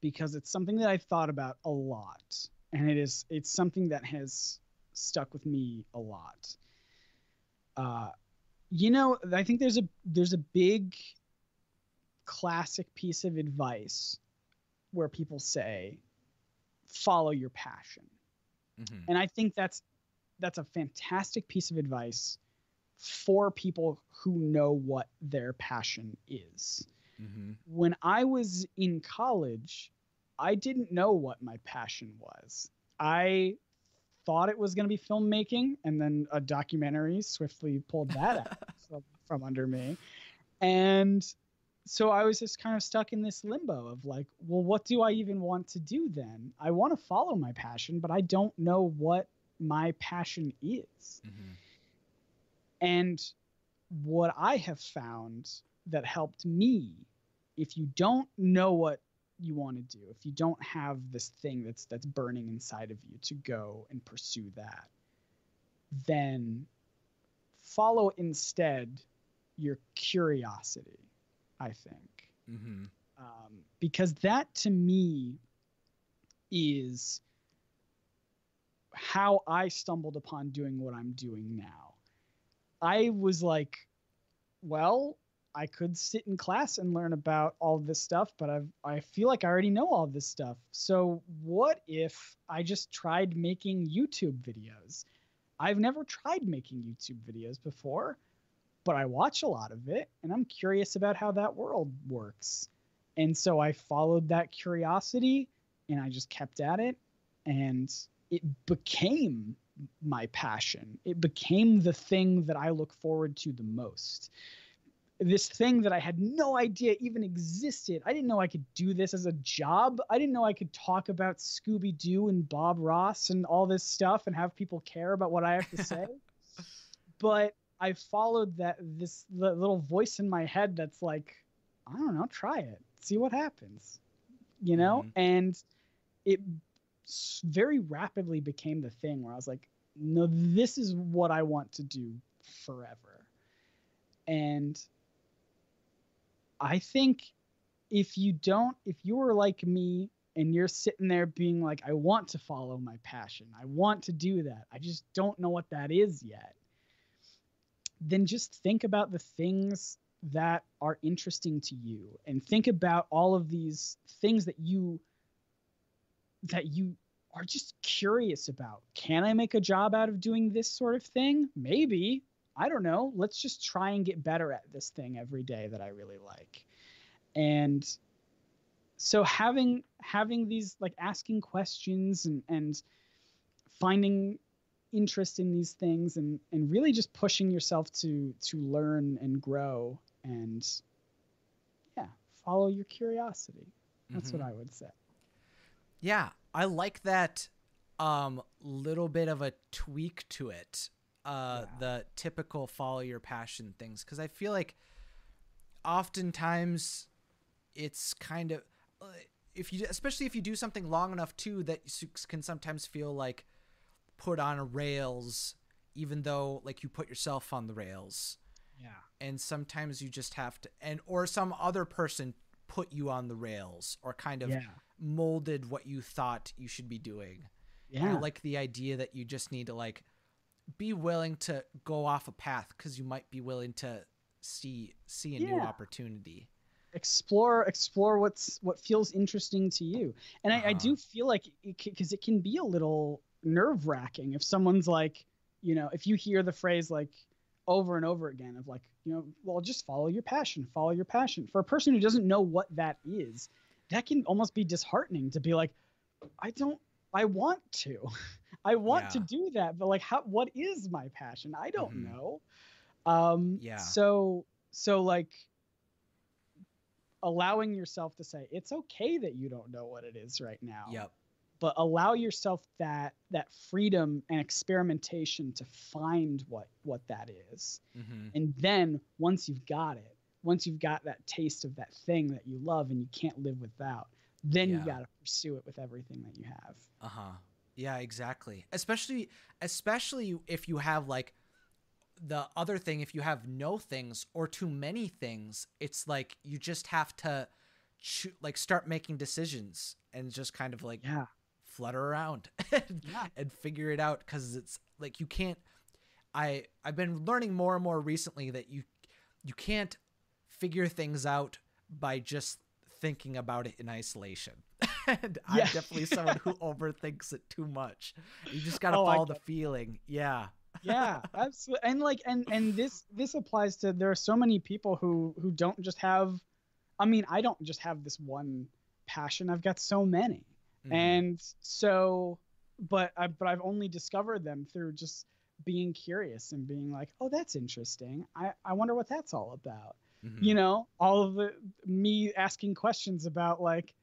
because it's something that I've thought about a lot, and it is it's something that has stuck with me a lot. Uh, you know, I think there's a there's a big classic piece of advice where people say, "Follow your passion." Mhm. and i think that's that's a fantastic piece of advice for people who know what their passion is. Mhm. when i was in college i didn't know what my passion was. I thought it was going to be filmmaking and then a documentary swiftly pulled that out from, from under me. And so i was just kind of stuck in this limbo of like well what do i even want to do then? I want to follow my passion but i don't know what my passion is. Mhm. And what i have found that helped me if you don't know what you want to do if you don't have this thing that's that's burning inside of you to go and pursue that then follow instead your curiosity i think Mhm. um, because that to me is how I stumbled upon doing what I'm doing now. I was like, well, I could sit in class and learn about all this stuff, but I've, I feel like I already know all this stuff. So, what if I just tried making YouTube videos? I've never tried making YouTube videos before, but I watch a lot of it and I'm curious about how that world works. And so I followed that curiosity and I just kept at it and it became my passion. It became the thing that I look forward to the most. this thing that I had no idea even existed. I didn't know I could do this as a job. I didn't know I could talk about Scooby Doo and Bob Ross and all this stuff and have people care about what I have to say. but I followed that this little voice in my head that's like, I don't know, try it, see what happens, you know, mm-hmm. and it very rapidly became the thing where I was like, no, this is what I want to do forever. And I think if you don't, if you're like me and you're sitting there being like, I want to follow my passion, I want to do that, I just don't know what that is yet, then just think about the things that are interesting to you and think about all of these things that you that you are just curious about. Can I make a job out of doing this sort of thing? Maybe. I don't know. Let's just try and get better at this thing every day that I really like. And so having having these like asking questions and and finding interest in these things and and really just pushing yourself to to learn and grow and yeah, follow your curiosity. That's mm-hmm. what I would say. Yeah, I like that um little bit of a tweak to it uh, yeah. the typical follow your passion things because I feel like oftentimes it's kind of uh, if you especially if you do something long enough too that can sometimes feel like put on rails even though like you put yourself on the rails yeah and sometimes you just have to and or some other person put you on the rails or kind of yeah. molded what you thought you should be doing yeah I like the idea that you just need to like be willing to go off a path because you might be willing to see see a yeah. new opportunity explore explore what's what feels interesting to you and uh-huh. I, I, do uh-huh. feel like because it, it, can be a little nerve wracking if someone's like you know if you hear the phrase like over and over again of like you know well just follow your passion follow your passion for a person who doesn't know what that is that can almost be disheartening to be like i don't i want to I want yeah. to do that, but like, how? What is my passion? I don't mm-hmm. know. Um, yeah. So so like allowing yourself to say it's okay that you don't know what it is right now. Yep. But allow yourself that that freedom and experimentation to find what what that is. Mm-hmm. And then once you've got it, once you've got that taste of that thing that you love and you can't live without, then yeah. you got to pursue it with everything that you have. Uh-huh. Yeah, exactly. Especially especially if you have like the other thing if you have no things or too many things, it's like you just have to cho- like start making decisions and just kind of like yeah. Flutter around and, yeah. and figure it out cuz it's like you can't I I've been learning more and more recently that you you can't figure things out by just thinking about it in isolation. and yeah. I'm definitely someone who overthinks it too much. You just gotta oh, follow the feeling. Yeah. yeah, absolutely. And like, and and this this applies to there are so many people who who don't just have. I mean, I don't just have this one passion. I've got so many, mm. and so, but I but I've only discovered them through just being curious and being like, oh, that's interesting. I I wonder what that's all about. Mm-hmm. You know, all of the me asking questions about like,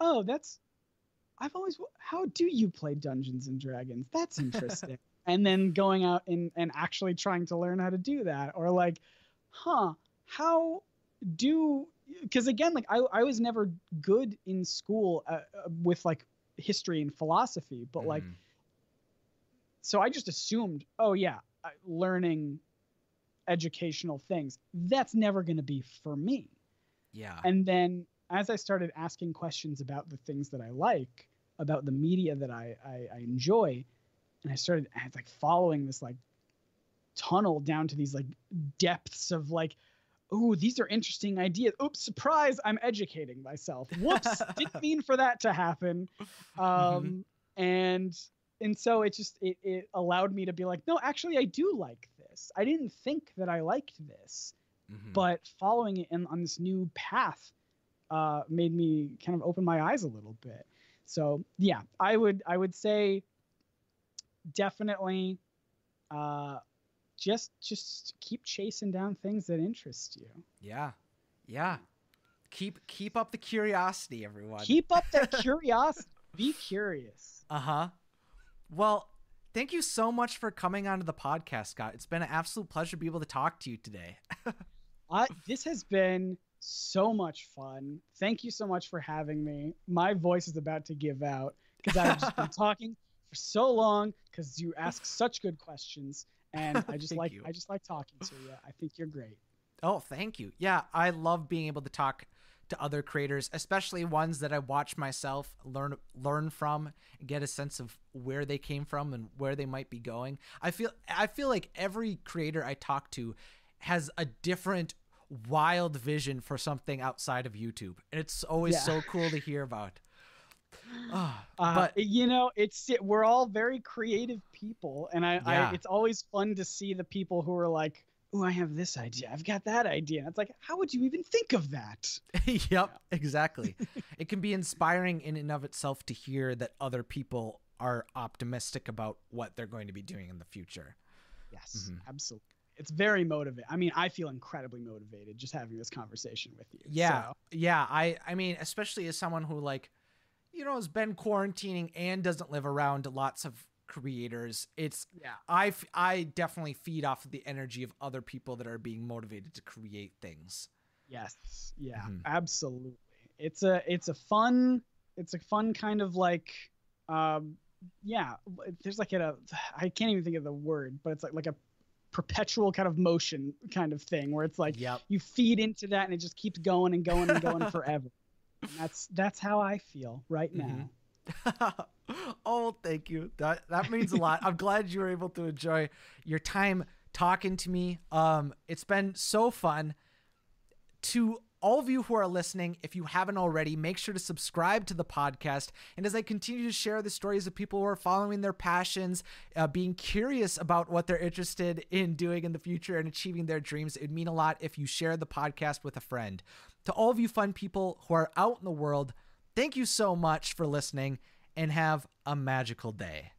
oh, that's I've always how do you play Dungeons and Dragons? That's interesting. and then going out and and actually trying to learn how to do that or like, huh, how do because again like I, I was never good in school uh, uh, with like history and philosophy but mm-hmm. like so i just assumed oh yeah learning educational things. That's never going to be for me. Yeah. And then as I started asking questions about the things that I like, about the media that I, I, I enjoy, and I started like following this like tunnel down to these like depths of like, oh, these are interesting ideas. Oops, surprise! I'm educating myself. Whoops, didn't mean for that to happen. Um, mm-hmm. and and so it just it, it allowed me to be like, no, actually, I do like this. I didn't think that I liked this, mm-hmm. but following it in, on this new path uh, made me kind of open my eyes a little bit. So yeah, I would I would say definitely uh, just just keep chasing down things that interest you. Yeah. Yeah. Keep keep up the curiosity, everyone. Keep up that curiosity. Be curious. Uh-huh. Well, thank you so much for coming onto the podcast, Scott. It's been an absolute pleasure to be able to talk to you today. I, this has been so much fun. Thank you so much for having me. My voice is about to give out because I've just been talking for so long because you ask such good questions and I just like you. I just like talking to you. I think you're great. Oh, thank you. Yeah, I love being able to talk to other creators, especially ones that I watch myself, learn learn from, and get a sense of where they came from and where they might be going. I feel I feel like every creator I talk to has a different wild vision for something outside of YouTube. And it's always Yeah. so cool to hear about. Ah, Uh, but you know, it's it, we're all very creative people, and I, Yeah. I it's always fun to see the people who are like, "Oh, I have this idea. I've got that idea." And it's like, how would you even think of that? yep, exactly. it can be inspiring in and of itself to hear that other people are optimistic about what they're going to be doing in the future. Yes, Mhm. absolutely. It's very motivating. I mean, I feel incredibly motivated just having this conversation with you. Yeah. So, Yeah, I I mean, especially as someone who like you know has been quarantining and doesn't live around lots of creators, it's yeah. I f- I definitely feed off of the energy of other people that are being motivated to create things. Yes. Yeah. Mhm. Absolutely. It's a it's a fun it's a fun kind of like um yeah, there's like a I can't even think of the word, but it's like like a perpetual kind of motion kind of thing where it's like Yep. you feed into that and it just keeps going and going and going forever. And that's that's how I feel right now. Mhm. oh, thank you. That that means a lot. I'm glad you were able to enjoy your time talking to me. Um, it's been so fun. To all of you who are listening, if you haven't already, make sure to subscribe to the podcast. And as I continue to share the stories of people who are following their passions, uh, being curious about what they're interested in doing in the future and achieving their dreams, it would mean a lot if you share the podcast with a friend. To all of you fun people who are out in the world, thank you so much for listening and have a magical day.